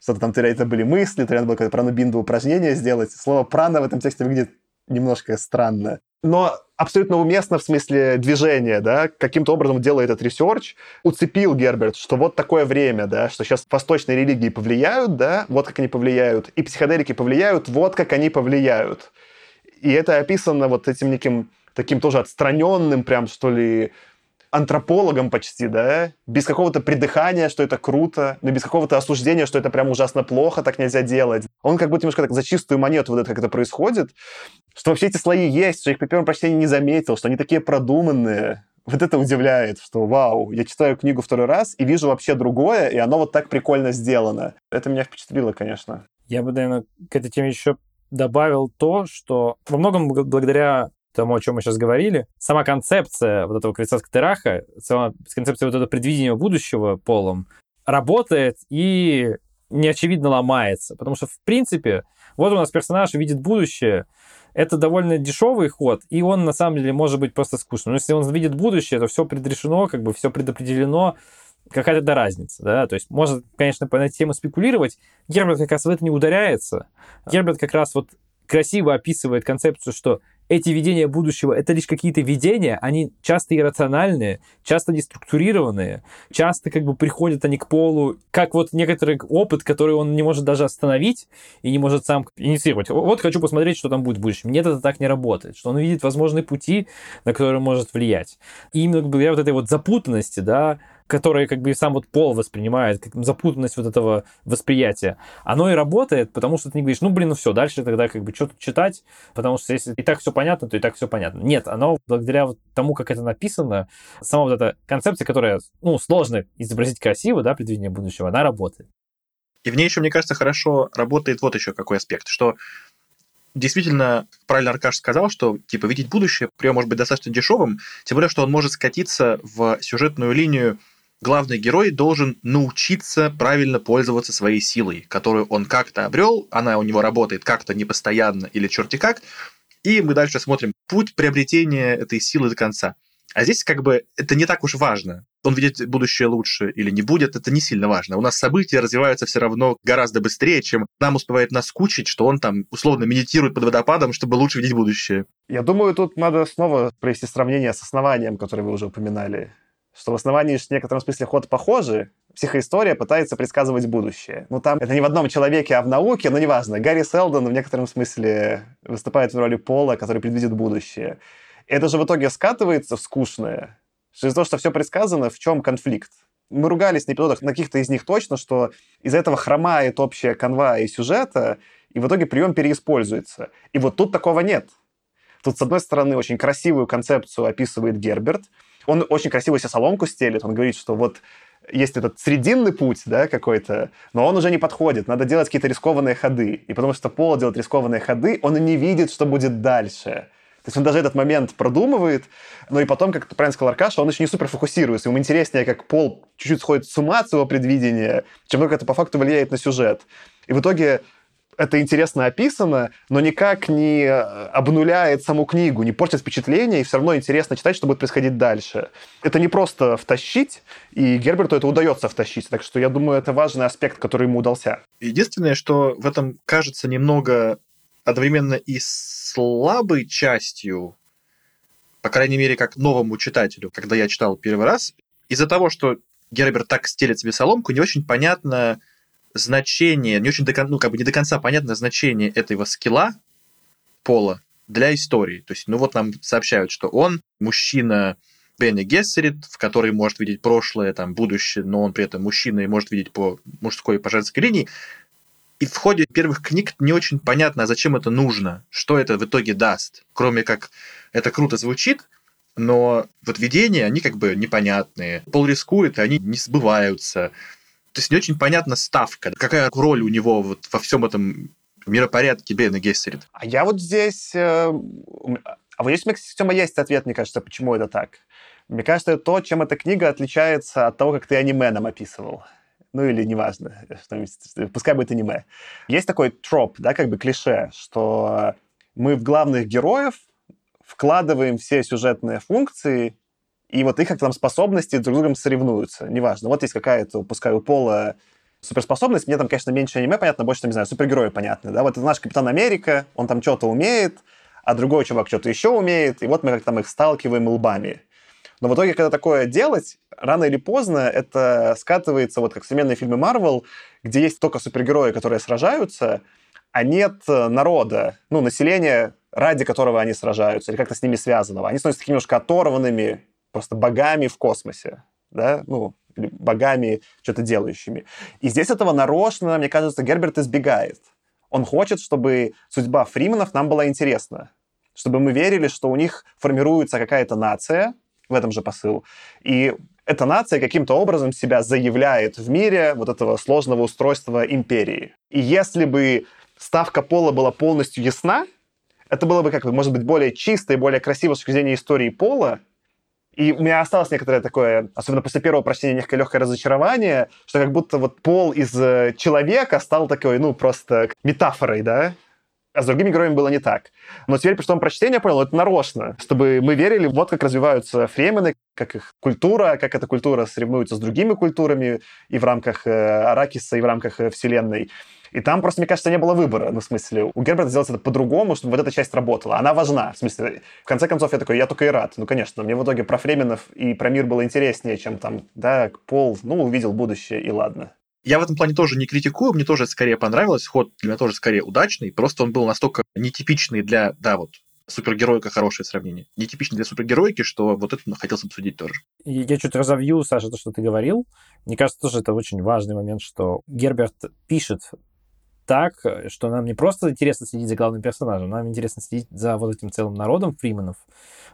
что-то там, то ли это были мысли, то ли надо было какое-то прана-бинду упражнение сделать. Слово прана в этом тексте выглядит немножко странно. Но абсолютно уместно в смысле движения, да, каким-то образом делая этот research, уцепил Герберт, что вот такое время, да, что сейчас восточные религии повлияют, да, вот как они повлияют, и психоделики повлияют, вот как они повлияют. И это описано вот этим неким таким тоже отстраненным, прям что ли, антропологом почти, да, без какого-то придыхания, что это круто, но без какого-то осуждения, что это прям ужасно плохо, так нельзя делать. Он как будто немножко так за чистую монету вот это, как это происходит, что вообще эти слои есть, что их при первом прочтении не заметил, что они такие продуманные. Вот это удивляет, что вау, я читаю книгу второй раз и вижу вообще другое, и оно вот так прикольно сделано. Это меня впечатлило, конечно. Я бы, наверное, к этой теме еще добавил то, что во многом благодаря тому, о чем мы сейчас говорили, сама концепция вот этого кольца Скотераха, сама концепция вот этого предвидения будущего полом работает и неочевидно ломается. Потому что, в принципе, вот у нас персонаж видит будущее, это довольно дешевый ход, и он на самом деле может быть просто скучным. Но если он видит будущее, то все предрешено, как бы все предопределено, какая тогда разница, да? То есть можно, конечно, по этой теме спекулировать. Герберт как раз в это не ударяется. Герберт как раз вот красиво описывает концепцию, что эти видения будущего — это лишь какие-то видения, они часто иррациональные, часто деструктурированные, часто как бы приходят они к полу, как вот некоторый опыт, который он не может даже остановить и не может сам инициировать. Вот хочу посмотреть, что там будет в будущем. Нет, это так не работает, что он видит возможные пути, на которые он может влиять. И именно благодаря вот этой вот запутанности, да, которое как бы сам вот пол воспринимает, как запутанность вот этого восприятия, оно и работает, потому что ты не говоришь, ну, блин, ну все, дальше тогда как бы что тут читать, потому что если и так все понятно, то и так все понятно. Нет, оно благодаря вот тому, как это написано, сама вот эта концепция, которая, ну, сложно изобразить красиво, да, предвидение будущего, она работает. И в ней еще, мне кажется, хорошо работает вот еще какой аспект, что действительно, правильно Аркаш сказал, что, типа, видеть будущее прием может быть достаточно дешевым, тем более, что он может скатиться в сюжетную линию главный герой должен научиться правильно пользоваться своей силой, которую он как-то обрел, она у него работает как-то непостоянно или черти как, и мы дальше смотрим путь приобретения этой силы до конца. А здесь как бы это не так уж важно. Он видит будущее лучше или не будет, это не сильно важно. У нас события развиваются все равно гораздо быстрее, чем нам успевает наскучить, что он там условно медитирует под водопадом, чтобы лучше видеть будущее. Я думаю, тут надо снова провести сравнение с основанием, которое вы уже упоминали что в основании в некотором смысле ход похожий, психоистория пытается предсказывать будущее. Ну, там это не в одном человеке, а в науке, но неважно. Гарри Селдон в некотором смысле выступает в роли Пола, который предвидит будущее. Это же в итоге скатывается в скучное. Из-за того, что все предсказано, в чем конфликт? Мы ругались на эпизодах, на каких-то из них точно, что из-за этого хромает общая канва и сюжета, и в итоге прием переиспользуется. И вот тут такого нет. Тут, с одной стороны, очень красивую концепцию описывает Герберт, он очень красиво себе соломку стелит, он говорит, что вот есть этот срединный путь, да, какой-то, но он уже не подходит, надо делать какие-то рискованные ходы. И потому что Пол делает рискованные ходы, он не видит, что будет дальше. То есть он даже этот момент продумывает, но и потом, как правильно сказал Аркаша, он еще не супер фокусируется. Ему интереснее, как Пол чуть-чуть сходит с ума от своего предвидения, чем только это по факту влияет на сюжет. И в итоге это интересно описано, но никак не э, обнуляет саму книгу, не портит впечатление, и все равно интересно читать, что будет происходить дальше. Это не просто втащить, и Герберту это удается втащить. Так что я думаю, это важный аспект, который ему удался. Единственное, что в этом кажется немного одновременно и слабой частью, по крайней мере, как новому читателю, когда я читал первый раз, из-за того, что Герберт так стелит себе соломку, не очень понятно значение, не очень до, ну, как бы не до конца понятно значение этого скилла Пола для истории. То есть, ну вот нам сообщают, что он мужчина Бенни Гессерит, в который может видеть прошлое, там, будущее, но он при этом мужчина и может видеть по мужской и по женской линии. И в ходе первых книг не очень понятно, а зачем это нужно, что это в итоге даст. Кроме как это круто звучит, но вот видения, они как бы непонятные. Пол рискует, и они не сбываются. То есть не очень понятна ставка, какая роль у него вот во всем этом миропорядке Бена Гессерит. А я вот здесь... Э, а вот здесь у меня, Система, есть ответ, мне кажется, почему это так. Мне кажется, то, чем эта книга отличается от того, как ты аниме нам описывал. Ну или неважно, пускай будет аниме. Есть такой троп, да, как бы клише, что мы в главных героев вкладываем все сюжетные функции, и вот их как там способности друг с другом соревнуются. Неважно. Вот есть какая-то, пускай у Пола суперспособность. Мне там, конечно, меньше аниме понятно, больше, там, не знаю, супергерои понятны. Да? Вот наш Капитан Америка, он там что-то умеет, а другой чувак что-то еще умеет, и вот мы как там их сталкиваем лбами. Но в итоге, когда такое делать, рано или поздно это скатывается, вот как современные фильмы Марвел, где есть только супергерои, которые сражаются, а нет народа, ну, населения, ради которого они сражаются, или как-то с ними связанного. Они становятся такими немножко оторванными, просто богами в космосе, да, ну, богами, что-то делающими. И здесь этого нарочно, мне кажется, Герберт избегает. Он хочет, чтобы судьба фриманов нам была интересна, чтобы мы верили, что у них формируется какая-то нация, в этом же посыл, и эта нация каким-то образом себя заявляет в мире вот этого сложного устройства империи. И если бы ставка пола была полностью ясна, это было бы, как бы, может быть, более чисто и более красиво с точки зрения истории пола, и у меня осталось некоторое такое, особенно после первого прочтения, некое легкое разочарование, что как будто вот пол из э, человека стал такой, ну, просто метафорой, да? А с другими героями было не так. Но теперь, при том прочтение, понял, это нарочно, чтобы мы верили, вот как развиваются фремены, как их культура, как эта культура соревнуется с другими культурами и в рамках э, Аракиса, и в рамках э, Вселенной. И там просто, мне кажется, не было выбора. Ну, в смысле, у Герберта сделать это по-другому, чтобы вот эта часть работала. Она важна. В смысле, в конце концов, я такой, я только и рад. Ну, конечно, мне в итоге про Фременов и про мир было интереснее, чем там, да, Пол, ну, увидел будущее, и ладно. Я в этом плане тоже не критикую, мне тоже скорее понравилось, ход для меня тоже скорее удачный, просто он был настолько нетипичный для, да, вот, супергероика хорошее сравнение. Нетипичный для супергероики, что вот это хотелось обсудить тоже. Я чуть разовью, Саша, то, что ты говорил. Мне кажется, тоже это очень важный момент, что Герберт пишет так, что нам не просто интересно следить за главным персонажем, нам интересно следить за вот этим целым народом фриманов.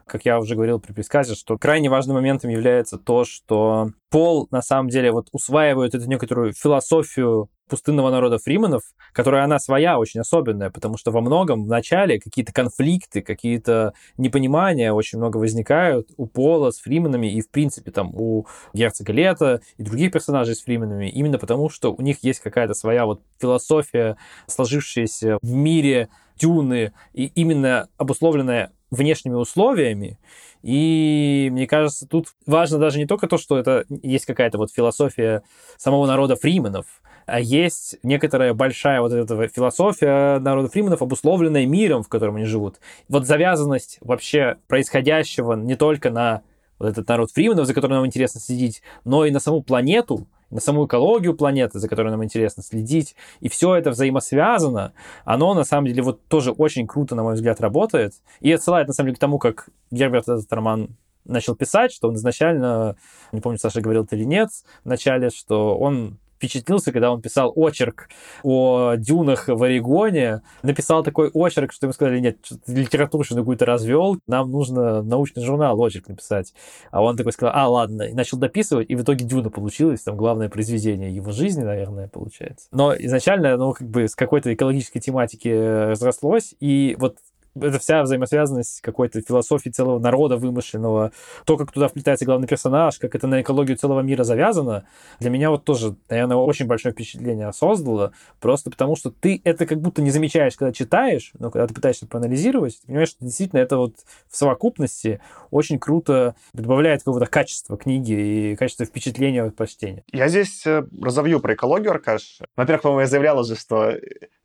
Как я уже говорил при предсказе, что крайне важным моментом является то, что Пол на самом деле вот усваивает эту некоторую философию пустынного народа фриманов, которая она своя, очень особенная, потому что во многом в начале какие-то конфликты, какие-то непонимания очень много возникают у Пола с фриманами и, в принципе, там у герцога Лета и других персонажей с фрименами, именно потому что у них есть какая-то своя вот философия, сложившаяся в мире Дюны, и именно обусловленная внешними условиями. И мне кажется, тут важно даже не только то, что это есть какая-то вот философия самого народа фрименов, есть некоторая большая вот эта философия народа фриманов, обусловленная миром, в котором они живут. Вот завязанность вообще происходящего не только на вот этот народ фриманов, за которым нам интересно следить, но и на саму планету, на саму экологию планеты, за которой нам интересно следить. И все это взаимосвязано. Оно, на самом деле, вот тоже очень круто, на мой взгляд, работает. И отсылает, на самом деле, к тому, как Герберт этот роман начал писать, что он изначально, не помню, Саша говорил это или нет, в начале, что он впечатлился, когда он писал очерк о дюнах в Орегоне. Написал такой очерк, что ему сказали, нет, литературщину какую-то развел, нам нужно научный журнал очерк написать. А он такой сказал, а, ладно, и начал дописывать, и в итоге Дюна получилось, там главное произведение его жизни, наверное, получается. Но изначально, ну, как бы с какой-то экологической тематики разрослось, и вот это вся взаимосвязанность какой-то философии целого народа вымышленного, то, как туда вплетается главный персонаж, как это на экологию целого мира завязано, для меня вот тоже, наверное, очень большое впечатление создало, просто потому что ты это как будто не замечаешь, когда читаешь, но когда ты пытаешься проанализировать, ты понимаешь, что действительно это вот в совокупности очень круто добавляет какого-то качества книги и качества впечатления от прочтения. Я здесь э, разовью про экологию, Аркаш. Во-первых, по-моему, я заявлял уже, что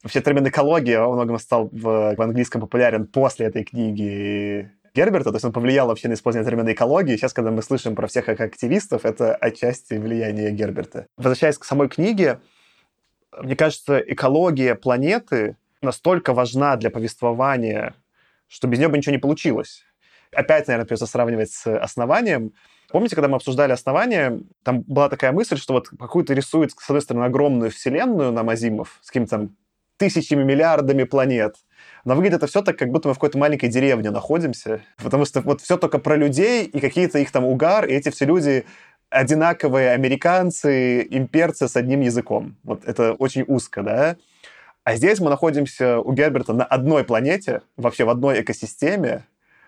Вообще термин экология во многом стал в, в английском популярен после этой книги. Герберта, то есть он повлиял вообще на использование термина экологии. Сейчас, когда мы слышим про всех активистов, это отчасти влияние Герберта. Возвращаясь к самой книге, мне кажется, экология планеты настолько важна для повествования, что без нее бы ничего не получилось. Опять, наверное, придется сравнивать с основанием. Помните, когда мы обсуждали основание, там была такая мысль, что вот какую-то рисует, с одной стороны, огромную вселенную нам Азимов с какими-то там тысячами, миллиардами планет, но выглядит это все так, как будто мы в какой-то маленькой деревне находимся, потому что вот все только про людей и какие-то их там угар, и эти все люди одинаковые американцы, имперцы с одним языком. Вот это очень узко, да? А здесь мы находимся у Герберта на одной планете, вообще в одной экосистеме,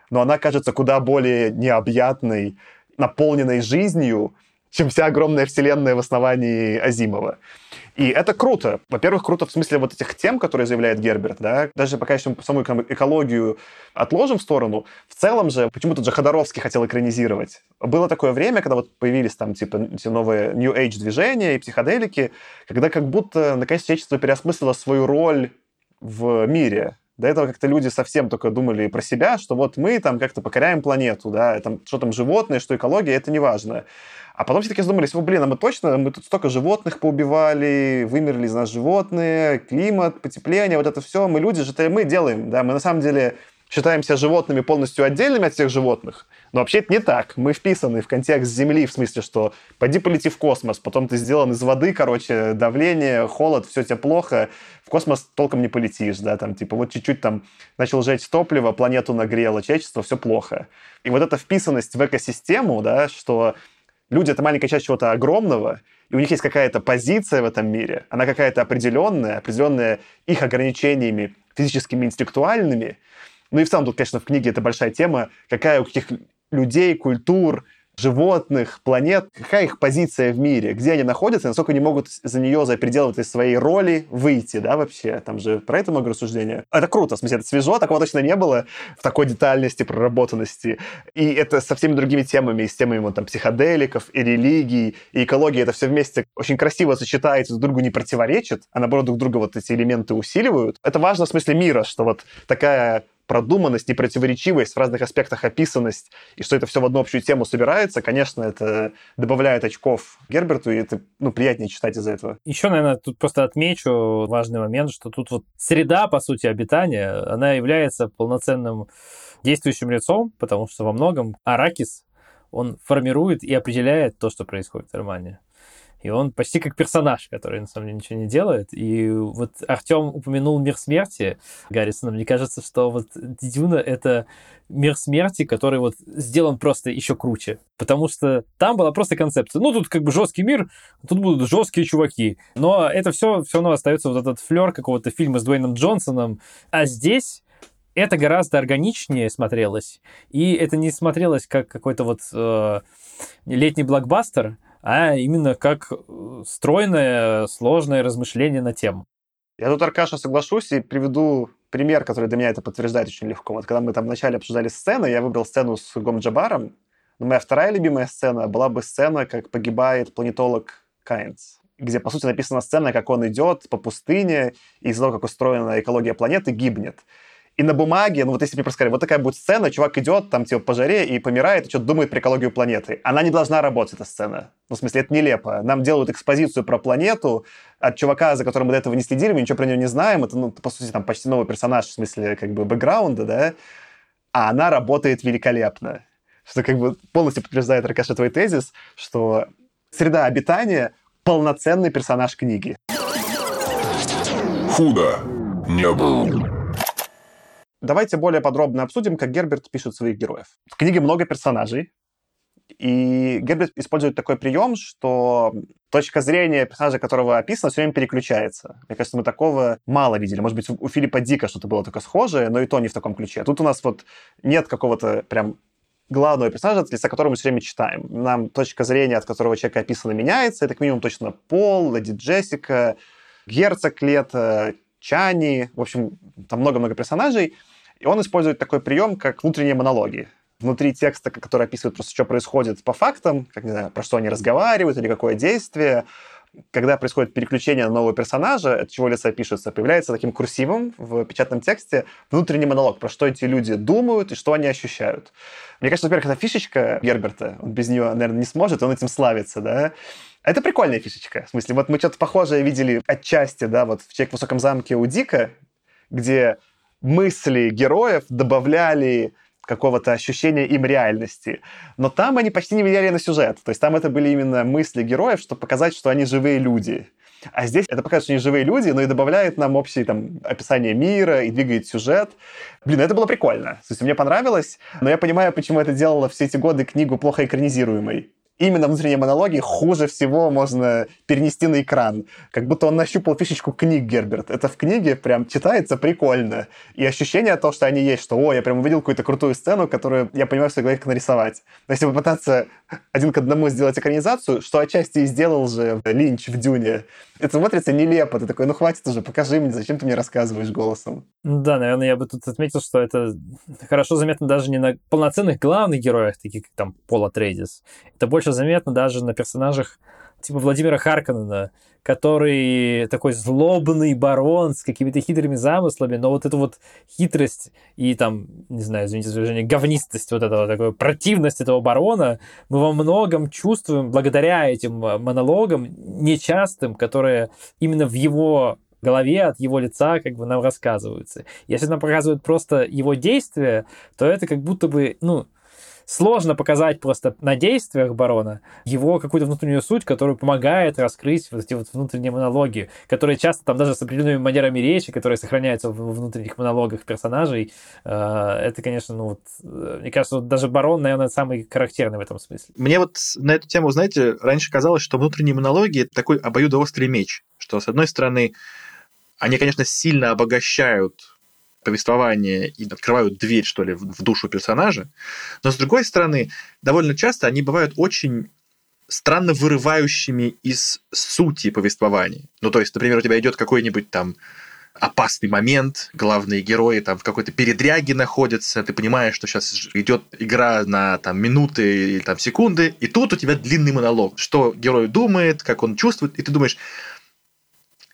но она кажется куда более необъятной, наполненной жизнью, чем вся огромная вселенная в основании Азимова. И это круто. Во-первых, круто в смысле вот этих тем, которые заявляет Герберт, да, даже пока еще саму экологию отложим в сторону, в целом же, почему-то же Ходоровский хотел экранизировать. Было такое время, когда вот появились там типа эти новые New Age движения и психоделики, когда как будто наконец человечество переосмыслило свою роль в мире, до этого как-то люди совсем только думали про себя, что вот мы там как-то покоряем планету, да, там, что там животные, что экология, это не важно. А потом все таки задумались, о, блин, а мы точно, мы тут столько животных поубивали, вымерли из нас животные, климат, потепление, вот это все, мы люди же, мы делаем, да, мы на самом деле считаем себя животными полностью отдельными от всех животных, но вообще это не так. Мы вписаны в контекст Земли, в смысле, что пойди полети в космос, потом ты сделан из воды, короче, давление, холод, все тебе плохо, в космос толком не полетишь, да, там, типа, вот чуть-чуть там начал жечь топливо, планету нагрело, человечество, все плохо. И вот эта вписанность в экосистему, да, что люди — это маленькая часть чего-то огромного, и у них есть какая-то позиция в этом мире, она какая-то определенная, определенная их ограничениями физическими, интеллектуальными, ну и в целом тут, конечно, в книге это большая тема, какая у каких людей, культур, животных, планет, какая их позиция в мире, где они находятся, насколько они могут за нее, за пределы этой своей роли выйти, да, вообще. Там же про это много рассуждения. Это круто, в смысле, это свежо, такого точно не было в такой детальности, проработанности. И это со всеми другими темами, с темами вот, там, психоделиков и религий, и экологии, это все вместе очень красиво сочетается, друг другу не противоречит, а наоборот друг друга вот эти элементы усиливают. Это важно в смысле мира, что вот такая продуманность, непротиворечивость, в разных аспектах описанность, и что это все в одну общую тему собирается, конечно, это добавляет очков Герберту, и это ну, приятнее читать из-за этого. Еще, наверное, тут просто отмечу важный момент, что тут вот среда, по сути, обитания, она является полноценным действующим лицом, потому что во многом Аракис, он формирует и определяет то, что происходит в романе. И он почти как персонаж, который на самом деле ничего не делает. И вот Артем упомянул мир смерти Гаррисона. Мне кажется, что вот Дюна — это мир смерти, который вот сделан просто еще круче. Потому что там была просто концепция. Ну, тут как бы жесткий мир, тут будут жесткие чуваки. Но это все все равно остается вот этот флер какого-то фильма с Дуэйном Джонсоном. А здесь это гораздо органичнее смотрелось. И это не смотрелось как какой-то вот э, летний блокбастер, а именно как э, стройное, сложное размышление на тему. Я тут, Аркаша, соглашусь и приведу пример, который для меня это подтверждает очень легко. Вот когда мы там вначале обсуждали сцены, я выбрал сцену с Гом Джабаром, но моя вторая любимая сцена была бы сцена, как погибает планетолог Кайнс, где, по сути, написана сцена, как он идет по пустыне, и из-за того, как устроена экология планеты, гибнет. И на бумаге, ну вот если мне просто сказали, вот такая будет сцена, чувак идет там типа по жаре и помирает, и что-то думает про экологию планеты. Она не должна работать, эта сцена. Ну, в смысле, это нелепо. Нам делают экспозицию про планету от чувака, за которым мы до этого не следили, мы ничего про него не знаем. Это, ну, по сути, там почти новый персонаж, в смысле, как бы, бэкграунда, да? А она работает великолепно. Что как бы полностью подтверждает, Ракаша, твой тезис, что среда обитания — полноценный персонаж книги. Худо не было. Давайте более подробно обсудим, как Герберт пишет своих героев. В книге много персонажей, и Герберт использует такой прием, что точка зрения персонажа, которого описано, все время переключается. Мне кажется, мы такого мало видели. Может быть, у Филиппа Дика что-то было такое схожее, но и то не в таком ключе. Тут у нас вот нет какого-то прям главного персонажа, от лица которого мы все время читаем. Нам точка зрения, от которого человека описано, меняется. Это, как минимум, точно Пол, Леди Джессика, Герцог Лето, Чани. В общем, там много-много персонажей. И он использует такой прием, как внутренние монологи. Внутри текста, который описывает просто, что происходит по фактам, как, не знаю, про что они разговаривают или какое действие, когда происходит переключение на нового персонажа, от чего лица пишется, появляется таким курсивом в печатном тексте внутренний монолог, про что эти люди думают и что они ощущают. Мне кажется, во-первых, это фишечка Герберта, он без нее, наверное, не сможет, он этим славится, да. Это прикольная фишечка. В смысле, вот мы что-то похожее видели отчасти, да, вот в «Человек в высоком замке» у Дика, где мысли героев добавляли какого-то ощущения им реальности. Но там они почти не влияли на сюжет. То есть там это были именно мысли героев, чтобы показать, что они живые люди. А здесь это показывает, что они живые люди, но и добавляет нам общее там, описание мира и двигает сюжет. Блин, это было прикольно. То есть мне понравилось, но я понимаю, почему это делало все эти годы книгу плохо экранизируемой именно внутренние монологи хуже всего можно перенести на экран. Как будто он нащупал фишечку книг Герберт. Это в книге прям читается прикольно. И ощущение то, что они есть, что, о, я прям увидел какую-то крутую сцену, которую я понимаю, что как нарисовать. Но если попытаться один к одному сделать экранизацию, что отчасти и сделал же Линч в «Дюне», это смотрится нелепо. Ты такой, ну хватит уже, покажи мне, зачем ты мне рассказываешь голосом. Да, наверное, я бы тут отметил, что это хорошо заметно даже не на полноценных главных героях, таких как там Пола Трейдис. Это больше заметно даже на персонажах типа Владимира Харконена, который такой злобный барон с какими-то хитрыми замыслами, но вот эту вот хитрость и там, не знаю, извините за выражение, говнистость вот этого, такой противность этого барона мы во многом чувствуем благодаря этим монологам нечастым, которые именно в его голове, от его лица как бы нам рассказываются. Если нам показывают просто его действия, то это как будто бы, ну, сложно показать просто на действиях барона его какую-то внутреннюю суть, которая помогает раскрыть вот эти вот внутренние монологи, которые часто там даже с определенными манерами речи, которые сохраняются в внутренних монологах персонажей. Э, это, конечно, ну вот, э, мне кажется, вот даже барон, наверное, самый характерный в этом смысле. Мне вот на эту тему, знаете, раньше казалось, что внутренние монологи — это такой обоюдоострый меч, что, с одной стороны, они, конечно, сильно обогащают повествование и открывают дверь, что ли, в душу персонажа. Но, с другой стороны, довольно часто они бывают очень странно вырывающими из сути повествования. Ну, то есть, например, у тебя идет какой-нибудь там опасный момент, главные герои там в какой-то передряге находятся, ты понимаешь, что сейчас идет игра на там минуты или там секунды, и тут у тебя длинный монолог, что герой думает, как он чувствует, и ты думаешь,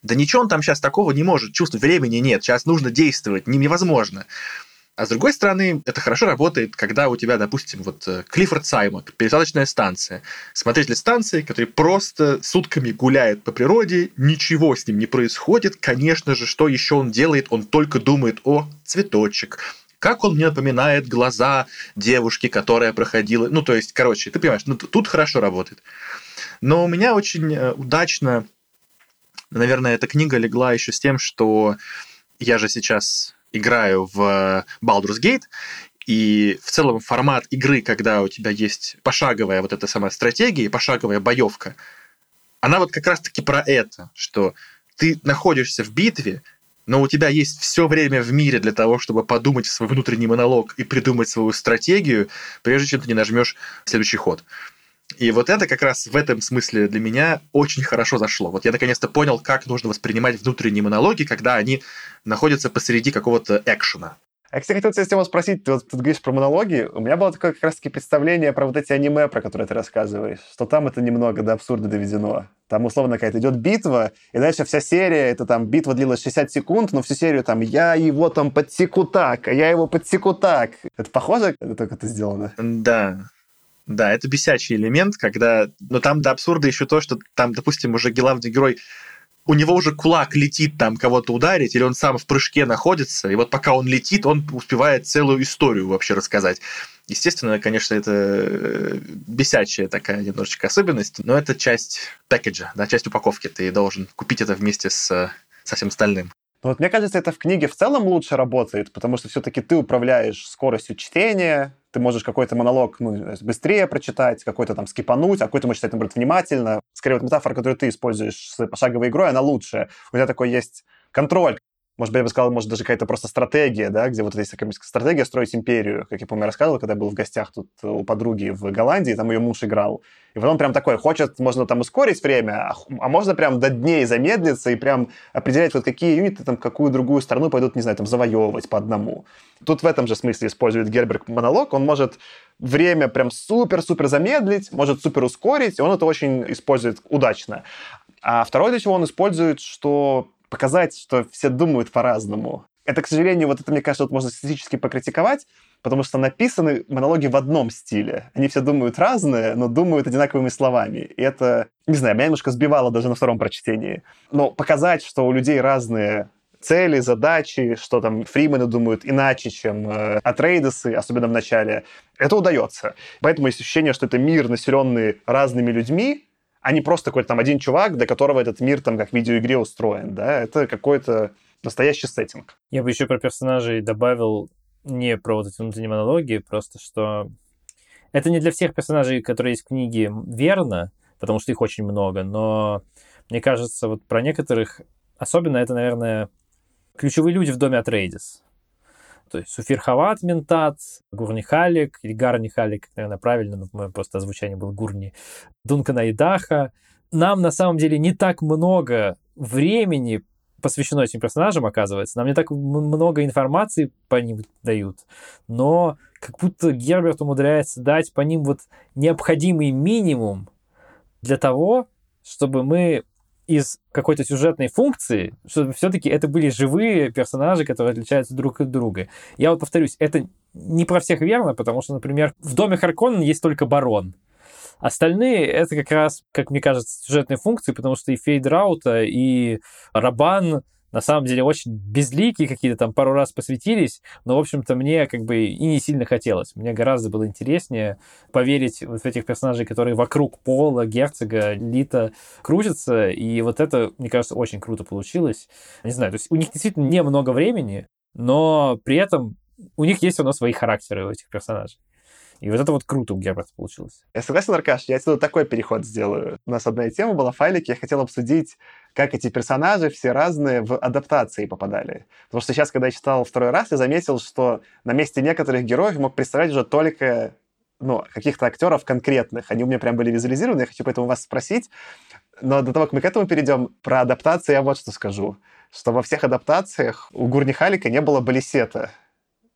да ничего он там сейчас такого не может, чувств времени нет, сейчас нужно действовать, невозможно. А с другой стороны, это хорошо работает, когда у тебя, допустим, вот э, Клиффорд Саймак, пересадочная станция, смотритель станции, который просто сутками гуляет по природе, ничего с ним не происходит. Конечно же, что еще он делает? Он только думает о цветочек, как он мне напоминает глаза девушки, которая проходила. Ну, то есть, короче, ты понимаешь, ну, тут хорошо работает. Но у меня очень э, удачно Наверное, эта книга легла еще с тем, что я же сейчас играю в Baldur's Gate, и в целом формат игры, когда у тебя есть пошаговая вот эта самая стратегия пошаговая боевка, она вот как раз-таки про это, что ты находишься в битве, но у тебя есть все время в мире для того, чтобы подумать свой внутренний монолог и придумать свою стратегию, прежде чем ты не нажмешь следующий ход. И вот это как раз в этом смысле для меня очень хорошо зашло. Вот я наконец-то понял, как нужно воспринимать внутренние монологи, когда они находятся посреди какого-то экшена. Я, кстати, хотел тебя спросить, ты вот тут говоришь про монологи, у меня было такое как раз-таки представление про вот эти аниме, про которые ты рассказываешь, что там это немного до абсурда доведено. Там, условно, какая-то идет битва, и дальше вся серия, это там битва длилась 60 секунд, но всю серию там я его там подсеку так, а я его подсеку так. Это похоже, как это сделано? Да, да, это бесячий элемент, когда... Но там до абсурда еще то, что там, допустим, уже главный герой у него уже кулак летит там кого-то ударить, или он сам в прыжке находится, и вот пока он летит, он успевает целую историю вообще рассказать. Естественно, конечно, это э, бесячая такая немножечко особенность, но это часть пакеджа, да, часть упаковки. Ты должен купить это вместе с, со всем остальным. Ну, вот мне кажется, это в книге в целом лучше работает, потому что все-таки ты управляешь скоростью чтения, ты можешь какой-то монолог ну, быстрее прочитать, какой-то там скипануть, а какой-то можешь читать, наоборот, внимательно. Скорее, вот метафора, которую ты используешь с пошаговой игрой, она лучшая. У тебя такой есть контроль, может быть, я бы сказал, может, даже какая-то просто стратегия, да, где вот есть такая стратегия строить империю. Как я помню, я рассказывал, когда я был в гостях тут у подруги в Голландии, там ее муж играл. И вот он прям такой, хочет, можно там ускорить время, а, а можно прям до дней замедлиться и прям определять, вот какие юниты там какую другую страну пойдут, не знаю, там завоевывать по одному. Тут в этом же смысле использует Герберг монолог. Он может время прям супер-супер замедлить, может супер ускорить, и он это очень использует удачно. А второе, для чего он использует, что показать, что все думают по-разному. Это, к сожалению, вот это, мне кажется, вот можно статистически покритиковать, потому что написаны монологи в одном стиле. Они все думают разное, но думают одинаковыми словами. И это, не знаю, меня немножко сбивало даже на втором прочтении. Но показать, что у людей разные цели, задачи, что там фримены думают иначе, чем э, атрейдесы, особенно в начале, это удается. Поэтому есть ощущение, что это мир, населенный разными людьми, а не просто какой-то там один чувак, для которого этот мир там как в видеоигре устроен, да, это какой-то настоящий сеттинг. Я бы еще про персонажей добавил не про вот эти внутренние монологи, просто что это не для всех персонажей, которые есть в книге, верно, потому что их очень много, но мне кажется, вот про некоторых, особенно это, наверное, ключевые люди в доме Атрейдис. То есть Суфир Хават Ментат, Гурни Халик, или Гарни Халик, наверное, правильно, но мое просто озвучание было Гурни, Дункана Идаха. Нам, на самом деле, не так много времени посвящено этим персонажам, оказывается. Нам не так много информации по ним дают, но как будто Герберт умудряется дать по ним вот необходимый минимум для того, чтобы мы из какой-то сюжетной функции, чтобы все-таки это были живые персонажи, которые отличаются друг от друга. Я вот повторюсь, это не про всех верно, потому что, например, в доме Харконнен есть только барон. Остальные — это как раз, как мне кажется, сюжетные функции, потому что и Фейдраута, и Рабан на самом деле очень безликие какие-то там пару раз посвятились, но, в общем-то, мне как бы и не сильно хотелось. Мне гораздо было интереснее поверить вот в этих персонажей, которые вокруг Пола, Герцога, Лита крутятся, и вот это, мне кажется, очень круто получилось. Не знаю, то есть у них действительно немного времени, но при этом у них есть у нас свои характеры у этих персонажей. И вот это вот круто у Герберта получилось. Я согласен, Аркаш, я отсюда такой переход сделаю. У нас одна тема была в файлике, я хотел обсудить, как эти персонажи все разные в адаптации попадали. Потому что сейчас, когда я читал второй раз, я заметил, что на месте некоторых героев мог представлять уже только ну, каких-то актеров конкретных. Они у меня прям были визуализированы, я хочу поэтому вас спросить. Но до того, как мы к этому перейдем, про адаптации я вот что скажу. Что во всех адаптациях у Гурни Халика не было балисета.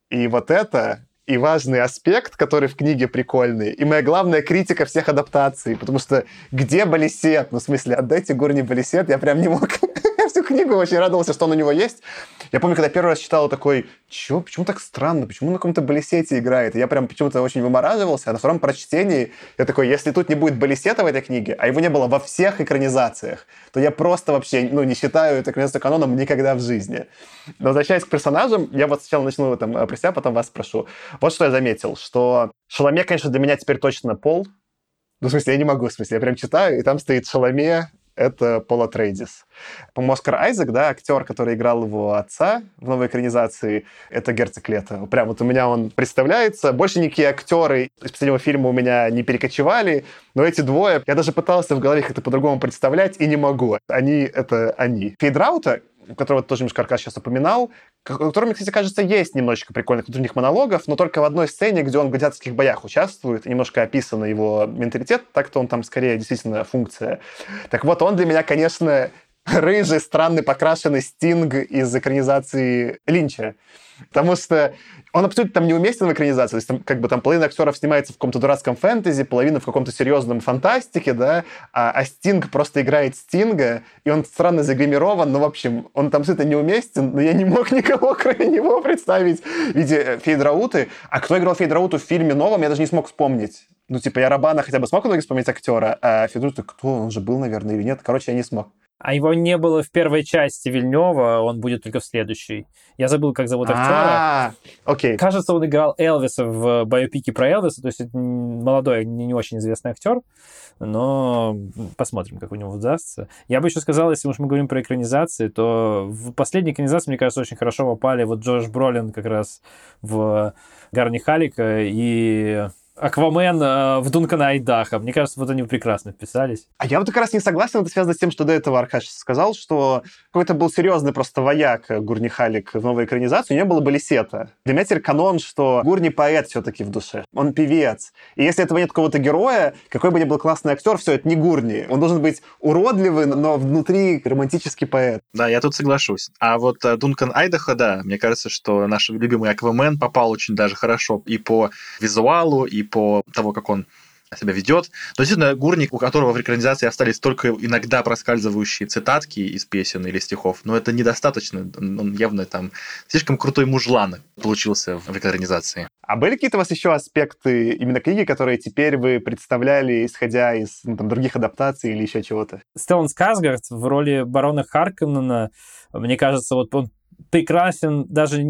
И вот это и важный аспект, который в книге прикольный, и моя главная критика всех адаптаций, потому что где Балисет? Ну, в смысле, отдайте Гурни Балисет, я прям не мог книгу очень радовался, что он у него есть. Я помню, когда первый раз читал, такой, чё, почему так странно, почему на каком-то балисете играет? И я прям почему-то очень вымораживался, а на втором прочтении я такой, если тут не будет балисета в этой книге, а его не было во всех экранизациях, то я просто вообще, ну, не считаю эту экранизацию каноном никогда в жизни. Но возвращаясь к персонажам, я вот сначала начну там про себя, потом вас спрошу. Вот что я заметил, что Шаломе, конечно, для меня теперь точно пол, ну, в смысле, я не могу, в смысле, я прям читаю, и там стоит Шаломе, это Пола Трейдис. Оскар Айзек, да, актер, который играл его отца в новой экранизации, это Герцог Лето. Прям вот у меня он представляется. Больше никакие актеры из последнего фильма у меня не перекочевали, но эти двое, я даже пытался в голове как-то по-другому представлять, и не могу. Они — это они. Фейдраута, которого тоже Аркаш сейчас упоминал, который, мне, кстати, кажется, есть немножечко прикольных внутренних монологов, но только в одной сцене, где он в гладиаторских боях участвует, немножко описан его менталитет, так-то он там скорее действительно функция. Так вот, он для меня, конечно, рыжий, странный, покрашенный стинг из экранизации Линча. Потому что он абсолютно там неуместен в экранизации. То есть там, как бы там половина актеров снимается в каком-то дурацком фэнтези, половина в каком-то серьезном фантастике, да, а, а Стинг просто играет Стинга, и он странно загримирован, но, в общем, он там абсолютно неуместен, но я не мог никого, кроме него, представить в виде э, Фейдрауты. А кто играл Фейдрауту в фильме новом, я даже не смог вспомнить. Ну, типа, я Рабана хотя бы смог много вспомнить актера, а Фейдраута, кто, он же был, наверное, или нет. Короче, я не смог. А его не было в первой части Вильнева, он будет только в следующей. Я забыл, как зовут актера. А, окей. Кажется, он играл Элвиса в биопике про Элвиса, то есть это молодой, не, не очень известный актер, но посмотрим, как у него удастся. Я бы еще сказал, если уж мы говорим про экранизации, то в последней экранизации, мне кажется, очень хорошо попали вот Джош Бролин как раз в Гарни Халика и Аквамен э, в Дункана Айдаха. Мне кажется, вот они прекрасно вписались. А я вот как раз не согласен, это связано с тем, что до этого Аркаш сказал, что какой-то был серьезный просто вояк Гурни Халик в новой экранизации, у него было Балисета. Для меня теперь канон, что Гурни поэт все-таки в душе. Он певец. И если этого нет какого-то героя, какой бы ни был классный актер, все, это не Гурни. Он должен быть уродливый, но внутри романтический поэт. Да, я тут соглашусь. А вот э, Дункан Айдаха, да, мне кажется, что наш любимый Аквамен попал очень даже хорошо и по визуалу, и по того, как он себя ведет. Но действительно, Гурник, у которого в экранизации остались только иногда проскальзывающие цитатки из песен или стихов, но это недостаточно. Он явно там слишком крутой мужлан получился в экранизации. А были какие-то у вас еще аспекты именно книги, которые теперь вы представляли, исходя из ну, там, других адаптаций или еще чего-то? Стеллан Сказгард в роли барона Харконнена, мне кажется, вот он прекрасен даже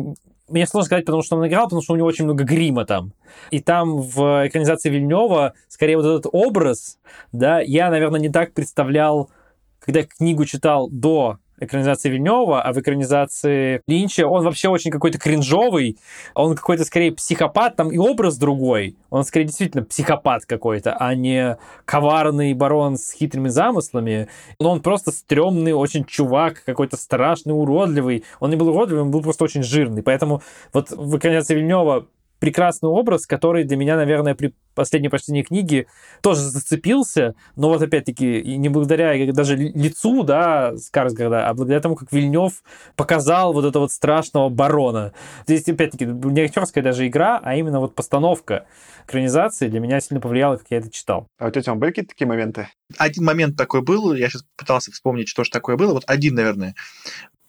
мне сложно сказать, потому что он играл, потому что у него очень много грима там. И там в экранизации Вильнева, скорее вот этот образ, да, я, наверное, не так представлял, когда книгу читал до экранизации Вильнева, а в экранизации Линча он вообще очень какой-то кринжовый, он какой-то скорее психопат, там и образ другой. Он скорее действительно психопат какой-то, а не коварный барон с хитрыми замыслами. Но он просто стрёмный, очень чувак, какой-то страшный, уродливый. Он не был уродливый, он был просто очень жирный. Поэтому вот в экранизации Вильнева прекрасный образ, который для меня, наверное, при последней прочтении книги тоже зацепился, но вот опять-таки не благодаря даже лицу, да, Скарсгарда, а благодаря тому, как Вильнев показал вот этого вот страшного барона. Здесь, опять-таки, не актерская даже игра, а именно вот постановка экранизации для меня сильно повлияла, как я это читал. А у тебя были какие-то такие моменты? Один момент такой был, я сейчас пытался вспомнить, что же такое было. Вот один, наверное.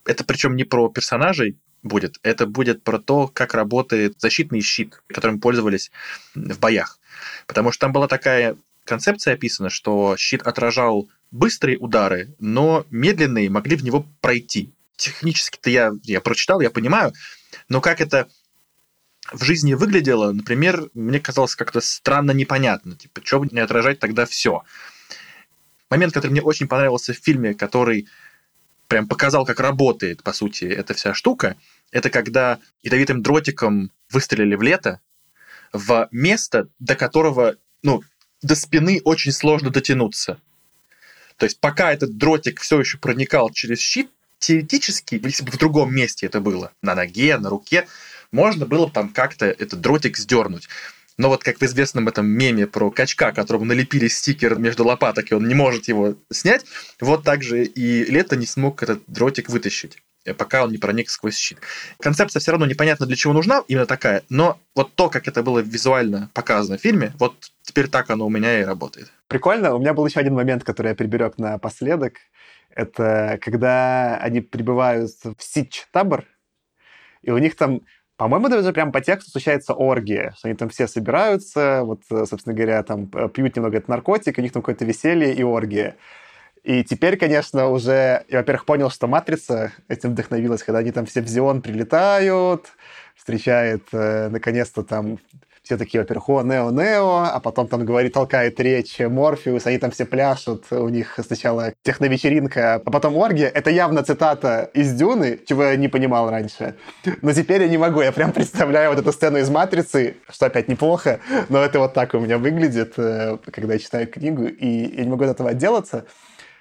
Это причем не про персонажей, будет. Это будет про то, как работает защитный щит, которым пользовались в боях. Потому что там была такая концепция описана, что щит отражал быстрые удары, но медленные могли в него пройти. Технически-то я, я прочитал, я понимаю, но как это в жизни выглядело, например, мне казалось как-то странно непонятно. Типа, что не отражать тогда все? Момент, который мне очень понравился в фильме, который прям показал, как работает, по сути, эта вся штука, это когда ядовитым дротиком выстрелили в лето в место, до которого, ну, до спины очень сложно дотянуться. То есть пока этот дротик все еще проникал через щит, теоретически, если бы в другом месте это было, на ноге, на руке, можно было бы там как-то этот дротик сдернуть. Но вот как в известном этом меме про качка, которому налепили стикер между лопаток, и он не может его снять, вот так же и Лето не смог этот дротик вытащить э, пока он не проник сквозь щит. Концепция все равно непонятно для чего нужна, именно такая, но вот то, как это было визуально показано в фильме, вот теперь так оно у меня и работает. Прикольно. У меня был еще один момент, который я приберег напоследок. Это когда они прибывают в Сич-табор, и у них там по-моему, даже прям по тексту случается оргия, они там все собираются, вот, э, собственно говоря, там э, пьют немного этот наркотик, у них там какое-то веселье и оргия. И теперь, конечно, уже я, во-первых, понял, что «Матрица» этим вдохновилась, когда они там все в Зион прилетают, встречает, э, наконец-то, там все такие, во-первых, о, Нео, Нео, а потом там говорит, толкает речь Морфеус, они там все пляшут, у них сначала техновечеринка, а потом оргия. Это явно цитата из Дюны, чего я не понимал раньше. Но теперь я не могу, я прям представляю вот эту сцену из «Матрицы», что опять неплохо, но это вот так у меня выглядит, э, когда я читаю книгу, и я не могу от этого отделаться.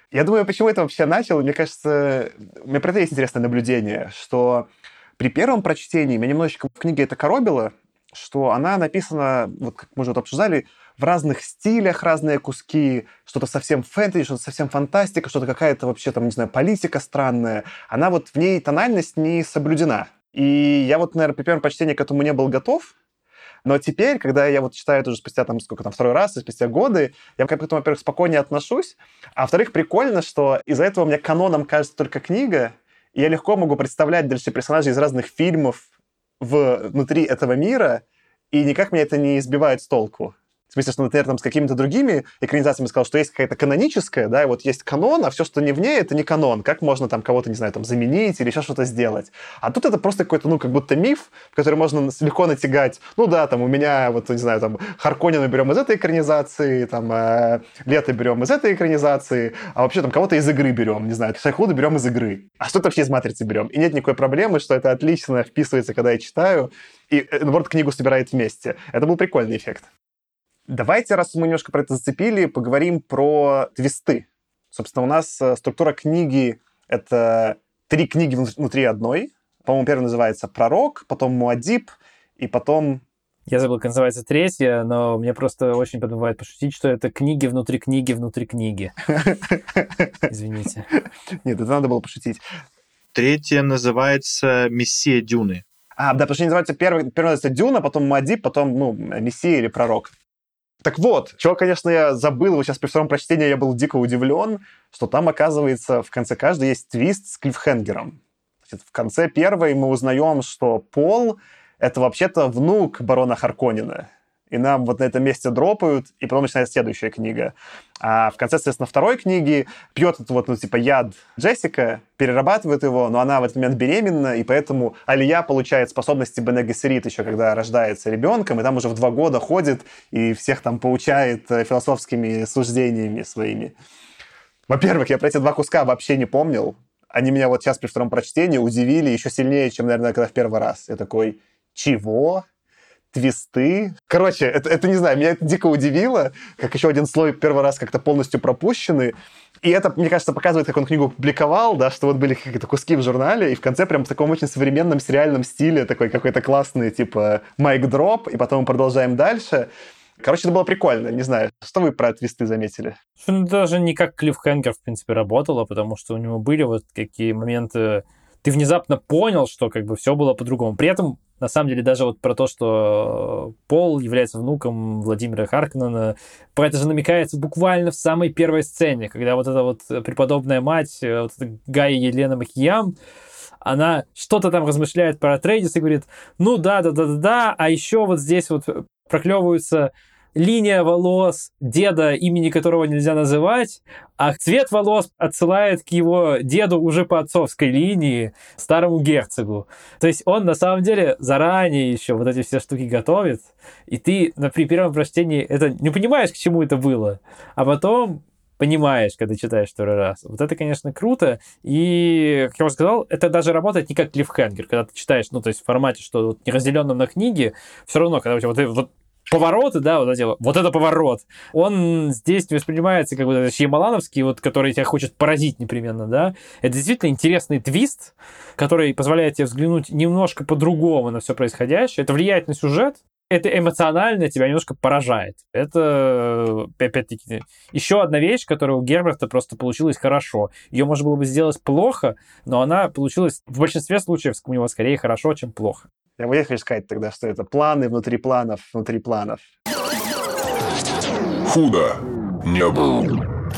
Я думаю, почему это вообще начал, мне кажется, у меня про это есть интересное наблюдение, что при первом прочтении меня немножечко в книге это коробило, что она написана, вот как мы уже вот обсуждали, в разных стилях, разные куски, что-то совсем фэнтези, что-то совсем фантастика, что-то какая-то вообще там, не знаю, политика странная. Она вот в ней тональность не соблюдена. И я вот, наверное, при первом почтении к этому не был готов, но теперь, когда я вот читаю это уже спустя там сколько там второй раз, и спустя годы, я к этому, во-первых, спокойнее отношусь, а во-вторых, прикольно, что из-за этого мне каноном кажется только книга, и я легко могу представлять дальше персонажей из разных фильмов, внутри этого мира, и никак меня это не избивает с толку. В смысле, что, например, там, с какими-то другими экранизациями сказал, что есть какая-то каноническая, да, и вот есть канон, а все, что не в ней, это не канон. Как можно там кого-то, не знаю, там заменить или еще что-то сделать? А тут это просто какой-то, ну, как будто миф, который можно легко натягать. Ну да, там у меня, вот, не знаю, там, Харконина берем из этой экранизации, там, э, Лето берем из этой экранизации, а вообще там кого-то из игры берем, не знаю, Шайхуда берем из игры. А что-то вообще из Матрицы берем. И нет никакой проблемы, что это отлично вписывается, когда я читаю, и, э, наоборот, книгу собирает вместе. Это был прикольный эффект. Давайте, раз мы немножко про это зацепили, поговорим про твисты. Собственно, у нас э, структура книги — это три книги внутри одной. По-моему, первая называется «Пророк», потом «Муадиб», и потом... Я забыл, как называется третья, но мне просто очень подбывает пошутить, что это книги внутри книги внутри книги. Извините. Нет, это надо было пошутить. Третья называется «Мессия Дюны». А, да, потому что они называются первый, первый называется Дюна, потом Муадиб, потом, ну, Мессия или Пророк. Так вот, чего, конечно, я забыл, вот сейчас при втором прочтении я был дико удивлен, что там, оказывается, в конце каждой есть твист с клиффхенгером. Значит, в конце первой мы узнаем, что Пол — это вообще-то внук барона Харконина и нам вот на этом месте дропают, и потом начинается следующая книга. А в конце, соответственно, второй книги пьет этот вот, ну, типа, яд Джессика, перерабатывает его, но она в этот момент беременна, и поэтому Алия получает способности Бене Гессерит еще, когда рождается ребенком, и там уже в два года ходит и всех там поучает э, философскими суждениями своими. Во-первых, я про эти два куска вообще не помнил. Они меня вот сейчас при втором прочтении удивили еще сильнее, чем, наверное, когда в первый раз. Я такой, чего? Твисты. Короче, это, это не знаю, меня это дико удивило, как еще один слой первый раз как-то полностью пропущены. И это, мне кажется, показывает, как он книгу публиковал, да, что вот были какие-то куски в журнале, и в конце прям в таком очень современном сериальном стиле, такой какой-то классный, типа, майк-дроп, и потом мы продолжаем дальше. Короче, это было прикольно, не знаю. Что вы про твисты заметили? Ну, даже не как Клиффхенгер, в принципе, работало, потому что у него были вот какие моменты... Ты внезапно понял, что как бы все было по-другому. При этом на самом деле, даже вот про то, что Пол является внуком Владимира Харкнена, про это же намекается буквально в самой первой сцене, когда вот эта вот преподобная мать, э, вот эта Гая Елена Макиям, она что-то там размышляет про Трейдис и говорит, ну да, да, да, да, да, а еще вот здесь вот проклевываются линия волос деда, имени которого нельзя называть, а цвет волос отсылает к его деду уже по отцовской линии, старому герцогу. То есть он на самом деле заранее еще вот эти все штуки готовит, и ты на, при первом прочтении это не понимаешь, к чему это было, а потом понимаешь, когда читаешь второй раз. Вот это, конечно, круто. И, как я уже сказал, это даже работает не как клиффхенгер, когда ты читаешь, ну, то есть в формате, что вот не разделенном на книги, все равно, когда у тебя вот, вот повороты, да, вот эти, вот это поворот, он здесь воспринимается как вот этот Шьямалановский, вот, который тебя хочет поразить непременно, да. Это действительно интересный твист, который позволяет тебе взглянуть немножко по-другому на все происходящее. Это влияет на сюжет, это эмоционально тебя немножко поражает. Это, опять-таки, еще одна вещь, которая у Герберта просто получилась хорошо. Ее можно было бы сделать плохо, но она получилась в большинстве случаев у него скорее хорошо, чем плохо. Я бы хочу сказать тогда, что это планы внутри планов, внутри планов. Худо не было.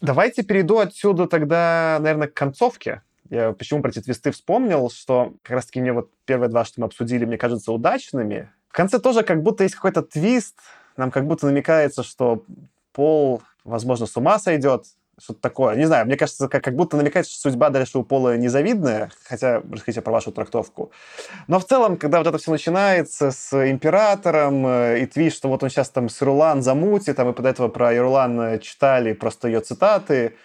Давайте перейду отсюда тогда, наверное, к концовке. Я почему про эти твисты вспомнил, что как раз-таки мне вот первые два, что мы обсудили, мне кажутся удачными. В конце тоже как будто есть какой-то твист, нам как будто намекается, что Пол, возможно, с ума сойдет, что-то такое. Не знаю, мне кажется, как, как будто намекает, что судьба дальше у Пола незавидная, хотя расскажите про вашу трактовку. Но в целом, когда вот это все начинается с императором э, и твит, что вот он сейчас там с Ирулан замутит, а мы под этого про Ирулан читали просто ее цитаты,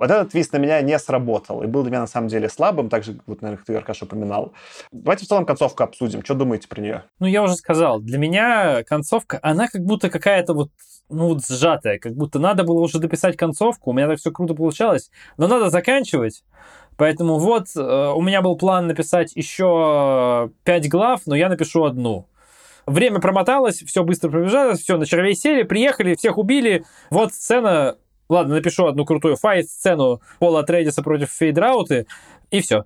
вот этот твист на меня не сработал и был для меня на самом деле слабым, так же, вот, наверное, ты, Аркаш, упоминал. Давайте в целом концовку обсудим. Что думаете про нее? Ну, я уже сказал, для меня концовка, она как будто какая-то вот ну, вот сжатая, как будто надо было уже дописать концовку, у меня так все круто получалось, но надо заканчивать. Поэтому вот э, у меня был план написать еще пять глав, но я напишу одну. Время промоталось, все быстро пробежалось, все, на червей сели, приехали, всех убили. Вот сцена Ладно, напишу одну крутую файт-сцену Пола Трейдиса против Фейдрауты, и все.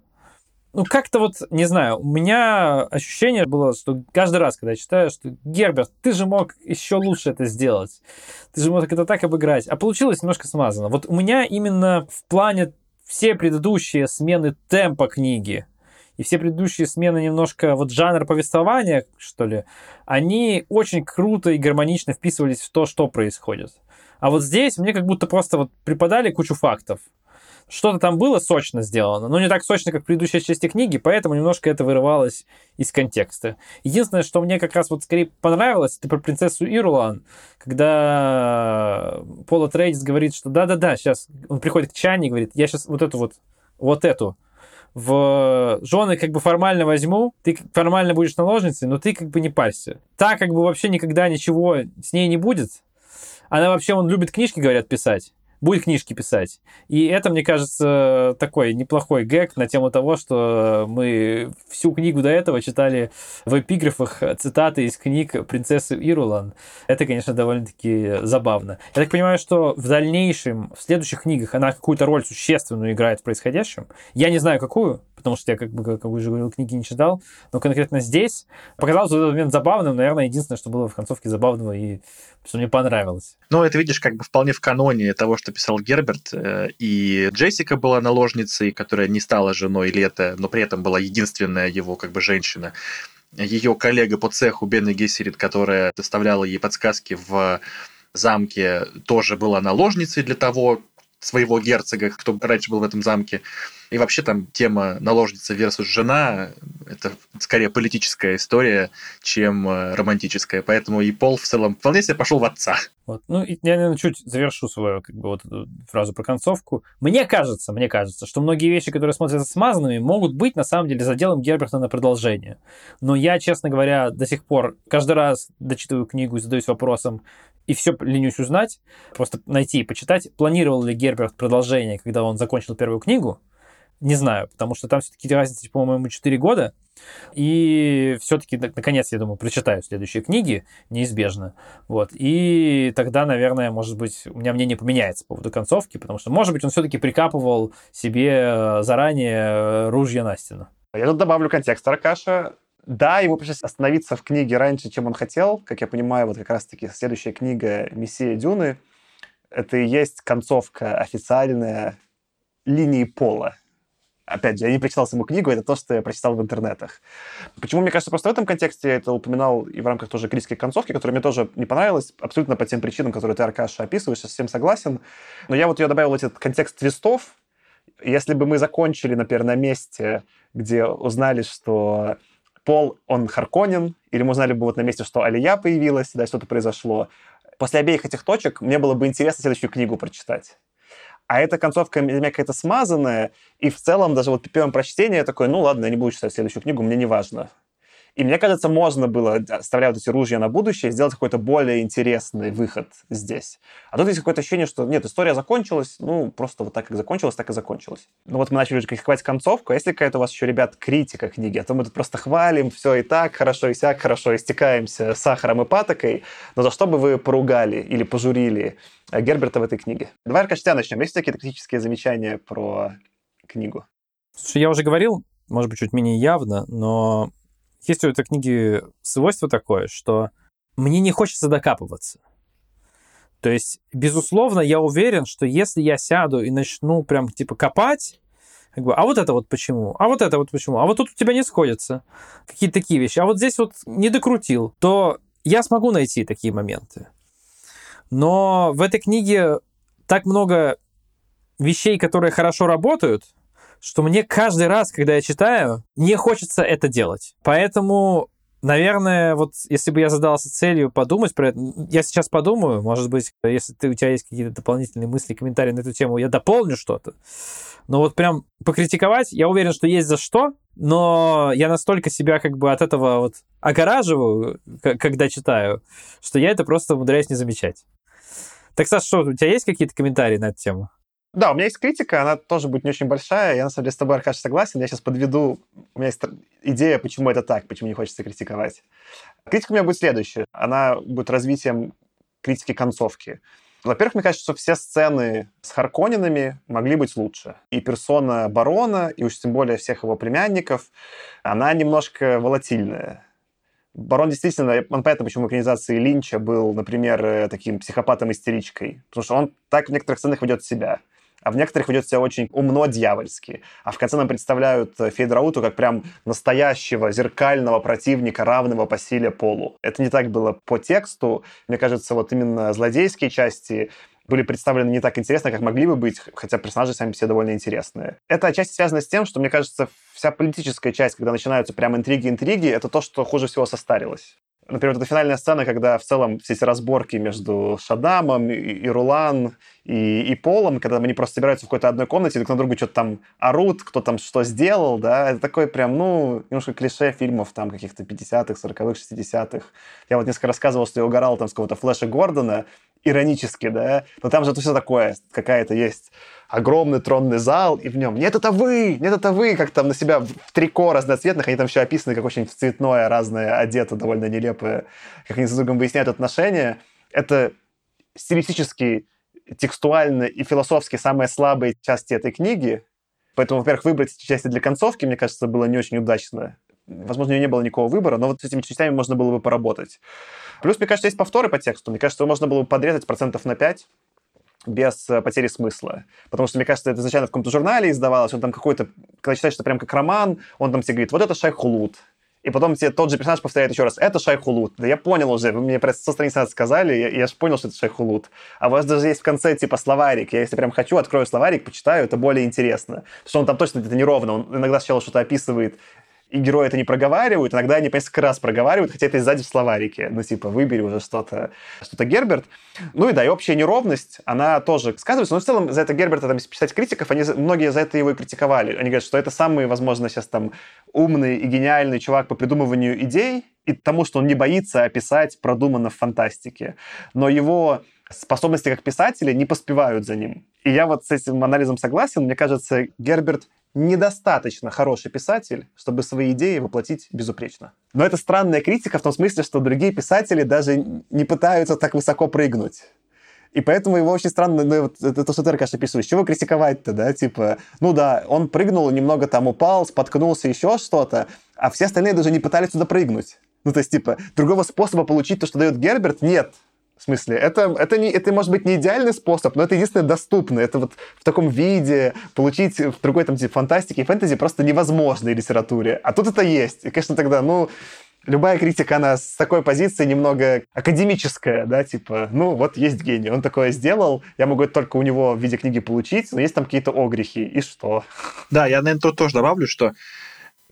Ну, как-то вот, не знаю, у меня ощущение было, что каждый раз, когда я читаю, что Герберт, ты же мог еще лучше это сделать. Ты же мог это так обыграть. А получилось немножко смазано. Вот у меня именно в плане все предыдущие смены темпа книги, и все предыдущие смены немножко вот жанр повествования, что ли, они очень круто и гармонично вписывались в то, что происходит. А вот здесь мне как будто просто вот преподали кучу фактов. Что-то там было сочно сделано, но не так сочно, как в предыдущей части книги, поэтому немножко это вырывалось из контекста. Единственное, что мне как раз вот скорее понравилось, это про принцессу Ирулан, когда Пола Трейдис говорит, что да-да-да, сейчас он приходит к Чане и говорит, я сейчас вот эту вот, вот эту в жены как бы формально возьму, ты формально будешь наложницей, но ты как бы не парься. Так как бы вообще никогда ничего с ней не будет, она вообще, он любит книжки, говорят, писать будет книжки писать. И это, мне кажется, такой неплохой гэг на тему того, что мы всю книгу до этого читали в эпиграфах цитаты из книг принцессы Ирулан. Это, конечно, довольно-таки забавно. Я так понимаю, что в дальнейшем, в следующих книгах она какую-то роль существенную играет в происходящем. Я не знаю, какую, потому что я, как бы, как уже говорил, книги не читал, но конкретно здесь показалось этот момент забавным, наверное, единственное, что было в концовке забавного и что мне понравилось. Ну, это, видишь, как бы вполне в каноне того, что писал Герберт, э, и Джессика была наложницей, которая не стала женой Лета, но при этом была единственная его как бы женщина. Ее коллега по цеху Бенни Гессерит, которая доставляла ей подсказки в замке, тоже была наложницей для того своего герцога, кто раньше был в этом замке. И вообще там тема наложница versus жена – это скорее политическая история, чем э, романтическая. Поэтому и Пол в целом вполне себе пошел в отца. Вот. Ну, и я, наверное, чуть завершу свою как бы, вот фразу про концовку. Мне кажется, мне кажется, что многие вещи, которые смотрятся смазанными, могут быть, на самом деле, заделом Герберта на продолжение. Но я, честно говоря, до сих пор каждый раз дочитываю книгу и задаюсь вопросом, и все ленюсь узнать, просто найти и почитать, планировал ли Герберт продолжение, когда он закончил первую книгу, не знаю, потому что там все-таки разница, по-моему, 4 года. И все-таки, наконец, я думаю, прочитаю следующие книги, неизбежно. Вот. И тогда, наверное, может быть, у меня мнение поменяется по поводу концовки, потому что, может быть, он все-таки прикапывал себе э, заранее э, ружья на стену. Я тут добавлю контекст Аркаша. Да, ему пришлось остановиться в книге раньше, чем он хотел. Как я понимаю, вот как раз-таки следующая книга «Мессия Дюны» — это и есть концовка официальная линии пола опять же, я не прочитал саму книгу, это то, что я прочитал в интернетах. Почему, мне кажется, просто в этом контексте я это упоминал и в рамках тоже критической концовки, которая мне тоже не понравилась, абсолютно по тем причинам, которые ты, Аркаша, описываешь, я совсем согласен. Но я вот ее добавил этот контекст твистов. Если бы мы закончили, например, на месте, где узнали, что Пол, он Харконин, или мы узнали бы вот на месте, что Алия появилась, да, что-то произошло, после обеих этих точек мне было бы интересно следующую книгу прочитать а эта концовка для меня какая-то смазанная, и в целом даже вот при первом прочтении я такой, ну ладно, я не буду читать следующую книгу, мне не важно. И мне кажется, можно было, оставляя вот эти ружья на будущее, сделать какой-то более интересный выход здесь. А тут есть какое-то ощущение, что нет, история закончилась, ну, просто вот так, как закончилась, так и закончилась. Ну вот мы начали критиковать концовку, а если какая-то у вас еще, ребят, критика книги, а то мы тут просто хвалим, все и так, хорошо и сяк, хорошо, истекаемся сахаром и патокой, но за что бы вы поругали или пожурили э, Герберта в этой книге? Давай, Аркаш, тебя начнем. Есть какие-то критические замечания про книгу? Слушай, я уже говорил, может быть, чуть менее явно, но есть у этой книги свойство такое, что мне не хочется докапываться. То есть, безусловно, я уверен, что если я сяду и начну прям типа копать, как бы, а вот это вот почему, а вот это вот почему, а вот тут у тебя не сходятся какие-то такие вещи, а вот здесь вот не докрутил, то я смогу найти такие моменты. Но в этой книге так много вещей, которые хорошо работают, что мне каждый раз, когда я читаю, не хочется это делать. Поэтому Наверное, вот если бы я задался целью подумать про это, я сейчас подумаю, может быть, если ты, у тебя есть какие-то дополнительные мысли, комментарии на эту тему, я дополню что-то. Но вот прям покритиковать, я уверен, что есть за что, но я настолько себя как бы от этого вот огораживаю, когда читаю, что я это просто умудряюсь не замечать. Так, Саша, что, у тебя есть какие-то комментарии на эту тему? Да, у меня есть критика, она тоже будет не очень большая. Я, на самом деле, с тобой, Аркаш, согласен. Я сейчас подведу... У меня есть идея, почему это так, почему не хочется критиковать. Критика у меня будет следующая. Она будет развитием критики концовки. Во-первых, мне кажется, что все сцены с Харконинами могли быть лучше. И персона барона, и уж тем более всех его племянников, она немножко волатильная. Барон действительно, он понятно, почему в экранизации Линча был, например, э, таким психопатом-истеричкой. Потому что он так в некоторых сценах ведет себя а в некоторых ведет себя очень умно дьявольски. А в конце нам представляют э, Фейдрауту как прям настоящего зеркального противника, равного по силе полу. Это не так было по тексту. Мне кажется, вот именно злодейские части были представлены не так интересно, как могли бы быть, хотя персонажи сами все довольно интересные. Это отчасти связано с тем, что, мне кажется, вся политическая часть, когда начинаются прям интриги-интриги, это то, что хуже всего состарилось. Например, вот эта финальная сцена, когда в целом все эти разборки между Шадамом и, и Рулан и, и Полом, когда они просто собираются в какой-то одной комнате, друг на друга что-то там орут, кто там что сделал, да, это такой прям, ну, немножко клише фильмов там каких-то 50-х, 40-х, 60-х. Я вот несколько рассказывал, что я угорал там с какого-то Флэша Гордона, иронически, да, но там же это все такое, какая-то есть огромный тронный зал, и в нем «Нет, это вы! Нет, это вы!» Как там на себя в трико разноцветных, они там все описаны как очень цветное, разное, одето, довольно нелепое, как они с другом выясняют отношения. Это стилистически, текстуально и философски самые слабые части этой книги, Поэтому, во-первых, выбрать эти части для концовки, мне кажется, было не очень удачно. Возможно, у нее не было никакого выбора, но вот с этими частями можно было бы поработать. Плюс, мне кажется, есть повторы по тексту. Мне кажется, можно было бы подрезать процентов на 5 без э, потери смысла. Потому что, мне кажется, это изначально в каком-то журнале издавалось, он там какой-то, когда читаешь это прям как роман, он там тебе говорит, вот это Шайхулут, и потом тебе тот же персонаж повторяет еще раз, это Шайхулут. Да я понял уже, вы мне со страницы сказали, я, я же понял, что это Шайхулут. А у вас даже есть в конце типа словарик. Я если прям хочу, открою словарик, почитаю, это более интересно. Потому что он там точно где-то неровно. Он иногда сначала что-то описывает и герои это не проговаривают, иногда они по несколько раз проговаривают, хотя это и сзади в словарике. Ну, типа, выбери уже что-то, что-то Герберт. Ну и да, и общая неровность, она тоже сказывается. Но в целом за это Герберта, там, если писать критиков, они, многие за это его и критиковали. Они говорят, что это самый, возможно, сейчас там умный и гениальный чувак по придумыванию идей и тому, что он не боится описать продуманно в фантастике. Но его способности как писателя не поспевают за ним. И я вот с этим анализом согласен. Мне кажется, Герберт недостаточно хороший писатель, чтобы свои идеи воплотить безупречно. Но это странная критика в том смысле, что другие писатели даже не пытаются так высоко прыгнуть. И поэтому его очень странно, ну, вот, это то, что ты, Аркаш, описываешь. Чего критиковать-то, да? Типа, ну да, он прыгнул, немного там упал, споткнулся, еще что-то, а все остальные даже не пытались туда прыгнуть. Ну, то есть, типа, другого способа получить то, что дает Герберт, нет. Смысле, это, это, не, это может быть не идеальный способ, но это единственное доступное. Это вот в таком виде получить в другой там типа фантастике и фэнтези просто невозможно в литературе. А тут это есть. И, конечно, тогда, ну, любая критика, она с такой позиции немного академическая, да, типа, ну, вот есть гений, он такое сделал, я могу это только у него в виде книги получить, но есть там какие-то огрехи, и что? Да, я, наверное, тут тоже добавлю, что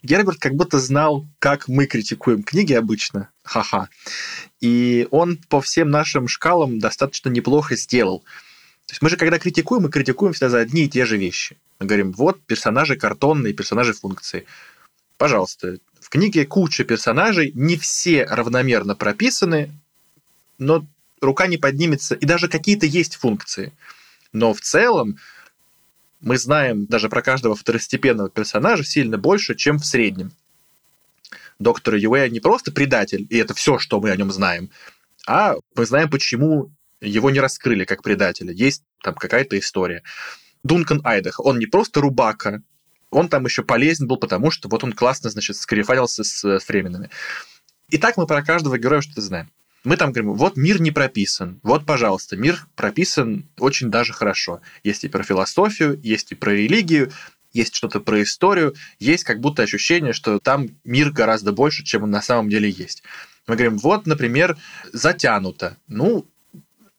Герберт как будто знал, как мы критикуем книги обычно. Ха-ха. И он по всем нашим шкалам достаточно неплохо сделал. То есть мы же, когда критикуем, мы критикуем всегда за одни и те же вещи. Мы говорим, вот персонажи картонные, персонажи функции. Пожалуйста, в книге куча персонажей, не все равномерно прописаны, но рука не поднимется, и даже какие-то есть функции. Но в целом мы знаем даже про каждого второстепенного персонажа сильно больше, чем в среднем. Доктор Юэ не просто предатель, и это все, что мы о нем знаем, а мы знаем, почему его не раскрыли как предателя. Есть там какая-то история. Дункан Айдах, он не просто рубака, он там еще полезен был, потому что вот он классно, значит, скрифалился с, с временными. И так мы про каждого героя что-то знаем мы там говорим, вот мир не прописан, вот, пожалуйста, мир прописан очень даже хорошо. Есть и про философию, есть и про религию, есть что-то про историю, есть как будто ощущение, что там мир гораздо больше, чем он на самом деле есть. Мы говорим, вот, например, затянуто. Ну,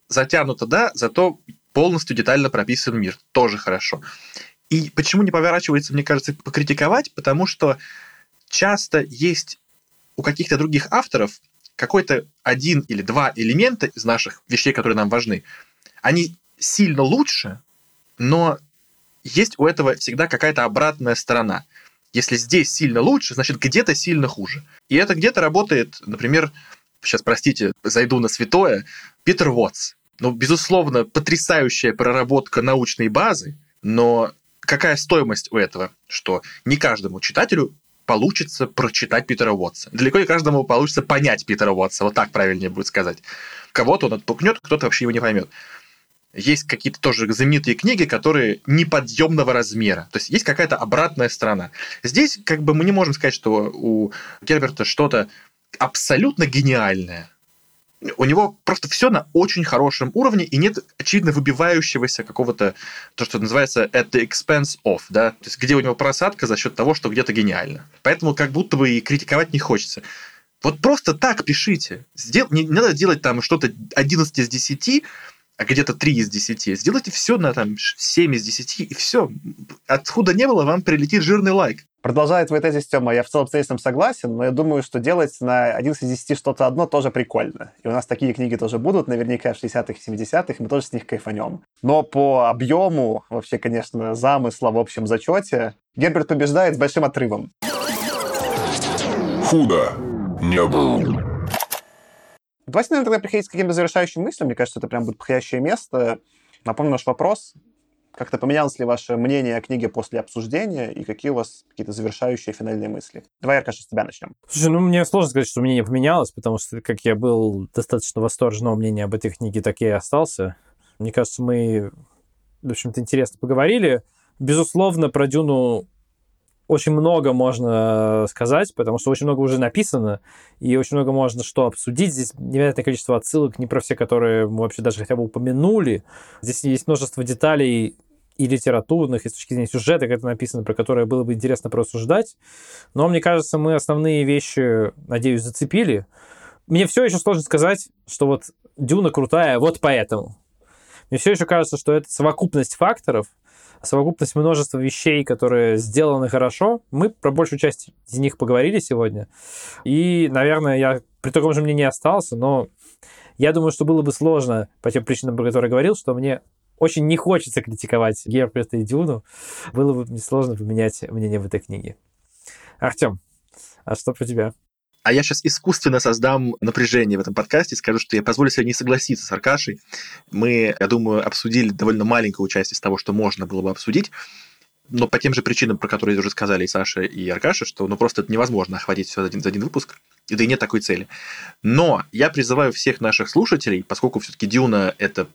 затянуто, да, зато полностью детально прописан мир. Тоже хорошо. И почему не поворачивается, мне кажется, покритиковать? Потому что часто есть у каких-то других авторов какой-то один или два элемента из наших вещей, которые нам важны, они сильно лучше, но есть у этого всегда какая-то обратная сторона. Если здесь сильно лучше, значит где-то сильно хуже. И это где-то работает, например, сейчас, простите, зайду на святое, Питер Уотс. Ну, безусловно, потрясающая проработка научной базы, но какая стоимость у этого? Что не каждому читателю получится прочитать Питера Уотса. Далеко не каждому получится понять Питера Уотса, вот так правильнее будет сказать. Кого-то он отпукнет, кто-то вообще его не поймет. Есть какие-то тоже знаменитые книги, которые неподъемного размера. То есть есть какая-то обратная сторона. Здесь как бы мы не можем сказать, что у Герберта что-то абсолютно гениальное у него просто все на очень хорошем уровне, и нет, очевидно, выбивающегося какого-то, то, что называется at the expense of, да, то есть где у него просадка за счет того, что где-то гениально. Поэтому как будто бы и критиковать не хочется. Вот просто так пишите. Сдел... Не, не надо делать там что-то 11 из 10, а где-то 3 из 10. Сделайте все на там 7 из 10, и все. Откуда не было, вам прилетит жирный лайк. Продолжая твой тезис, Тёма, я в целом с этим согласен, но я думаю, что делать на 11 из 10 что-то одно тоже прикольно. И у нас такие книги тоже будут, наверняка в 60-х, 70-х, мы тоже с них кайфанем. Но по объему, вообще, конечно, замысла в общем зачете, Герберт побеждает с большим отрывом. Худо не было. Давайте, наверное, тогда приходить к каким-то завершающим мыслям. Мне кажется, это прям будет подходящее место. Напомню наш вопрос. Как-то поменялось ли ваше мнение о книге после обсуждения, и какие у вас какие-то завершающие финальные мысли? Давай, Аркаша, с тебя начнем. Слушай, ну мне сложно сказать, что мнение поменялось, потому что как я был достаточно восторженного мнения об этой книге, так я и остался. Мне кажется, мы, в общем-то, интересно поговорили. Безусловно, про Дюну очень много можно сказать, потому что очень много уже написано, и очень много можно что обсудить. Здесь невероятное количество отсылок, не про все, которые мы вообще даже хотя бы упомянули. Здесь есть множество деталей и литературных, и с точки зрения сюжета, как это написано, про которые было бы интересно просуждать. Но мне кажется, мы основные вещи, надеюсь, зацепили. Мне все еще сложно сказать, что вот Дюна крутая вот поэтому. Мне все еще кажется, что это совокупность факторов, совокупность множества вещей, которые сделаны хорошо. Мы про большую часть из них поговорили сегодня. И, наверное, я при таком же мнении остался, но я думаю, что было бы сложно по тем причинам, про которые говорил, что мне очень не хочется критиковать Герберта и Дюну. Было бы сложно поменять мнение в этой книге. Артем, а что про тебя? А я сейчас искусственно создам напряжение в этом подкасте, скажу, что я позволю себе не согласиться с Аркашей. Мы, я думаю, обсудили довольно маленькую часть из того, что можно было бы обсудить, но по тем же причинам, про которые уже сказали и Саша, и Аркаша, что ну просто это невозможно охватить все за один, за один выпуск, и да и нет такой цели. Но я призываю всех наших слушателей, поскольку все-таки Дюна — это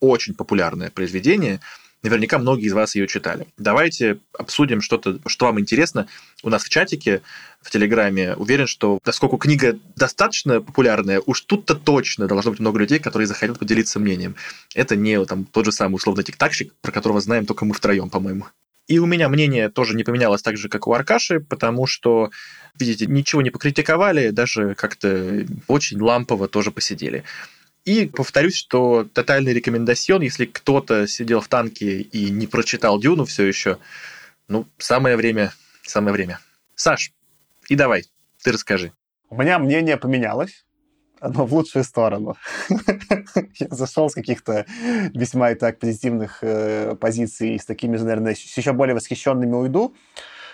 очень популярное произведение, Наверняка многие из вас ее читали. Давайте обсудим что-то, что вам интересно. У нас в чатике, в Телеграме, уверен, что поскольку книга достаточно популярная, уж тут-то точно должно быть много людей, которые захотят поделиться мнением. Это не там, тот же самый условный тиктакщик, про которого знаем только мы втроем, по-моему. И у меня мнение тоже не поменялось так же, как у Аркаши, потому что, видите, ничего не покритиковали, даже как-то очень лампово тоже посидели. И повторюсь, что тотальный рекомендацион, если кто-то сидел в танке и не прочитал Дюну все еще, ну, самое время, самое время. Саш, и давай, ты расскажи. У меня мнение поменялось, оно в лучшую сторону. Я зашел с каких-то весьма и так позитивных э, позиций, с такими наверное, с еще более восхищенными уйду.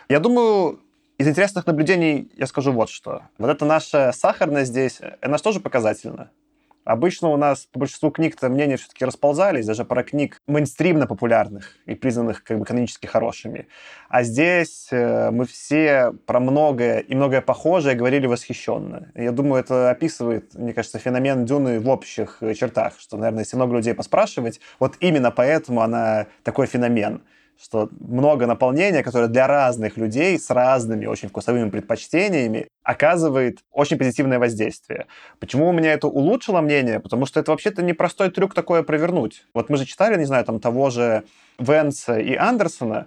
Я думаю, из интересных наблюдений я скажу вот что. Вот это наша сахарность здесь, она же тоже показательна. Обычно у нас по большинству книг-то мнения все-таки расползались, даже про книг мейнстримно популярных и признанных как бы канонически хорошими. А здесь э, мы все про многое и многое похожее говорили восхищенно. Я думаю, это описывает, мне кажется, феномен Дюны в общих э, чертах, что, наверное, если много людей поспрашивать, вот именно поэтому она такой феномен – что много наполнения, которое для разных людей с разными очень вкусовыми предпочтениями оказывает очень позитивное воздействие. Почему у меня это улучшило мнение? Потому что это вообще-то непростой трюк такое провернуть. Вот мы же читали, не знаю, там того же Венса и Андерсона,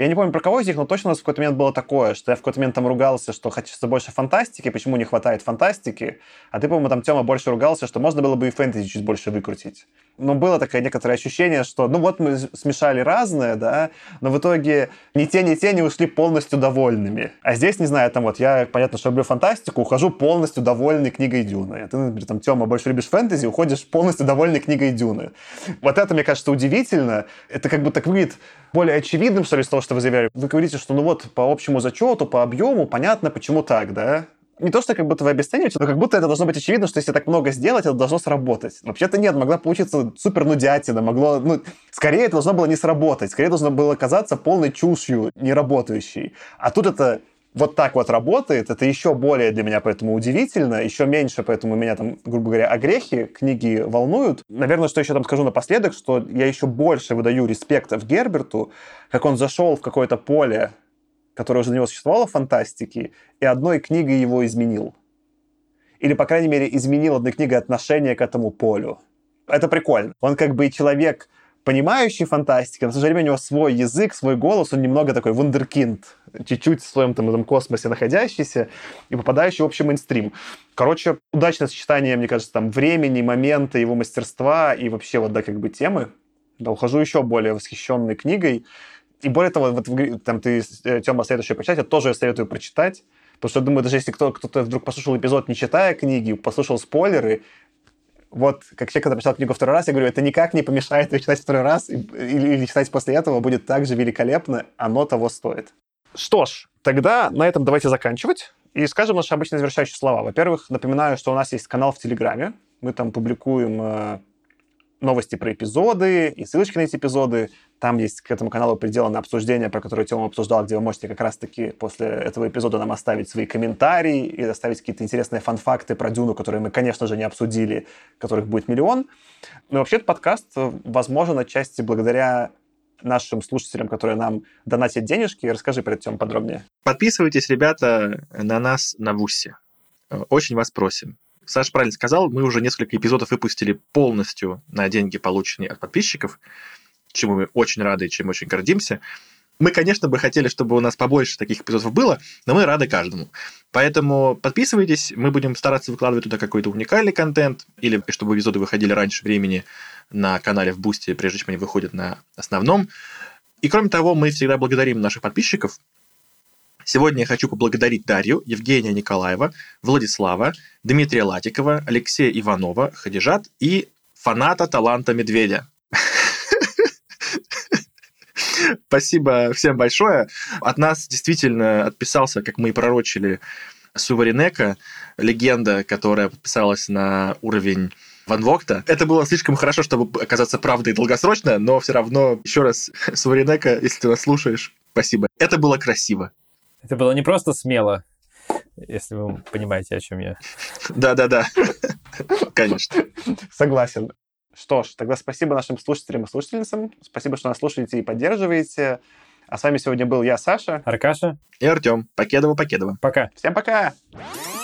я не помню, про кого из них, но точно у нас в какой-то момент было такое, что я в какой-то момент там ругался, что хочется больше фантастики, почему не хватает фантастики, а ты, по-моему, там, Тёма, больше ругался, что можно было бы и фэнтези чуть больше выкрутить. Но было такое некоторое ощущение, что, ну вот мы смешали разное, да, но в итоге ни те, ни те не ушли полностью довольными. А здесь, не знаю, там вот я, понятно, что люблю фантастику, ухожу полностью довольный книгой Дюны. А ты, например, там, Тёма, больше любишь фэнтези, уходишь полностью довольный книгой Дюны. Вот это, мне кажется, удивительно. Это как бы так выглядит более очевидным, что ли, из того, что вы заявляли. Вы говорите, что ну вот по общему зачету, по объему, понятно, почему так, да? Не то, что как будто вы обесцениваете, но как будто это должно быть очевидно, что если так много сделать, это должно сработать. Вообще-то нет, могла получиться супер нудятина, могло, ну, скорее это должно было не сработать, скорее должно было казаться полной чушью, не работающей. А тут это вот так вот работает, это еще более для меня поэтому удивительно, еще меньше, поэтому меня там, грубо говоря, огрехи книги волнуют. Наверное, что еще там скажу напоследок, что я еще больше выдаю респектов Герберту, как он зашел в какое-то поле, которое уже для него существовало в фантастике, и одной книгой его изменил. Или, по крайней мере, изменил одной книгой отношение к этому полю. Это прикольно. Он как бы человек, понимающий фантастику, но же время у него свой язык, свой голос, он немного такой вундеркинд, чуть-чуть в своем там этом космосе находящийся и попадающий в общий мейнстрим. Короче, удачное сочетание, мне кажется, там времени, момента, его мастерства и вообще вот, да, как бы темы. Да, ухожу еще более восхищенной книгой. И более того, вот там ты, э, Тёма, следующее почитать, я тоже советую прочитать. Потому что, думаю, даже если кто, кто-то вдруг послушал эпизод, не читая книги, послушал спойлеры, вот, как человек, который прочитал книгу второй раз, я говорю, это никак не помешает ее читать второй раз или, или читать после этого будет так же великолепно, оно того стоит. Что ж, тогда на этом давайте заканчивать. И скажем наши обычные завершающие слова. Во-первых, напоминаю, что у нас есть канал в Телеграме. Мы там публикуем э, новости про эпизоды и ссылочки на эти эпизоды. Там есть к этому каналу приделано обсуждение, про которое Тёма обсуждал, где вы можете как раз-таки после этого эпизода нам оставить свои комментарии и оставить какие-то интересные фан-факты про Дюну, которые мы, конечно же, не обсудили, которых будет миллион. Но вообще этот подкаст возможен отчасти благодаря нашим слушателям, которые нам донатят денежки. Расскажи про это, подробнее. Подписывайтесь, ребята, на нас на Вусе. Очень вас просим. Саша правильно сказал, мы уже несколько эпизодов выпустили полностью на деньги, полученные от подписчиков, чему мы очень рады и чем очень гордимся. Мы, конечно, бы хотели, чтобы у нас побольше таких эпизодов было, но мы рады каждому. Поэтому подписывайтесь, мы будем стараться выкладывать туда какой-то уникальный контент, или чтобы эпизоды выходили раньше времени на канале в Бусте, прежде чем они выходят на основном. И кроме того, мы всегда благодарим наших подписчиков. Сегодня я хочу поблагодарить Дарью, Евгения Николаева, Владислава, Дмитрия Латикова, Алексея Иванова, Хадижат и фаната таланта Медведя. Спасибо всем большое. От нас действительно отписался, как мы и пророчили, Суваринека, легенда, которая подписалась на уровень Ван Вогта. Это было слишком хорошо, чтобы оказаться правдой долгосрочно, но все равно, еще раз, Суваринека, если ты нас слушаешь, спасибо. Это было красиво. Это было не просто смело, если вы понимаете, о чем я. Да-да-да, конечно. Согласен. Что ж, тогда спасибо нашим слушателям и слушательницам. Спасибо, что нас слушаете и поддерживаете. А с вами сегодня был я, Саша. Аркаша. И Артем. Покедово, Покедово. Пока. Всем пока. Пока.